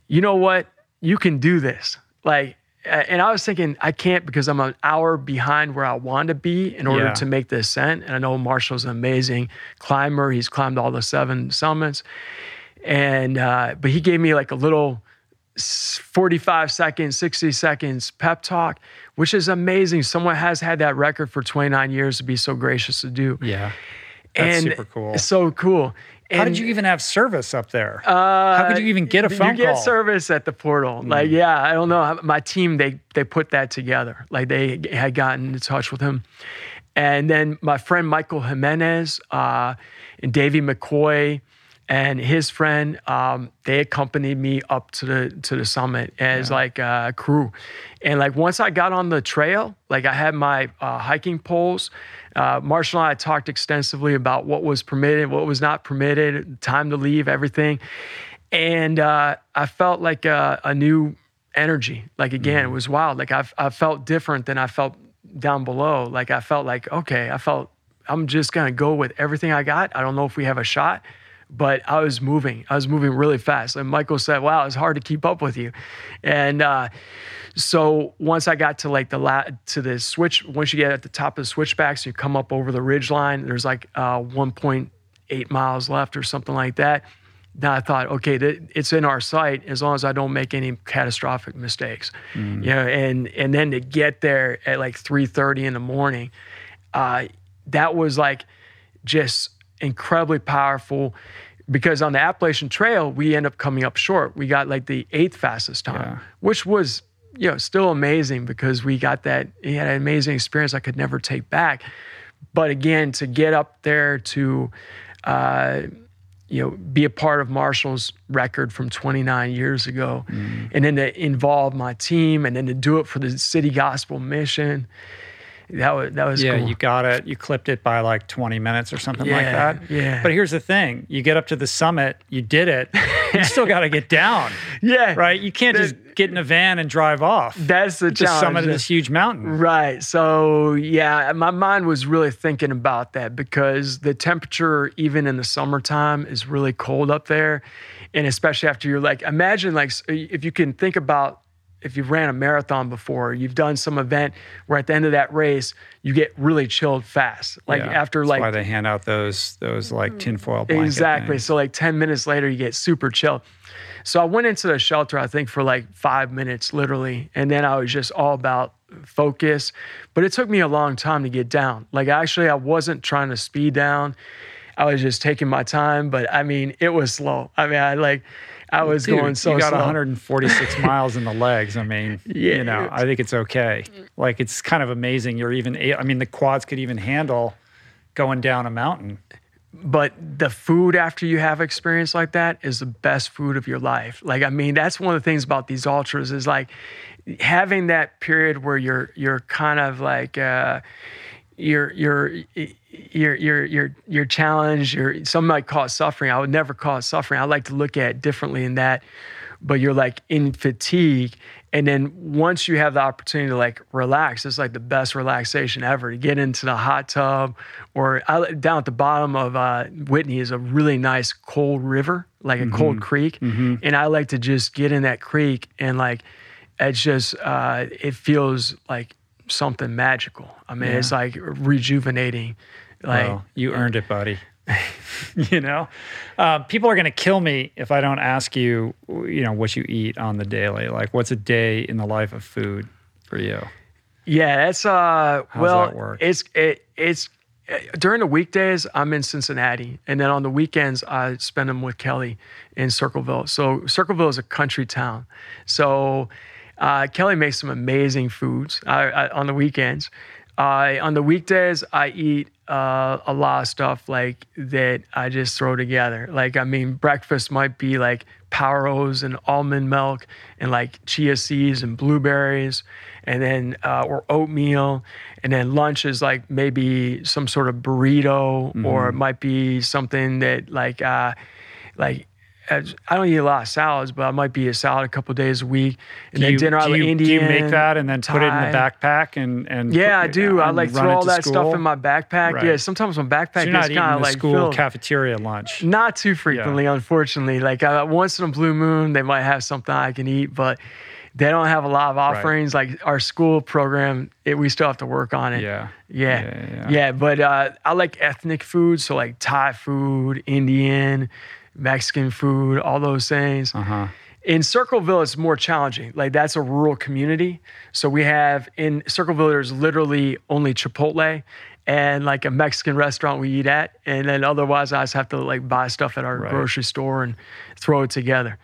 you know what? You can do this. Like, and I was thinking, I can't because I'm an hour behind where I want to be in order yeah. to make the ascent. And I know Marshall's an amazing climber. He's climbed all the seven summits. And, uh, but he gave me like a little 45 seconds, 60 seconds pep talk, which is amazing. Someone has had that record for 29 years to be so gracious to do. Yeah. That's and super cool. So cool. And, How did you even have service up there? Uh, How could you even get a phone you call? get service at the portal. Mm. Like, yeah, I don't know. My team they they put that together. Like they had gotten in touch with him, and then my friend Michael Jimenez uh, and Davey McCoy and his friend um, they accompanied me up to the to the summit as yeah. like a crew and like once i got on the trail like i had my uh, hiking poles uh, Marshall and I talked extensively about what was permitted, what was not permitted, time to leave, everything. And uh, I felt like a, a, new energy. Like, again, mm-hmm. it was wild. Like, I, I felt different than I felt down below. Like, I felt like, okay, I felt I'm just going to go with everything I got. I don't know if we have a shot but I was moving. I was moving really fast. And Michael said, "Wow, it's hard to keep up with you." And uh, so once I got to like the la- to the switch, once you get at the top of the switchbacks, you come up over the ridge line. There's like uh, 1.8 miles left or something like that. Now I thought, okay, th- it's in our sight as long as I don't make any catastrophic mistakes. Mm. You know, and and then to get there at like 3:30 in the morning, uh, that was like just incredibly powerful because on the Appalachian Trail, we end up coming up short. We got like the eighth fastest time, yeah. which was, you know, still amazing because we got that, he had an amazing experience I could never take back. But again, to get up there to, uh, you know, be a part of Marshall's record from 29 years ago, mm. and then to involve my team, and then to do it for the City Gospel Mission, that was that was yeah. Cool. You got it. You clipped it by like 20 minutes or something yeah, like that. Yeah. But here's the thing: you get up to the summit, you did it. you still got to get down. Yeah. Right. You can't the, just get in a van and drive off. That's the to summit of this huge mountain. Right. So yeah, my mind was really thinking about that because the temperature, even in the summertime, is really cold up there, and especially after you're like, imagine like if you can think about if you've ran a marathon before, you've done some event where at the end of that race you get really chilled fast. Like Yeah. after That's like why they hand out those those like mm-hmm. tinfoil blanket exactly. things. So like ten minutes later you get super chilled. So I went into the shelter I think for like five minutes literally, and then I was just all about focus. But it took me a long time to get down. Like actually I wasn't trying to speed down. I was just taking my time, but I mean it was slow. I mean I like I was Dude, going so you got slow. 146 miles in the legs. I mean, Yeah. you know, I think it's okay. Like it's kind of amazing. You're even. I mean, the quads could even handle going down a mountain. but the food after you have experience like that is the best food of your life like i mean that's one of the things about these ultras is like having that period where you're you're kind of like uh you're your your you're you're you're you're challenged you're some might call it suffering. I would never call it suffering. I like to look at it differently in that but you're like in fatigue. And then once you have the opportunity to like relax it's like the best relaxation ever. To get into the hot tub or I, down at the bottom of uh, whitney is a really nice cold river like a cold creek. And i like to just get in that creek and like it's just uh, it feels like something magical i mean it's like rejuvenating like Well, you earned it, buddy. you know, uh, people are going to kill me if I don't ask you, you know, what you eat on the daily. Like, what's a day in the life of food for you? Yeah, that's uh How's well that work? it's it it's uh, during the weekdays I'm in Cincinnati and then on the weekends I spend them with Kelly in Circleville. So Circleville is a country town. So uh, Kelly makes some amazing foods uh, uh, on the weekends. Uh, on the weekdays, I eat uh, a lot of stuff like that I just throw together. Like, I mean, breakfast might be like power O's and almond milk and like chia seeds and blueberries, and then uh, or oatmeal, and then lunch is like maybe some sort of burrito, or it might be something that like uh, like. I don't eat a lot of salads, but I might be a salad a couple days a week, and Do then you, dinner I like you, Indian. do you make that and then put it in the backpack and and Yeah, I do. I like throw all that stuff in my backpack. Right. Yeah, sometimes my backpack So is kind of like school filled. cafeteria lunch. Not too frequently, unfortunately. Like uh, once in a blue moon, they might have something I can eat, but they don't have a lot of offerings. Like our school program, it, we still have to work on it. Yeah. Yeah. Yeah, Yeah. yeah. but uh, I like ethnic food. So like Thai food, Indian, Mexican food, all those things. Uh huh. In Circleville, it's more challenging. Like that's a rural community. So we have in Circleville, there's literally only Chipotle and like a Mexican restaurant we eat at. And then otherwise I just have to like buy stuff at our Right. grocery store and throw it together.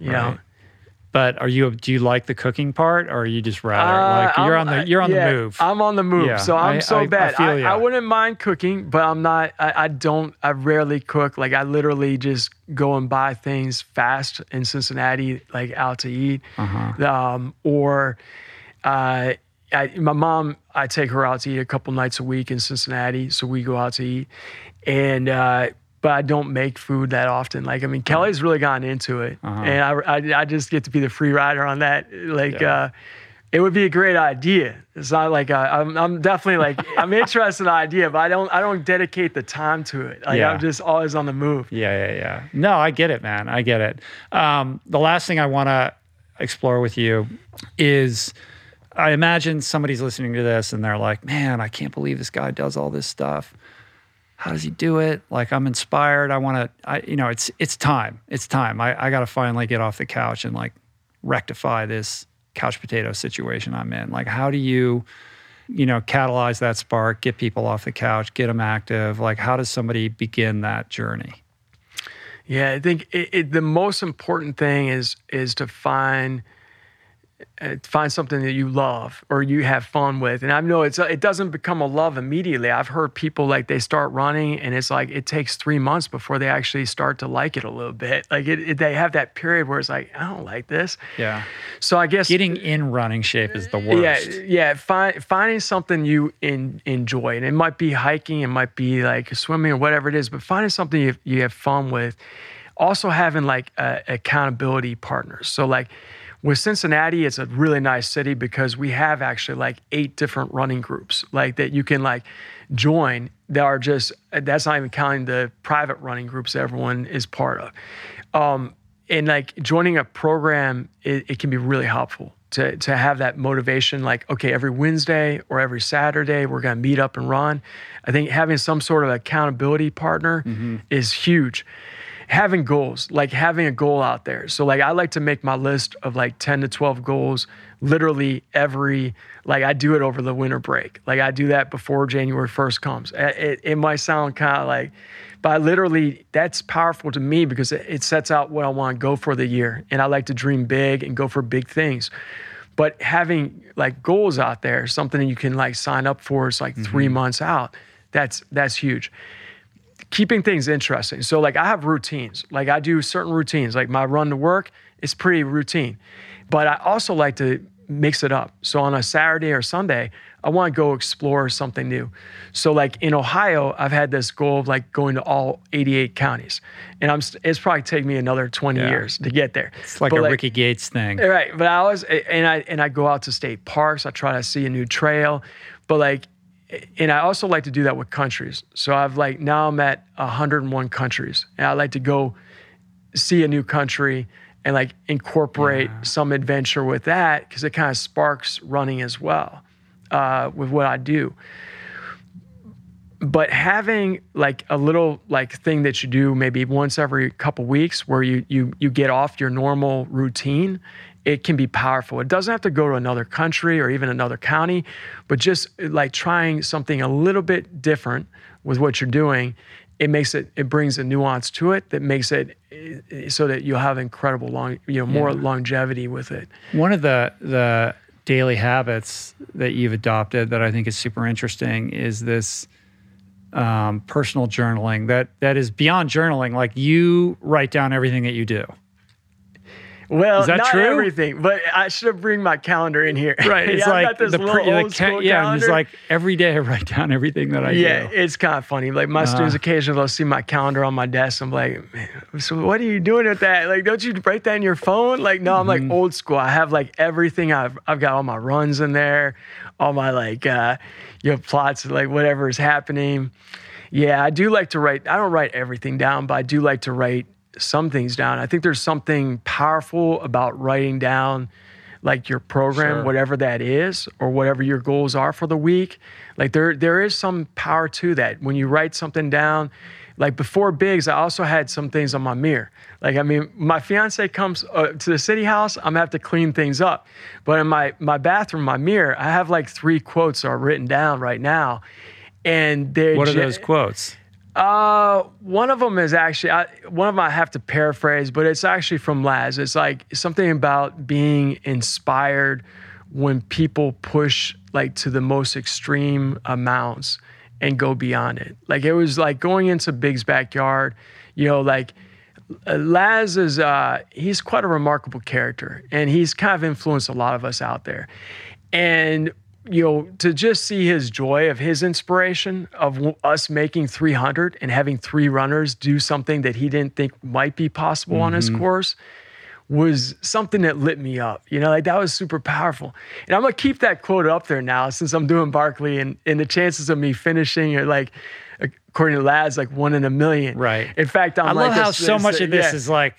You know? But are you? Do you like the cooking part, or are you just rather like Uh, you're I'm- on the you're on yeah, the move? I'm on the move. Yeah, so I'm I- so I- bad. I. I wouldn't mind cooking, but I'm not. I, I don't. I rarely cook. Like I literally just go and buy things fast in Cincinnati, like out to eat, Uh-huh. um, or. Uh, I, my mom, I take her out to eat a couple nights a week in Cincinnati, so we go out to eat, and uh, but I don't make food that often. Like I mean, Kelly's really gotten into it, Uh-huh. and I, I I just get to be the free rider on that. Like Yeah. uh, it would be a great idea. It's not like uh, I'm I'm definitely like I'm interested in the idea, but I don't I don't dedicate the time to it. Like Yeah. I'm just always on the move. Yeah, yeah, yeah. No, I get it, man. I get it. Um, the last thing I want to explore with you is I imagine somebody's listening to this and they're like, man, I can't believe this guy does all this stuff. How does he do it? Like, I'm inspired. I want to, I, you know, it's, it's time. It's time. I, I got to finally get off the couch and like rectify this couch potato situation I'm in. Like, how do you, you know, catalyze that spark, get people off the couch, get them active? Like, how does somebody begin that journey? Yeah, I think it, it, the most important thing is is to find find something that you love or you have fun with. And I know it's it doesn't become a love immediately. I've heard people like they start running and it's like it takes three months before they actually start to like it a little bit. Like it, it- they have that period where it's like I don't like this. Yeah. So I guess Getting in running shape is the worst. yeah, yeah. Find, finding something you in, enjoy, and it might be hiking, it might be like swimming or whatever it is, but finding something you, you have fun with. Also having like uh, accountability partners. So like with Cincinnati, it's a really nice city because we have actually like eight different running groups like that you can like join. That are just that's not even counting the private running groups everyone is part of. Um, and like joining a program, it, it can be really helpful to to have that motivation like okay every wednesday or every saturday we're going to meet up and run i think having some sort of accountability partner mm-hmm. is huge having goals like having a goal out there so like i like to make my list of like 10 to 12 goals literally every like i do it over the winter break like i do that before january 1st comes it, it might sound kind of like but I literally, that's powerful to me because it, sets out what I want to go for the year. And I like to dream big and go for big things. But having like goals out there, something that you can like sign up for, is like mm-hmm. three months out. That's that's huge. Keeping things interesting. So like I have routines. Like I do certain routines. Like my run to work is pretty routine. But I also like to mix it up. So on a Saturday or Sunday, I want to go explore something new. So like in Ohio, I've had this goal of like going to all 88 counties, and I'm it's probably taking me another 20 yeah. years to get there. It's like but a like, Ricky Gates thing, right? But I always and I and I go out to state parks. I try to see a new trail, but like. And I also like to do that with countries. So I've like now I'm at 101 countries, and I like to go see a new country and like incorporate yeah. some adventure with that because it kind of sparks running as well uh, with what I do. But having like a little like thing that you do maybe once every couple weeks where you you you get off your normal routine, it can be powerful. It doesn't have to go to another country or even another county, but just like trying something a little bit different with what you're doing, it makes it it brings a nuance to it that makes it so that you'll have incredible long you know more yeah. longevity with it. One of the the daily habits that you've adopted that I think is super interesting is this um, personal journaling that that is beyond journaling. Like you write down everything that you do. Well, not true? everything, but I should bring my calendar in here. Right. It's yeah, like the, pre- the ca- yeah, it's like every day I write down everything that I yeah, do. Yeah, it's kind of funny. Like my uh, students occasionally they'll see my calendar on my desk. I'm like, so what are you doing with that? Like, don't you write that in your phone? Like, no, I'm mm-hmm. like old school. I have like everything. I've I've got all my runs in there, all my like uh, you know plots, like whatever is happening. Yeah, I do like to write. I don't write everything down, but I do like to write some things down. I think there's something powerful about writing down like your program, sure. whatever that is, or whatever your goals are for the week. Like there there is some power to that. When you write something down, like before Big's, I also had some things on my mirror. Like I mean, my fiance comes uh, to the city house, I'm gonna have to clean things up. But in my my bathroom, my mirror, I have like three quotes are written down right now, and they're what are those quotes? Uh, one of them is actually I, one of them I have to paraphrase, but it's actually from Laz. It's like something about being inspired when people push like to the most extreme amounts and go beyond it. Like it was like going into Big's backyard, you know, like Laz is uh he's quite a remarkable character and he's kind of influenced a lot of us out there. And you know, to just see his joy of his inspiration of us making 300 and having three runners do something that he didn't think might be possible mm-hmm. on his mm-hmm. course was something that lit me up. You know, like that was super powerful. And I'm gonna keep that quote up there now since I'm doing Barkley and, and the chances of me finishing are like according to Laz, like one in a million. Right. In fact, I'm I like love how so much of this yeah. is like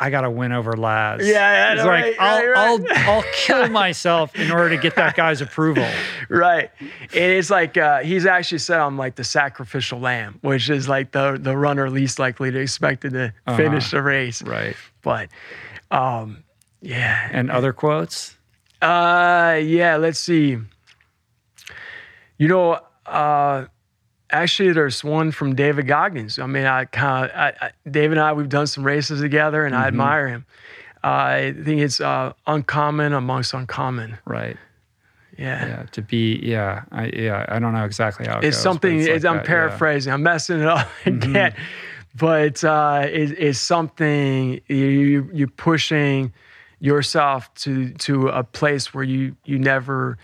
I got to win over Laz. Yeah, yeah it's like right, I'll, right, right. I'll I'll kill myself in order to get that guy's approval. Right, and it's like uh, he's actually said I'm like the sacrificial lamb, which is like the the runner least likely to expected to uh-huh. finish the race. Right, but um, yeah. And other quotes? Uh, yeah. Let's see. You know, uh, Actually, there's one from David Goggins. I mean, I kind of, David and I, we've done some races together, and mm-hmm. I admire him. Uh, I think it's uh, uncommon amongst uncommon. Right. Yeah. Yeah. To be, yeah, I, yeah. I don't know exactly how it it's goes, something. It's like I'm paraphrasing. Yeah. I'm messing it up again, mm-hmm. but uh, it, it's something you you're pushing yourself to to a place where you you never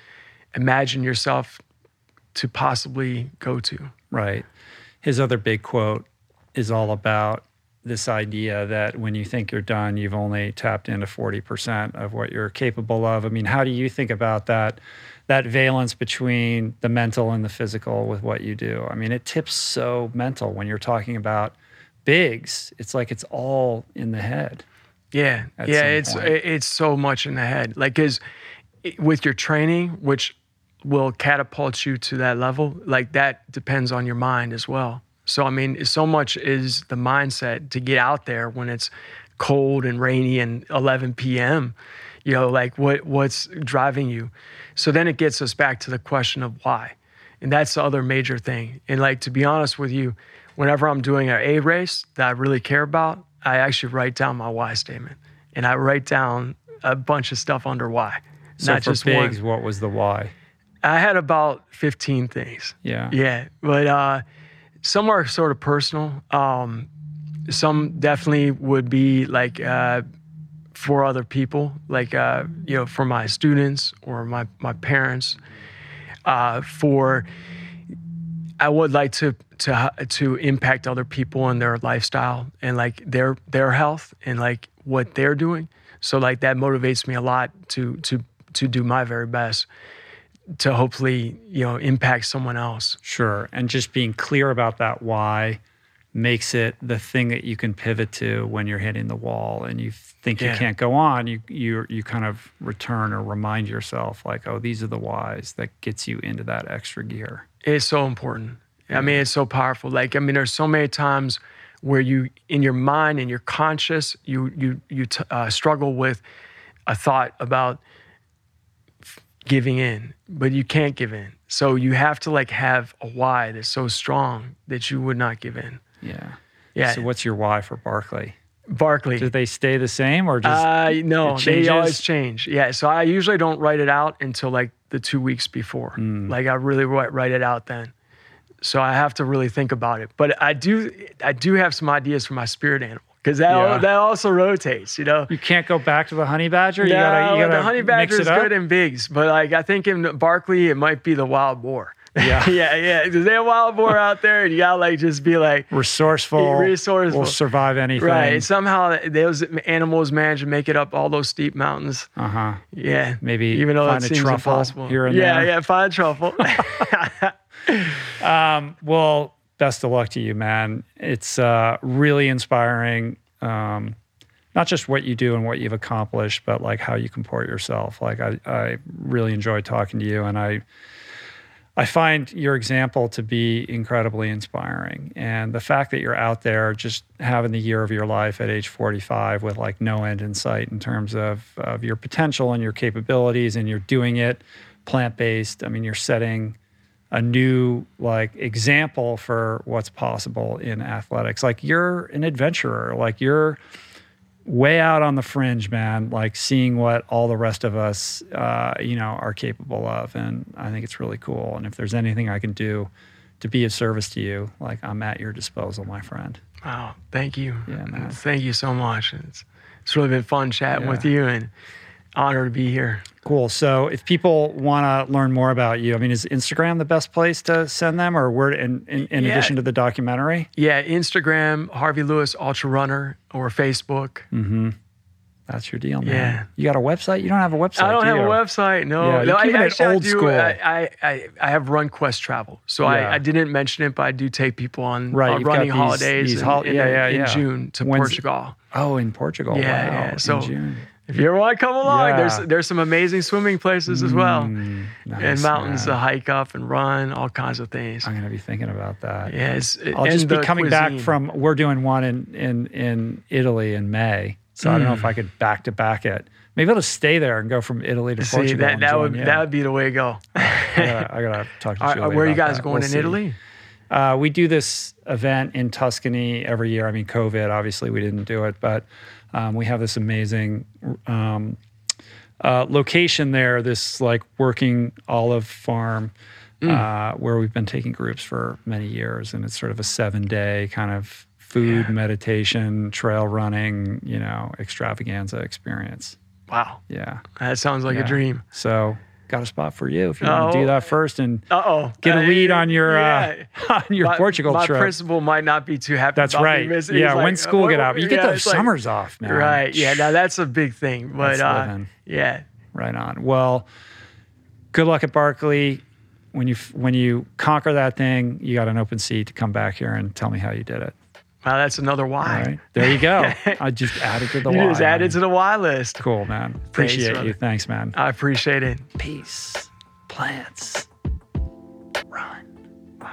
imagine yourself to possibly go to. Right. His other big quote is all about this idea that when you think you're done, you've only tapped into 40% of what you're capable of. I mean, how do you think about that that valence between the mental and the physical with what you do? I mean, it tips so mental when you're talking about Big's. It's like it's all in the head. Yeah. Yeah, it's point. it's so much in the head. Like cuz with your training, which will catapult you to that level, like that depends on your mind as well. So I mean, so much is the mindset to get out there when it's cold and rainy and 11 p.m. You know, like what what's driving you. So then it gets us back to the question of why, and that's the other major thing. And like to be honest with you, whenever I'm doing an A race that I really care about, I actually write down my why statement, and I write down a bunch of stuff under why, So not for just Big's, one. what was the why? I had about 15 things. Yeah. Yeah, but uh, some are sort of personal. Um, some definitely would be like uh, for other people, like uh, you know, for my students or my my parents. Uh, for I would like to to to impact other people and their lifestyle and like their their health and like what they're doing. So like that motivates me a lot to to to do my very best to hopefully you know impact someone else. Sure. And just being clear about that why makes it the thing that you can pivot to when you're hitting the wall and you think you can't go on. You you you kind of return or remind yourself like, oh, these are the whys that gets you into that extra gear. It's so important. I mean, it's so powerful. Like, I mean, there's so many times where you, in your mind and your conscious, you you you t- uh, struggle with a thought about giving in, but you can't give in. So you have to like have a why that's so strong that you would not give in. Yeah. Yeah, So what's your why for Barkley? Barkley. Do they stay the same or just Uh, no, they always change. Yeah, so I usually don't write it out until like the two weeks before. Hmm. Like I really write, write it out then. So I have to really think about it. But I do, I do have some ideas for my spirit animal because that Yeah. that also rotates. You know. you can't go back to the honey badger? you gotta you gotta the honey badger is good in Big's, but like I think in Barkley it might be the wild boar. Yeah. yeah, yeah. Because they have wild boar out there, and you gotta like just be like, resourceful, Resourceful. will survive anything. right. Somehow those animals manage to make it up all those steep mountains. Uh huh. Yeah. Maybe even though find it a seems truffle impossible. here and yeah, there. yeah, find truffle. Um, well, best of luck to you, man. It's uh, really inspiring. Um, not just what you do and what you've accomplished, but like how you comport yourself. Like I, I really enjoy talking to you, and I, I find your example to be incredibly inspiring. And the fact that you're out there, just having the year of your life at age 45 with like no end in sight in terms of of your potential and your capabilities, and you're doing it plant based. I mean, you're setting a new like example for what's possible in athletics. Like you're an adventurer, like you're way out on the fringe, man. Like seeing what all the rest of us, uh, you know, are capable of, and I think it's really cool. And if there's anything I can do to be of service to you, like I'm at your disposal, my friend. wow, thank you. Yeah, man. Thank you so much. It's it's really been fun chatting Yeah. with you and honor to be here. Cool. So if people want to learn more about you, I mean, is Instagram the best place to send them, or where? In, in, in Yeah. addition to the documentary, Yeah, Instagram, Harvey Lewis Ultra Runner, or Facebook. that's your deal, man. Yeah. You got a website? You don't have a website. I don't do have a website. No, Yeah, no. I, actually, I old do- school. I, I, I, have run Quest Travel, so Yeah. I, I didn't mention it, but I do take people on Right, uh, running these- holidays these in, hol- in, yeah, yeah, in yeah. June to When's- Portugal. Oh, in Portugal. Yeah, wow. yeah. in So- June. If you ever want to come along, Yeah. there's there's some amazing swimming places as well, Mm, nice, and mountains man. to hike up and run, all kinds of things. I'm gonna be thinking about that. Yeah, it's, I'll just be coming back from. We're doing one in in in Italy in May, so I don't know if I could back to back it. Maybe I'll just stay there and go from Italy to See, Portugal. that that would you. that would be the way to go. I, gotta, I gotta talk to Are- Julie where are you guys that. going We'll in see. Italy? Uh, we do this event in Tuscany every year. I mean, COVID, obviously, we didn't do it, but um, we have this amazing um, uh, location there, this like working olive farm uh, where we've been taking groups for many years. And it's sort of a seven day kind of food, meditation, trail running, you know, extravaganza experience. Wow, Yeah. that sounds like Yeah. a dream. So, got a spot for you if you want to Oh. do that first and Uh oh, get a lead on your yeah. uh, on your my, Portugal my trip. principal might not be too happy. That's right. Yeah, like, when school "What- get what-" out, you get yeah, those it's like- summers off, man. Right. Yeah. Now that's a big thing. But uh, yeah. Right on. Well, good luck at Barkley. When you when you conquer that thing, you got an open seat to come back here and tell me how you did it. Well, that's another why. All right. There you go. I just added to the you why. just added man. to the why list. Cool, man. Appreciate brother. you. Thanks, man. I appreciate it. Peace. Plants. Run. Wow.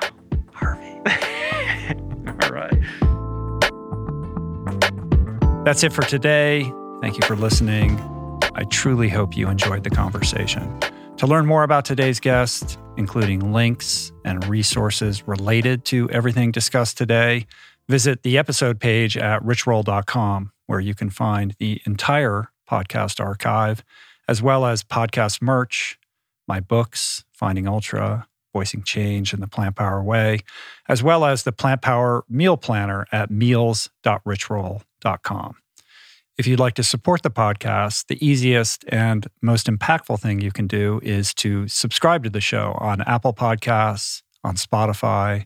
Harvey. All right. That's it for today. Thank you for listening. I truly hope you enjoyed the conversation. To learn more about today's guest, including links and resources related to everything discussed today, visit the episode page at richroll.com, where you can find the entire podcast archive, as well as podcast merch, my books, Finding Ultra, Voicing Change and the Plant Power Way, as well as the Plant Power Meal Planner at meals.richroll.com. If you'd like to support the podcast, the easiest and most impactful thing you can do is to subscribe to the show on Apple Podcasts, on Spotify,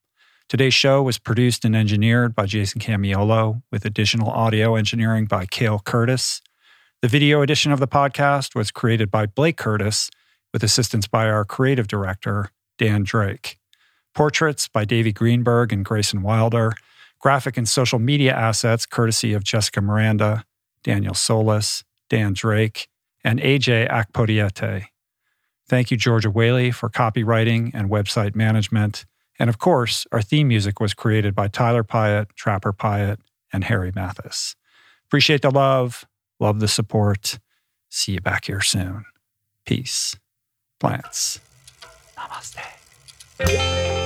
Today's show was produced and engineered by Jason Camiolo, with additional audio engineering by Cale Curtis. The video edition of the podcast was created by Blake Curtis, with assistance by our creative director, Dan Drake. Portraits by Davey Greenberg and Grayson Wilder. Graphic and social media assets courtesy of Jessica Miranda, Daniel Solis, Dan Drake, and AJ Akpodiete. Thank you, Georgia Whaley, for copywriting and website management. And of course, our theme music was created by Tyler Pyatt, Trapper Pyatt, and Harry Mathis. Appreciate the love, love the support. See you back here soon. Peace. Plants. Namaste.